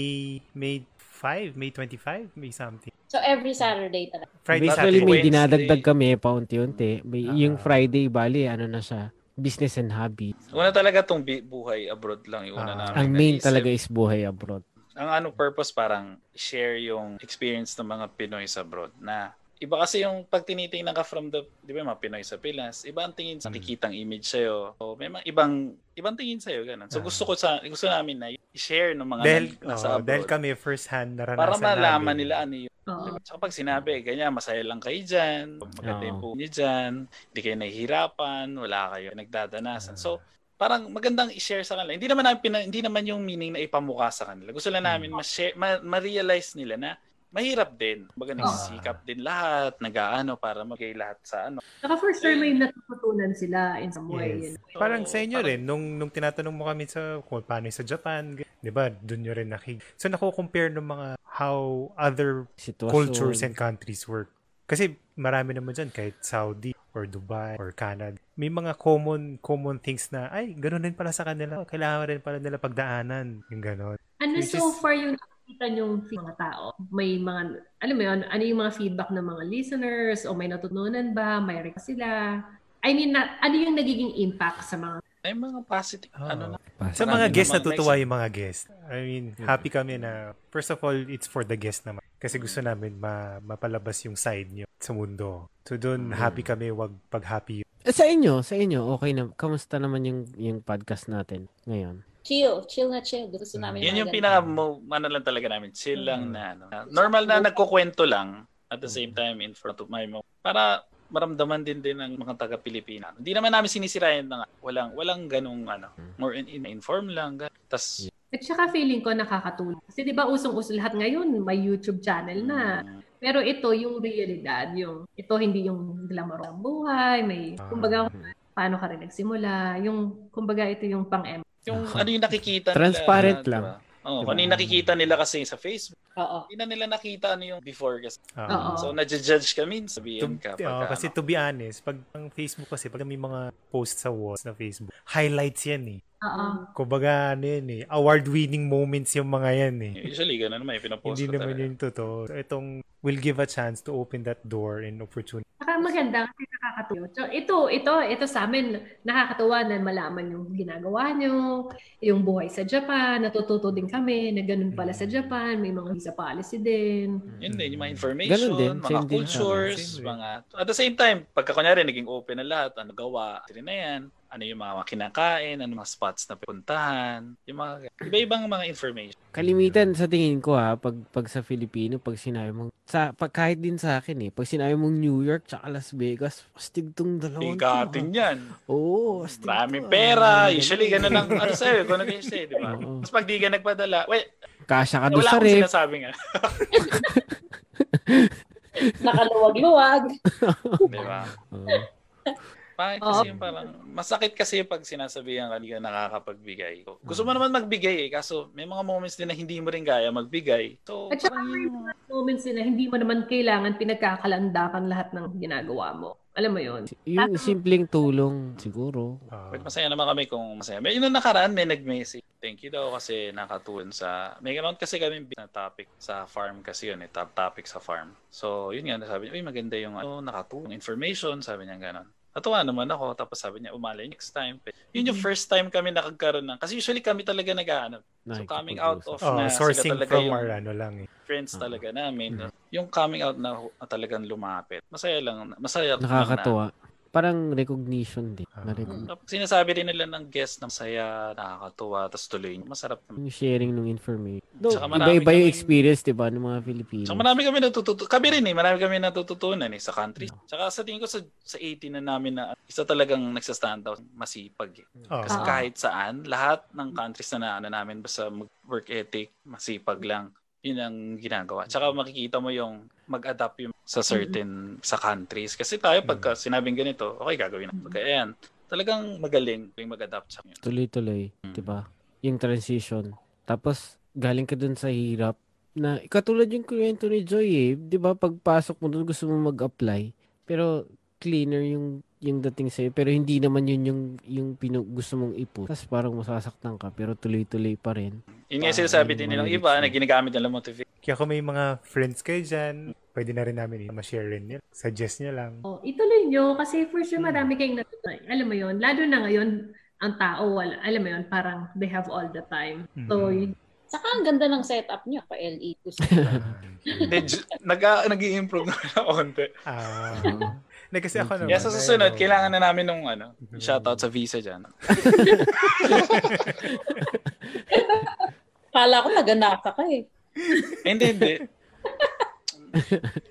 May 5, May 25, May something. So, every Saturday talaga. Friday, Basically, may Wednesday. dinadagdag kami paunti-unti. May, Ah. yung Friday, bali, ano na siya, business and hobby. Una talaga tong bi- buhay abroad lang yung una Ah. namin. Ang main naisip. talaga is buhay abroad. Ang ano purpose parang share yung experience ng mga Pinoy sa abroad na iba kasi yung pag tinitingnan ka from the, di ba, mga Pinoy sa Pilas, iba ang tingin sa Mm. nakikitang image sa'yo. So, may mga ibang, ibang tingin sa'yo, ganun. So, Ah. gusto ko sa, gusto namin na i-share ng mga Dahil, nasa oh, abroad. dahil kami first hand naranasan para malaman namin. nila ano yung Oo. Diba? Tsaka pag sinabi, ganyan, masaya lang kayo dyan, maganda yung buhay niyo dyan, hindi kayo nahihirapan, wala kayo nagdadanasan. So, parang magandang i-share sa kanila. Hindi naman namin pina- hindi naman yung meaning na ipamukha sa kanila. Gusto lang namin Hmm. ma-share, ma- ma-realize nila na mahirap din. Baga nagsisikap din lahat, nag-aano para magay lahat sa ano. Saka for sure may natututunan sila in some way. Yes. Yun. Parang So, sa inyo parang- rin, nung, nung tinatanong mo kami sa kung paano sa Japan, di ba, doon nyo rin nakik... So, nako-compare ng mga how other Sitwasyon. cultures and countries work. Kasi marami naman dyan, kahit Saudi or Dubai or Canada. May mga common common things na, ay, gano'n rin pala sa kanila. Kailangan rin pala nila pagdaanan. Yung gano'n. Ano Which so is- far yung nakikita yung mga tao? May mga, alam mo yun, ano yung mga feedback ng mga listeners? O may natutunan ba? May request sila? I mean, na, ano yung nagiging impact sa mga May mga positive, Oo. ano na. Sa mga guests, naman. natutuwa yung mga guests. I mean, happy kami na, first of all, it's for the guest naman. Kasi gusto namin ma mapalabas yung side nyo sa mundo. So doon, happy kami, wag pag happy Eh, sa inyo, sa inyo, okay na. Kamusta naman yung, yung podcast natin ngayon? chill, chill na chill. Gusto namin Yun mga yung pinaka, mo- ano lang talaga namin, chill lang Mm. na, ano. Normal na nagkukwento lang, at the same time, in front of my mom. Para maramdaman din din ng mga taga-Pilipina. Hindi naman namin sinisirayan na nga. Walang, walang ganung, ano, more in, in inform lang. Tas, At saka feeling ko nakakatulong. Kasi di ba usong-uso lahat ngayon, may YouTube channel na. mm, Pero ito yung realidad, yung ito hindi yung glamour ng buhay, may kumbaga paano ka rin nagsimula, yung kumbaga ito yung pang-em. yung ano yung nakikita nila. Transparent diba? Oo, Diba? ano yung nakikita nila kasi sa Facebook. Oo. Hindi na nila nakita ano yung before kasi. Oo. So, nadjudge kami, To, sabihin ka. oh, pagka, kasi ano. to be honest, pag ang Facebook kasi, pag may mga posts sa walls na Facebook, highlights yan eh. Oo. Kumbaga, ano yan eh, award-winning moments yung mga yan eh. Usually, ganun naman yung pinapost Hindi naman talaga. yung totoo. So, itong will give a chance to open that door and opportunity. Saka maganda kasi nakakatuwa. So, ito, ito, ito sa amin, nakakatuwa na malaman yung ginagawa nyo, yung buhay sa Japan, natututo din kami na ganun pala sa Japan, may mga visa policy din. Yun din, yung mga information, Ganun din, mga cultures, din. mga... At the same time, pagka kunyari naging open na lahat, ano gawa, rin na yan, ano yung mga kinakain, ano mga spots na puntahan, yung mga iba-ibang mga information. Kalimitan sa tingin ko ha, pag, pag sa Filipino, pag sinabi mong, sa, pag, kahit din sa akin eh, pag sinabi mong New York tsaka Las Vegas, astig tong dalawang to, Bigatin ha. yan. Oo, astig Maraming to, pera. ah. Usually, ganun ang ano sa'yo, ganun kayo sa'yo, di ba? Tapos pag di ka nagpadala, wait, Kasya ka doon wala sa akong ref. sinasabi nga. Nakaluwag-luwag. di ba? Oo. Bakit Oo. kasi yung parang, masakit kasi pag sinasabihan ka, hindi ka nakakapagbigay. Gusto mo naman magbigay eh, kaso may mga moments din na hindi mo rin kaya magbigay. So, At saka may yung, mga moments din na hindi mo naman kailangan pinagkakalandakan lahat ng ginagawa mo. Alam mo yun? Yung simpleng tulong, siguro. Ah, But masaya naman kami kung masaya. May yun nakaraan, may nag-message. Thank you daw kasi nakatulong sa... May ganoon kasi kami na topic sa farm kasi yun eh. Top topic sa farm. So, yun nga, sabi niya, uy, maganda yung ano, nakatulong information. Sabi niya gano'n. Natuwa naman ako. Tapos sabi niya, umalay next time. Yun yung first time kami nakagkaroon ng... Kasi usually kami talaga nag-ano. So, coming out of oh, na sourcing sila talaga from yung our ano lang eh. friends talaga namin. Yung coming out na, na talagang lumapit. Masaya lang. Masaya lang na- Nakakatuwa. Parang recognition din. Ah. Na-recog- Tapos sinasabi rin nila ng guest na masaya, nakakatuwa, tapos tuloy. Masarap naman. Yung sharing ng information. Tsaka marami iba-iba yung experience, di ba, ng mga Filipino. So marami kami natututo. Kami rin eh, marami kami natututunan eh sa country. Tsaka sa tingin ko sa, sa 18 na namin na isa talagang nagsa-stand out, masipag eh. Oh. Kasi Oo. kahit saan, lahat ng countries na naano namin basta mag- work ethic, masipag lang. Yun ang ginagawa. Tsaka makikita mo yung mag-adapt yung sa certain sa countries. Kasi tayo pagka sinabing ganito, okay gagawin natin. Pagka ayan, talagang magaling yung mag-adapt sa yun. Tuloy-tuloy, Mm. 'di ba? Yung transition. Tapos galing ka dun sa hirap na katulad yung kwento ni Joy eh, 'di ba? Pagpasok mo dun gusto mo mag-apply, pero cleaner yung yung dating sa'yo pero hindi naman yun yung yung pinu, gusto mong iput. Tapos parang masasaktan ka pero tuloy-tuloy pa rin. Yun nga sinasabi din nilang mga iba na ginagamit nila motivate. Kaya kung may mga friends kayo dyan, pwede na rin namin ma-share rin yun. Suggest nyo lang. Oh, ituloy nyo kasi for sure Hmm. marami kayong natutunan. Alam mo yun, lalo na ngayon, ang tao, wala, alam mo yun, parang they have all the time. So, Mhm. yun- Saka ang ganda ng setup niyo pa E LE2. Hindi, j- nag, nag-i-improve na onte. Ah. na kasi ako naman. Kaya sa susunod, kailangan na namin nung ano, shoutout sa visa dyan. Kala ko naganaka ka eh. Eh, hindi, hindi.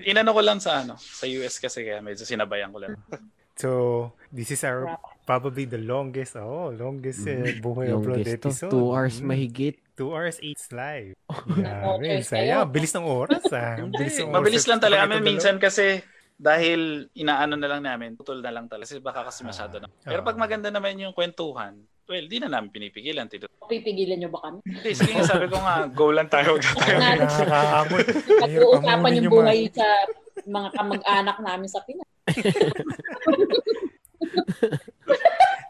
Inano ko lang sa ano, sa US kasi kaya medyo sinabayan ko lang. So, this is our probably the longest, oh, longest uh, buhay abroad Longest to, episode. 2 hours Mm. mahigit. 2 hours 8 live. Okay, Grabe, saya. kayo. Bilis ng oras ah. Hindi, Bilis ng oras. mabilis lang talaga. Kami minsan kasi dahil inaano na lang namin, tutol na lang talaga. Kasi baka kasi masyado na. Pero pag maganda naman yung kwentuhan, well, di na namin pinipigilan. Tito. Pipigilan niyo ba kami? Hindi, sige nga, sabi ko nga, go lang tayo. Huwag tayo. Mahirap Pag-uusapan yung mga- buhay sa mga kamag-anak namin sa Pinas.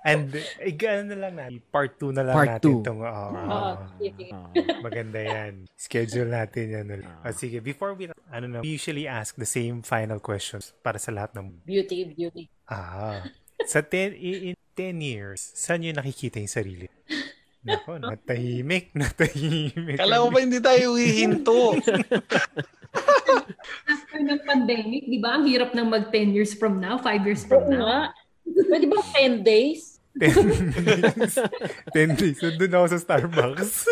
And, eh, ano na lang natin. Part 2 na lang Part natin. two. Tong, oh, Oo, sige. Ah. maganda yan. Schedule natin yan. ulit. Oh, sige, before we, ano na, we usually ask the same final questions para sa lahat ng Beauty, beauty. Ah. Sa 10 i- in 10 years, saan nyo nakikita yung sarili? Nako, natahimik, natahimik. Kala ko ba hindi tayo hihinto? after ng pandemic, di ba, ang hirap ng mag 10 years from now, 5 years from now. Pwede ba 10 days? 10 days. 10 days. Ako sa Starbucks.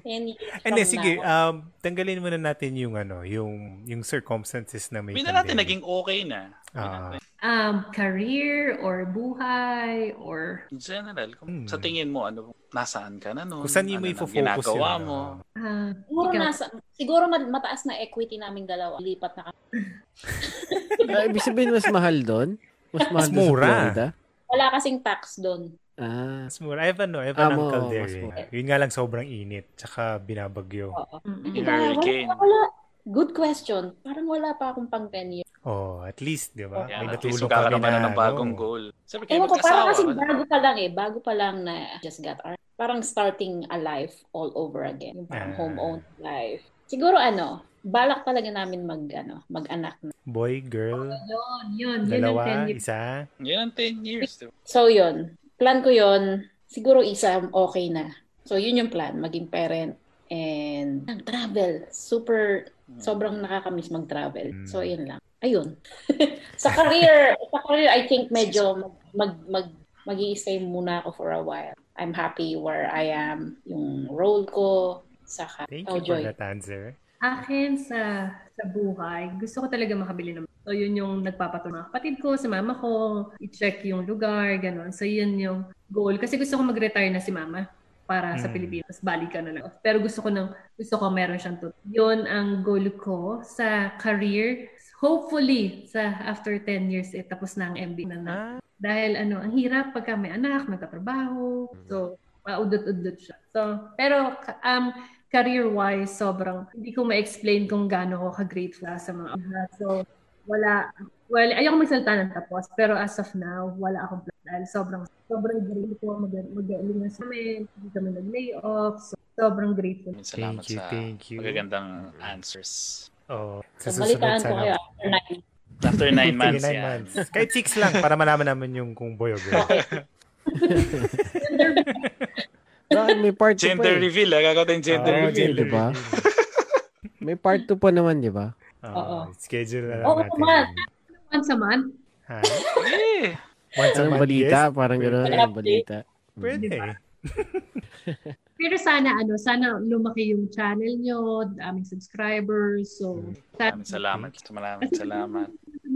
Ten years Hindi, from sige. Um, tanggalin muna natin yung ano, yung yung circumstances na may Hindi na natin naging okay na. Ah. Um, career or buhay or In general, Hmm. kung sa tingin mo, ano, nasaan ka na nun? Kung saan yung ano may na focus ginagawa yun, mo. ah, Siguro ikaw. nasa siguro ma- mataas na equity naming dalawa. Lipat na kami. Ah, ibig sabihin, mas mahal doon? Mas mahal Mas mura. sa Florida? Wala kasing tax doon. Ah, Mas mura. I have ano, I have Ah, an mo, uncle mas there. mura. eh. Yun nga lang sobrang init. Tsaka binabagyo. Oo. Diba? Wala, wala. Good question. Parang wala pa akong pang 10 years. Oh, at least, di ba? Yan, May kami ka na na, ng bagong ano. goal. Sabi kayo Ewan ko, parang kasi bago pa lang eh. Bago pa lang na just got our, parang starting a life all over again. Parang Ah. home-owned life. Siguro ano, balak talaga namin mag, ano, mag-anak na. Boy, girl, Yun, yun. Yun ang dalawa, 10 years. isa. Ang 10 years. So yun, plan ko yun, siguro isa okay na. So yun yung plan, maging parent and travel. Super, sobrang nakakamiss mag-travel. Mm. So yun lang. Ayun. sa career, sa career, I think medyo mag, mag, mag mag stay muna ako for a while. I'm happy where I am, yung role ko, saka, Thank oh, you for Joy. that answer. Akin sa sa buhay, gusto ko talaga makabili ng So, yun yung nagpapatulong mga kapatid ko, sa mama ko, i-check yung lugar, gano'n. So, yun yung goal. Kasi gusto ko mag-retire na si mama para sa Mm. Pilipinas. Balikan na lang. Pero gusto ko nang gusto ko meron siyang tut. Yun ang goal ko sa career. Hopefully, sa after 10 years, eh, tapos na ang MBA na na. Ah, Dahil ano, ang hirap pagka may anak, may katrabaho. So, paudot-udot siya. So, pero um, career-wise, sobrang hindi ko ma-explain kung gaano ko ka-grateful sa mga lahat. So, wala, well, ayoko magsalita ng tapos, pero as of now, wala akong plan. Dahil sobrang, sobrang grateful ko mag- mag-galing na sa amin, hindi kami nag-lay off. So, sobrang grateful. Salamat Thank you, sa thank you. magagandang answers. oh, So, sa susunod balitaan ko sana. kayo after nine. After 9 Sige, months, nine yan. months. Kahit six lang para malaman namin yung kung boy or girl. bakit may part 2 pa Gender eh. reveal, ah. Gagawin tayong gender Oo, reveal. di ba? May part 2 pa naman, di ba? Oo. Oh, schedule na lang Oo, natin. naman. Once a month, Ha? Eh, Once a month, balita? yes? Parang gano'n, anong balita. Pwede. Pero sana ano, sana lumaki yung channel nyo, daming subscribers. So, maraming salamat. Maraming salamat.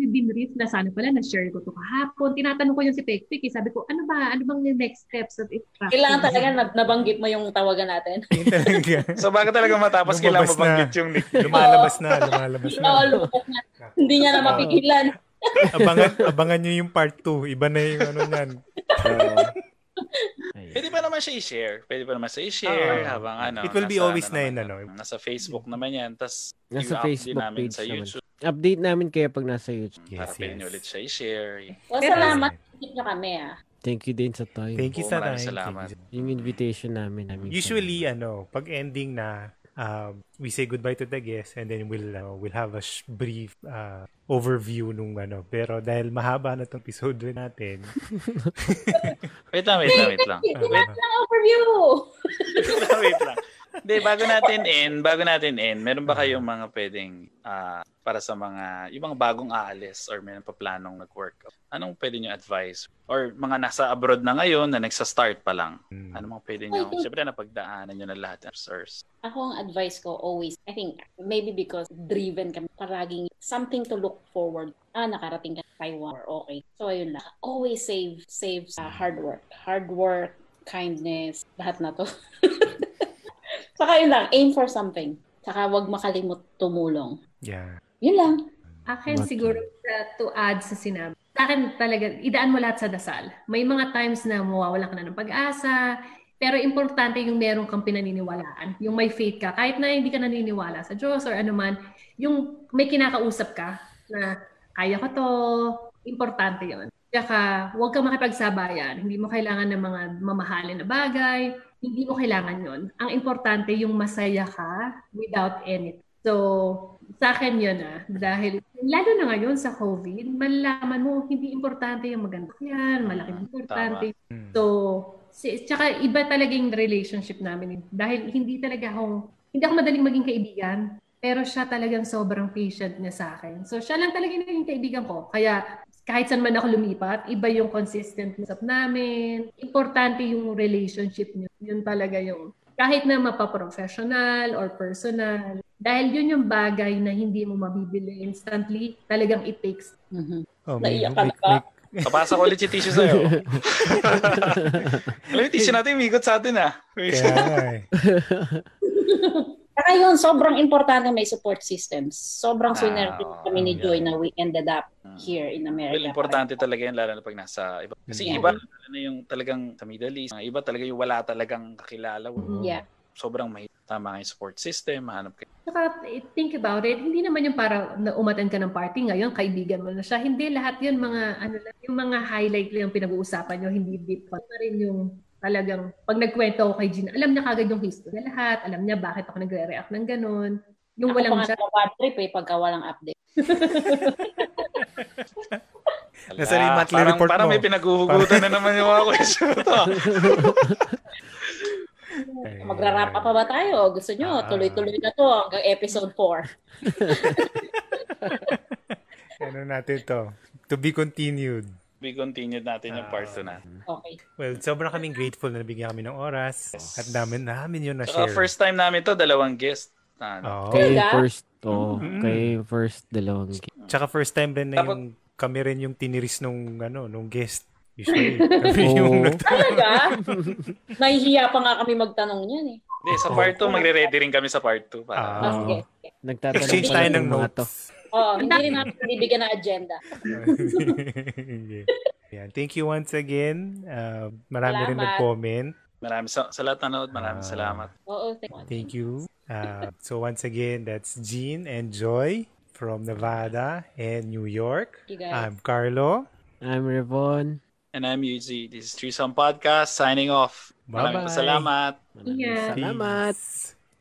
May binrief na sana pala na-share ko to kahapon. Tinatanong ko yung si Pekpek, eh, sabi ko, ano ba? Ano bang next steps of it? Kailangan talaga na, nabanggit mo yung tawagan natin. So bago talaga matapos, kailangan na. mabanggit yung nick. Lumalabas na, lumalabas na. Oo, lumabas na. Hindi niya na mapigilan. abangan, abangan nyo yung part 2. Iba na yung ano yan. Oo. Ayun. Pwede pa naman siya i-share. Pwede pa naman siya i-share Oo. habang ano. It will be always ano na yun, ano. Nasa Facebook naman yan. Tapos, Nasa Facebook namin page sa naman. YouTube. Update namin kaya pag nasa YouTube. Yes, para pwede yes. nyo ulit siya i-share. Well, salamat. Keep nyo kami ah. Thank you din sa time. Thank you sa maraming time. salamat. Thank you. Yung invitation namin. namin Usually, ano, pag ending na, um, we say goodbye to the guest and then we'll uh, we'll have a sh- brief uh, overview nung ano. Pero dahil mahaba na tong episode natin, Wait lang, wait lang, wait lang. uh, Ang overview! wait lang, wait lang. Hindi, bago natin end, bago natin end, meron ba kayong mga pwedeng ah, para sa mga, yung mga bagong aalis or meron pa planong nag-work? Anong pwede nyo advice? Or mga nasa abroad na ngayon na nagsa-start pa lang? mm, Ano mga pwede nyo? Siyempre, napagdaanan nyo na lahat ng source. Ako ang advice ko always, I think maybe because driven kami, paraging something to look forward. Ah, nakarating ka sa Taiwan or okay. So ayun lang. Always save, save sa hard work. Hard work, kindness, lahat na to. Saka yun lang, aim for something. Saka wag makalimot tumulong. yeah. Yun lang. Akin Okay. siguro sa- to add sa sinabi. Sa akin talaga, idaan mo lahat sa dasal. May mga times na mawawalan ka na ng pag-asa, pero importante yung meron kang pinaniniwalaan. Yung may faith ka. Kahit na hindi ka naniniwala sa Diyos or ano man, yung may kinakausap ka na kaya ko to, importante yon. Tsaka, huwag ka makipagsabayan. Hindi mo kailangan ng mga mamahalin na bagay. Hindi mo kailangan yon. Ang importante yung masaya ka without anything. So, sa akin yun ah. Dahil, lalo na ngayon sa COVID, malalaman mo, hindi importante yung maganda yan, malaking importante. Mm. So, si, tsaka iba talaga yung relationship namin. Dahil hindi talaga ako, hindi ako madaling maging kaibigan. Pero siya talagang sobrang patient niya sa akin. So, siya lang talaga yung naging kaibigan ko. Kaya, kahit saan man ako lumipat, iba yung consistent usap namin. Importante yung relationship niyo. Yun talaga yung kahit na mapa-professional or personal. Dahil yun yung bagay na hindi mo mabibili instantly. Talagang it takes. Mhm. Oh, Naiyak ka na ba? Papasa ko ulit si tissue sa'yo. Alam yung tissue natin, umikot sa atin ah. kaya nga eh. Saka yun, sobrang importante may support systems. Sobrang Ah, swinerte kami ni yeah. Joy na we ended up here in America. Well, importante talaga yan, lalo na pag nasa iba. Kasi Yeah. iba, lalo na yung talagang sa Middle East, iba talaga yung wala talagang kakilala. Yeah. Sobrang mahirap. Tama yung support system, mahanap kayo. Saka eh, think about it, hindi naman yung para na umatan ka ng party ngayon, kaibigan mo na siya. Hindi lahat yun mga ano lang, yung mga highlight lang yung pinag-uusapan nyo, hindi deep. Pa rin yung talagang pag nagkwento ako kay Gina, alam niya kagad yung history na lahat, alam niya bakit ako nagre-react ng ganun. Yung Ako walang pa siya. nga bad trip eh pagka walang update. Nasa yung monthly parang, report parang mo. may pinaghuhugutan na naman yung mga question to. Ay, Magra-wrap up pa ba tayo? Gusto nyo? Ah. Tuloy-tuloy na to hanggang episode 4. Ano natin to? To be continued. We continued natin yung part 2 na. Okay. Well, sobrang kaming grateful na nabigyan kami ng oras. At namin namin yun na-share. first time namin to, dalawang guest. Ano, Oo. Kay first, oh, Mm-mm. kay first dalawang game. Tsaka first time rin na Dapat- yung kami rin yung tiniris nung ano, nung guest. Usually, kami yung Oo. nag- Talaga? Nahihiya pa nga kami magtanong niyan eh. Hindi, sa part 2, magre-ready rin kami sa part 2. Para, Ah. Ah, sige. Nagtatanong exchange tayo ng to. Oo, hindi rin natin bibigyan ng agenda. yeah. Yeah. Thank you once again. Uh, marami rin Salamat. nag-comment. Maraming sa, sa lahat nanood, maraming Ah. salamat. Oo, thank Thank you. Uh, so once again, that's Jean and Joy from Nevada and New York. you guys. I'm Carlo. I'm Revon. And I'm Yuzi. This is Threesome Podcast, signing off. Maraming Bye-bye. salamat. Maraming Yeah. salamat. Peace.